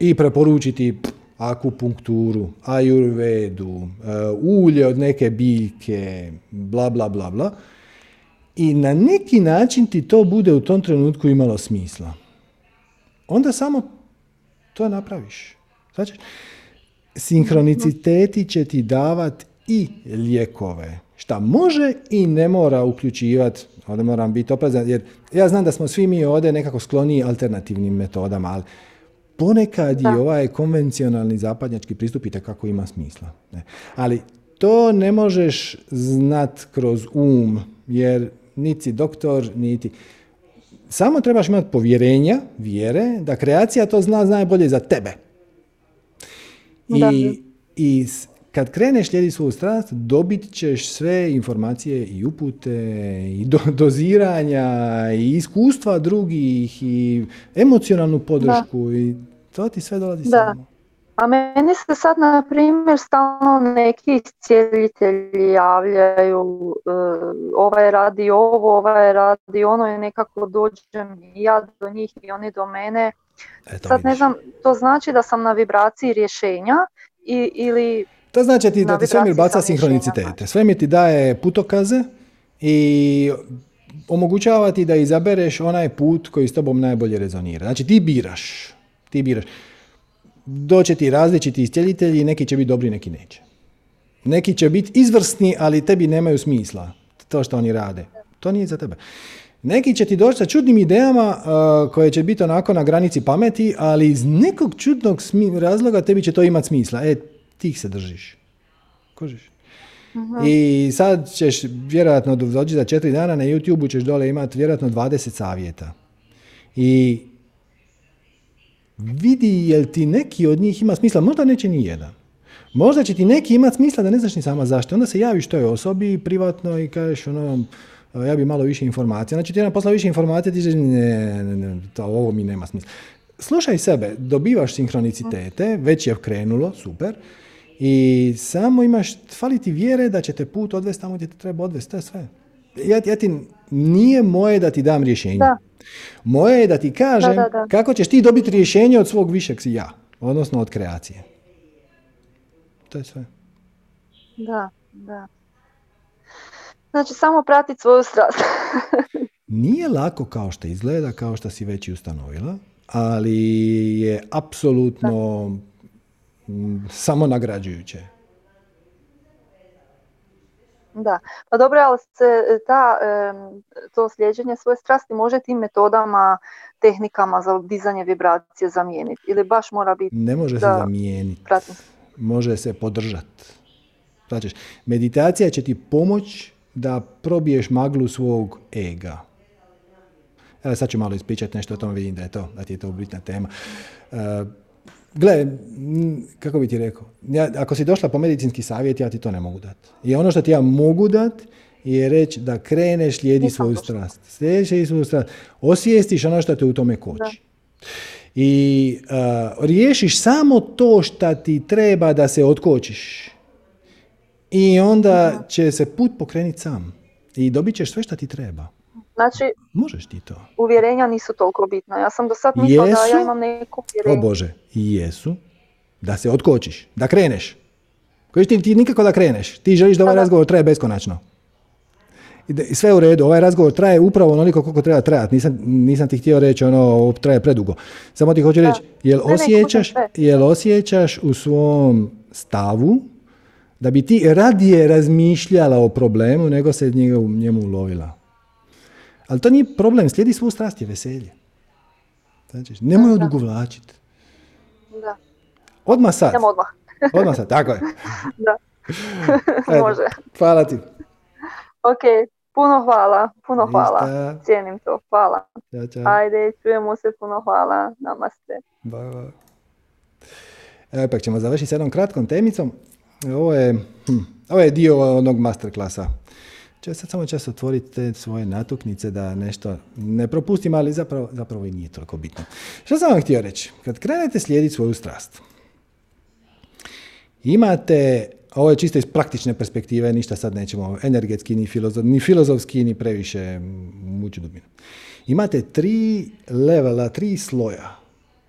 i preporučiti akupunkturu, ajurvedu, uh, ulje od neke biljke, bla, bla, bla, bla. I na neki način ti to bude u tom trenutku imalo smisla. Onda samo to napraviš. Znači, sinhroniciteti će ti davati i lijekove. Šta može i ne mora uključivati Ovdje moram biti oprezan, jer ja znam da smo svi mi ovdje nekako skloni alternativnim metodama, ali ponekad i ovaj konvencionalni zapadnjački pristup i kako ima smisla. Ne. Ali to ne možeš znat kroz um, jer niti doktor, niti... Samo trebaš imati povjerenja, vjere, da kreacija to zna najbolje za tebe. I, I kad kreneš slijedi svoju strast, dobit ćeš sve informacije i upute, i do, <laughs> doziranja, i iskustva drugih, i emocionalnu podršku, i to ti sve dolazi da. samo. A meni se sad, na primjer, stalno neki cijelitelji javljaju, uh, ovaj radi ovo, ovaj radi ono i nekako dođem i ja do njih i oni do mene. Eto, sad ne znam, to znači da sam na vibraciji rješenja i, ili... To znači ti, da ti svemir baca sinhronicitete. Svemir ti daje putokaze i omogućava ti da izabereš onaj put koji s tobom najbolje rezonira. Znači ti biraš. Ti biraš doće ti različiti istjelitelji, neki će biti dobri, neki neće. Neki će biti izvrsni, ali tebi nemaju smisla, to što oni rade. To nije za tebe. Neki će ti doći sa čudnim idejama koje će biti onako na granici pameti, ali iz nekog čudnog razloga tebi će to imati smisla. E, ti se držiš. Kožiš? I sad ćeš vjerojatno doći za četiri dana na YouTube ćeš dole imati vjerojatno 20 savjeta. I vidi jel ti neki od njih ima smisla, možda neće ni jedan. Možda će ti neki imati smisla da ne znaš ni sama zašto. Onda se javiš toj osobi privatno i kažeš ono, ja bi malo više informacija. Znači ti jedan posla više informacija, ti ne, ne, ne, to, ovo mi nema smisla. Slušaj sebe, dobivaš sinhronicitete, već je krenulo, super, i samo imaš, fali ti vjere da će te put odvesti tamo gdje te treba odvesti, to je sve. Ja, ja ti, nije moje da ti dam rješenje. Da. Moje je da ti kažem kako ćeš ti dobiti rješenje od svog višeg si ja, odnosno od kreacije. To je sve. Da, da. Znači samo pratiti svoju strast. <laughs> Nije lako kao što izgleda, kao što si već i ustanovila, ali je apsolutno samo nagrađujuće. Da, pa dobro, ali se e, ta, to slijeđenje svoje strasti može tim metodama, tehnikama za dizanje vibracije zamijeniti ili baš mora biti... Ne može se zamijeniti, može se podržati. Znači, meditacija će ti pomoć da probiješ maglu svog ega. Evo sad ću malo ispričati nešto o tom, vidim da je to, da ti je to bitna tema. E, Gle, kako bi ti rekao, ja, ako si došla po medicinski savjet, ja ti to ne mogu dati. I ono što ti ja mogu dati je reći da kreneš, slijedi svoju strast. Slijedi svoju strast. Osvijestiš ono što te u tome koči. I uh, riješiš samo to što ti treba da se otkočiš. I onda će se put pokrenuti sam. I dobit ćeš sve što ti treba. Znači, Možeš ti to. Uvjerenja nisu toliko bitna. Ja sam do sad mislila da ja imam neko uvjerenje. O Bože, jesu. Da se otkočiš, da kreneš. Kojiš ti, ti nikako da kreneš. Ti želiš da ovaj razgovor traje beskonačno. I sve u redu, ovaj razgovor traje upravo onoliko koliko treba trajati. Nisam, nisam ti htio reći ono, traje predugo. Samo ti hoću reći, jel osjećaš, jel osjećaš u svom stavu da bi ti radije razmišljala o problemu nego se njemu, njemu ulovila? Ali to nije problem, slijedi svu strast je veselje. Znači, nemoj odugovlačiti. Da. Odmah sad. Nemo odmah. <laughs> odmah sad, tako je. Da. <laughs> Može. Hvala ti. Ok, puno hvala, puno hvala. Cijenim to, hvala. Ćao, čao. Ajde, čujemo se, puno hvala. Namaste. Bye, bye. Evo ipak ćemo završiti s jednom kratkom temicom. Ovo je, hm, ovo je dio onog masterklasa će sad samo čas otvoriti te svoje natuknice da nešto ne propustim, ali zapravo, zapravo i nije toliko bitno. Što sam vam htio reći? Kad krenete slijediti svoju strast, imate, ovo je čisto iz praktične perspektive, ništa sad nećemo energetski, ni, filozof, ni filozofski, ni previše mući dubinu. Imate tri levela, tri sloja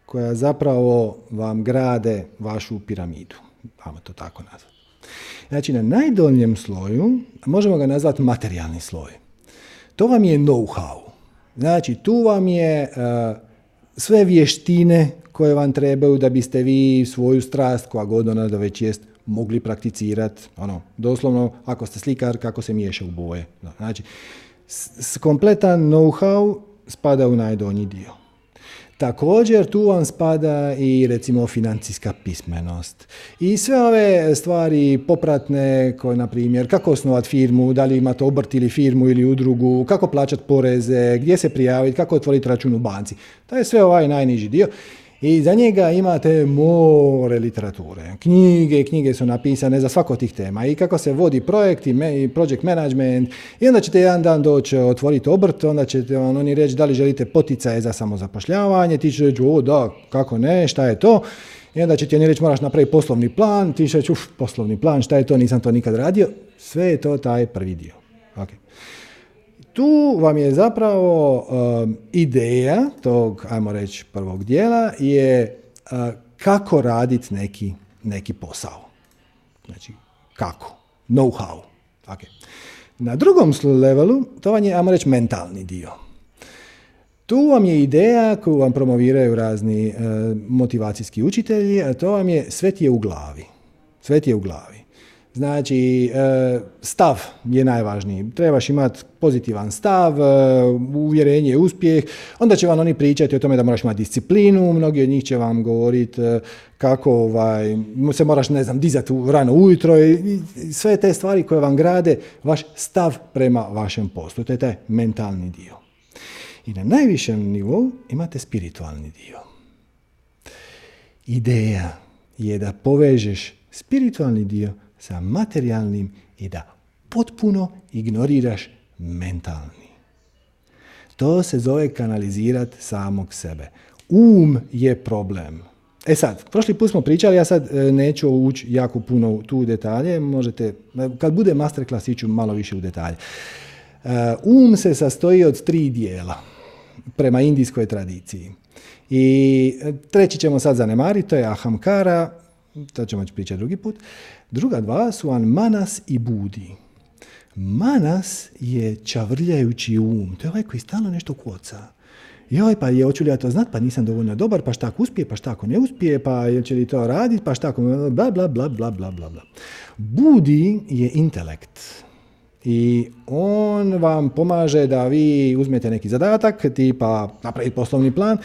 koja zapravo vam grade vašu piramidu. Vamo to tako nazvati. Znači na najdoljem sloju, možemo ga nazvati materijalni sloj. To vam je know-how. Znači tu vam je uh, sve vještine koje vam trebaju da biste vi svoju strast, koja god ona da već jest, mogli prakticirati. Ono, doslovno, ako ste slikar, kako se miješa u boje. Znači, kompletan know-how spada u najdonji dio. Također tu vam spada i recimo financijska pismenost. I sve ove stvari popratne koje na primjer kako osnovati firmu, da li imate obrt ili firmu ili udrugu, kako plaćati poreze, gdje se prijaviti, kako otvoriti račun u banci. To je sve ovaj najniži dio. I za njega imate more literature. Knjige, knjige su napisane za svako tih tema. I kako se vodi projekt i project management. I onda ćete jedan dan doći otvoriti obrt, onda ćete vam oni reći da li želite poticaje za samozapošljavanje. Ti će reći, o da, kako ne, šta je to? I onda će ti oni reći moraš napraviti poslovni plan, ti će reći, uf, poslovni plan, šta je to, nisam to nikad radio. Sve je to taj prvi dio. Okay. Tu vam je zapravo um, ideja tog, ajmo reći, prvog dijela je uh, kako raditi neki, neki posao. Znači, kako? Know-how. Okay. Na drugom levelu, to vam je, ajmo reći, mentalni dio. Tu vam je ideja koju vam promoviraju razni uh, motivacijski učitelji, a to vam je sve ti je u glavi. Sve ti je u glavi. Znači, e, stav je najvažniji. Trebaš imati pozitivan stav, e, uvjerenje, uspjeh. Onda će vam oni pričati o tome da moraš imati disciplinu. Mnogi od njih će vam govoriti e, kako ovaj, se moraš, ne znam, dizati rano ujutro. I sve te stvari koje vam grade vaš stav prema vašem poslu. To je taj mentalni dio. I na najvišem nivou imate spiritualni dio. Ideja je da povežeš spiritualni dio sa materijalnim i da potpuno ignoriraš mentalni. To se zove kanalizirat samog sebe. Um je problem. E sad, prošli put smo pričali, ja sad e, neću ući jako puno u tu detalje, možete, kad bude masterclass iću malo više u detalje. E, um se sastoji od tri dijela prema indijskoj tradiciji. I treći ćemo sad zanemariti, to je ahamkara, to ćemo pričati drugi put. Druga dva su an manas i budi. Manas je čavrljajući um. To je ovaj koji stalno nešto koca. Joj, pa je, hoću li ja to znat, pa nisam dovoljno dobar, pa šta ako uspije, pa šta ako ne uspije, pa će li to raditi, pa šta ako... Bla, bla, bla, bla, bla, bla, bla. Budi je intelekt. I on vam pomaže da vi uzmete neki zadatak, tipa napraviti poslovni plan,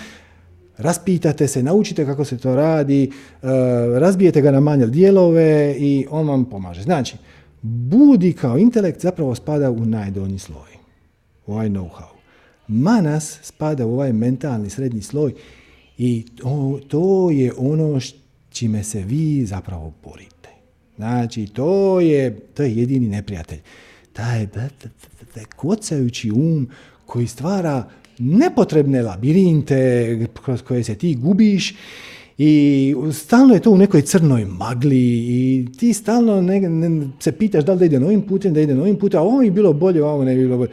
raspitate se, naučite kako se to radi, e, razbijete ga na manje dijelove i on vam pomaže. Znači, budi kao intelekt zapravo spada u najdonji sloj, u ovaj know-how. Manas spada u ovaj mentalni srednji sloj i to, to je ono čime se vi zapravo borite. Znači, to je, to je jedini neprijatelj. Taj, taj kocajući um koji stvara nepotrebne labirinte kroz koje se ti gubiš i stalno je to u nekoj crnoj magli i ti stalno ne, se pitaš da li da ide novim putem, da ide novim putem, a ovo bi bilo bolje, ovo ne bi bilo bolje.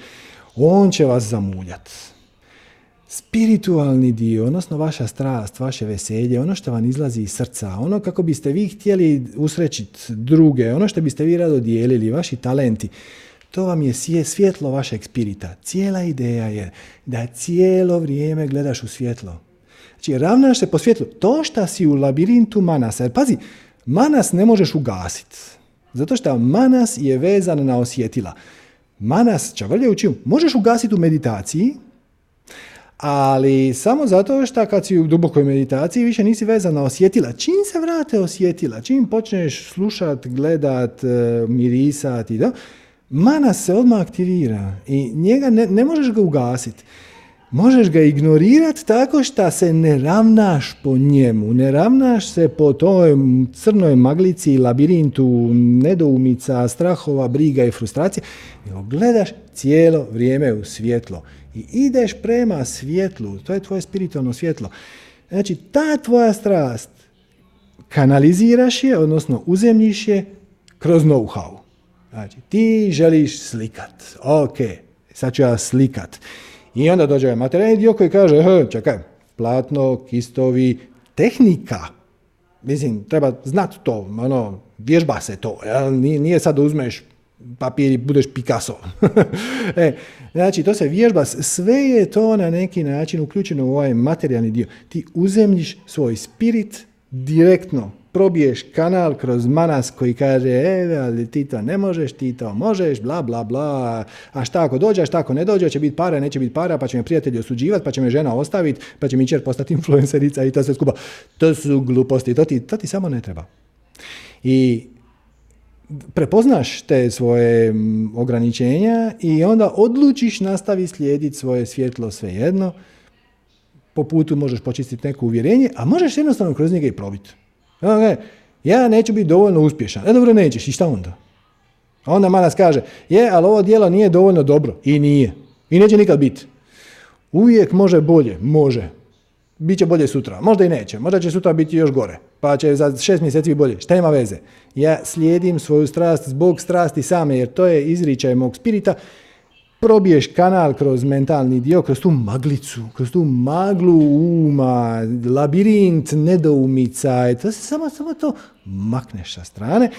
On će vas zamuljat. Spiritualni dio, odnosno vaša strast, vaše veselje, ono što vam izlazi iz srca, ono kako biste vi htjeli usrećiti druge, ono što biste vi rado dijelili, vaši talenti, to vam je svjetlo vašeg spirita. Cijela ideja je da cijelo vrijeme gledaš u svjetlo. Znači, ravnaš se po svjetlu. To što si u labirintu manasa. Jer pazi, manas ne možeš ugasiti. Zato što manas je vezan na osjetila. Manas, čavrljajući, možeš ugasiti u meditaciji, ali samo zato što kad si u dubokoj meditaciji više nisi vezan na osjetila. Čim se vrate osjetila, čim počneš slušat, gledat, eh, mirisat i da, mana se odmah aktivira i njega ne, ne možeš ga ugasiti. Možeš ga ignorirati tako što se ne ravnaš po njemu, ne ravnaš se po toj crnoj maglici, labirintu, nedoumica, strahova, briga i frustracije, nego gledaš cijelo vrijeme u svjetlo i ideš prema svjetlu, to je tvoje spiritualno svjetlo. Znači, ta tvoja strast kanaliziraš je, odnosno uzemljiš je kroz know-how. Znači, ti želiš slikat. Ok, sad ću ja slikat. I onda dođe ovaj materijalni dio koji kaže, čekaj, platno, kistovi, tehnika. Mislim, treba znati to, ono, vježba se to. Jel? Nije sad da uzmeš papir i budeš Picasso. <laughs> e, znači, to se vježba, sve je to na neki način uključeno u ovaj materijalni dio. Ti uzemljiš svoj spirit direktno probiješ kanal kroz manas koji kaže e, ali ti to ne možeš, ti to možeš, bla, bla, bla, a šta ako dođe, a šta ako ne dođe, će biti para, neće biti para, pa će me prijatelji osuđivati, pa će me žena ostaviti, pa će mi čer postati <laughs> influencerica i to sve skupa. To su gluposti, to ti, to ti samo ne treba. I prepoznaš te svoje ograničenja i onda odlučiš nastavi slijediti svoje svjetlo svejedno, po putu možeš počistiti neko uvjerenje, a možeš jednostavno kroz njega i probiti. Ja neću biti dovoljno uspješan. E dobro, nećeš. I šta onda? A onda Manas kaže, je, ali ovo djelo nije dovoljno dobro. I nije. I neće nikad biti. Uvijek može bolje. Može. Biće bolje sutra. Možda i neće. Možda će sutra biti još gore. Pa će za šest mjeseci bolje. Šta ima veze? Ja slijedim svoju strast zbog strasti same, jer to je izričaj mog spirita. Probiješ kanal kroz mentalni dio, kroz tu maglicu, kroz tu maglu uma, labirint nedoumica. To se samo, samo to makneš sa strane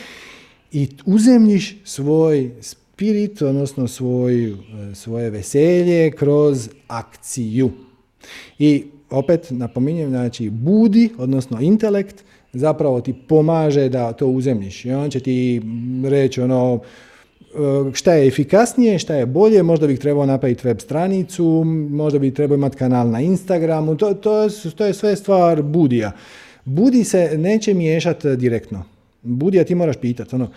i uzemljiš svoj spirit, odnosno svoj, svoje veselje kroz akciju. I opet napominjem, znači budi, odnosno intelekt, zapravo ti pomaže da to uzemljiš. I on će ti reći ono, e, šta je efikasnije, šta je bolje, možda bih trebao napraviti web stranicu, možda bih trebao imati kanal na Instagramu, to, to, to je sve stvar budija. Budi se neće miješati direktno. Budija ti moraš pitati, ono,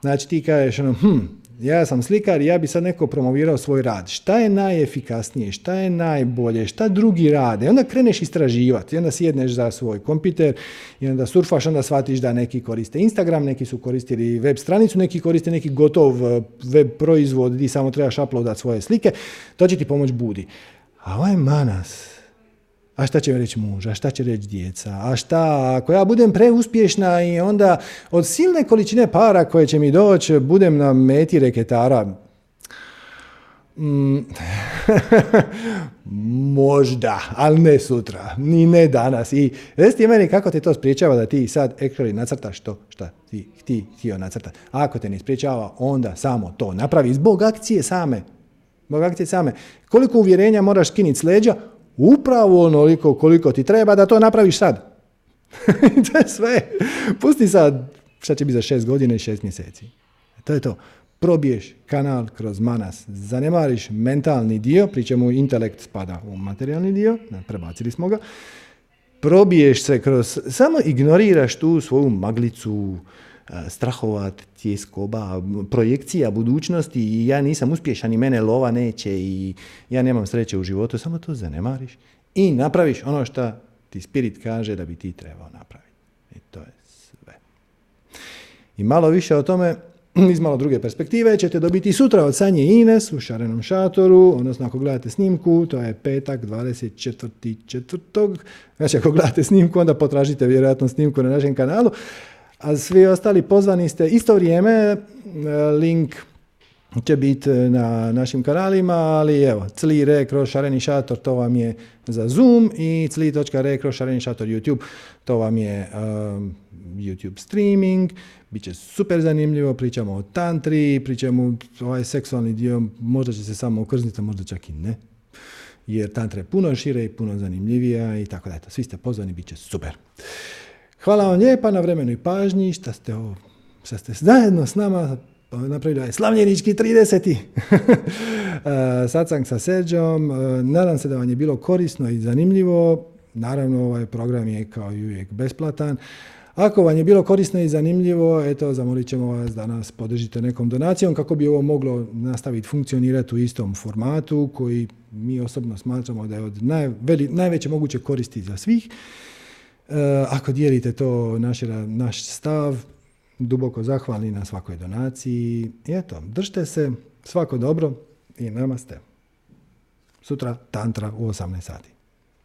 znači ti kažeš, ono, hm, ja sam slikar i ja bi sad neko promovirao svoj rad. Šta je najefikasnije, šta je najbolje, šta drugi rade? I onda kreneš istraživati, onda sjedneš za svoj kompjuter i onda surfaš, onda shvatiš da neki koriste Instagram, neki su koristili web stranicu, neki koriste neki gotov eh, web proizvod gdje samo trebaš uploadati svoje slike, to će ti pomoći budi. A ovaj manas, a šta će reći muž, a šta će reći djeca, a šta ako ja budem preuspješna i onda od silne količine para koje će mi doći budem na meti reketara. Mm. <laughs> Možda, ali ne sutra, ni ne danas. I recite meni kako te to spriječava da ti sad ekstrali nacrtaš to šta ti ti htio nacrtati. Ako te ne spriječava, onda samo to napravi zbog akcije same. Zbog akcije same. Koliko uvjerenja moraš skiniti s leđa? Upravo onoliko koliko ti treba da to napraviš sad. <laughs> to je sve. Pusti sad šta će biti za šest godina i šest mjeseci. To je to. Probiješ kanal kroz manas, zanemariš mentalni dio, pri čemu intelekt spada u materijalni dio, prebacili smo ga, probiješ se kroz, samo ignoriraš tu svoju maglicu, strahova, tjeskoba, projekcija budućnosti i ja nisam uspješan i mene lova neće i ja nemam sreće u životu, samo to zanemariš i napraviš ono što ti spirit kaže da bi ti trebao napraviti. I to je sve. I malo više o tome iz malo druge perspektive ćete dobiti sutra od Sanje Ines u šarenom šatoru, odnosno ako gledate snimku, to je petak 24. Znači ako gledate snimku, onda potražite vjerojatno snimku na našem kanalu a svi ostali pozvani ste isto vrijeme, e, link će biti na našim kanalima, ali evo, cli.re kroz šareni šator, to vam je za Zoom i cli.re kroz šareni šator YouTube, to vam je um, YouTube streaming, bit će super zanimljivo, pričamo o tantri, pričamo ovaj seksualni dio, možda će se samo ukrzniti, a možda čak i ne, jer tantra je puno šire i puno zanimljivija i tako da, svi ste pozvani, bit će super. Hvala vam lijepa na vremenu i pažnji, što ste, ovo, što ste zajedno s nama napravili ovaj slavljenički 30. <laughs> sam sa Serđom. Nadam se da vam je bilo korisno i zanimljivo. Naravno, ovaj program je kao i uvijek besplatan. Ako vam je bilo korisno i zanimljivo, eto, zamolit ćemo vas da nas podržite nekom donacijom kako bi ovo moglo nastaviti funkcionirati u istom formatu koji mi osobno smatramo da je od najveće moguće koristi za svih. E, ako dijelite to naš, naš stav, duboko zahvalni na svakoj donaciji. I eto, držite se, svako dobro i namaste. Sutra tantra u 18 sati.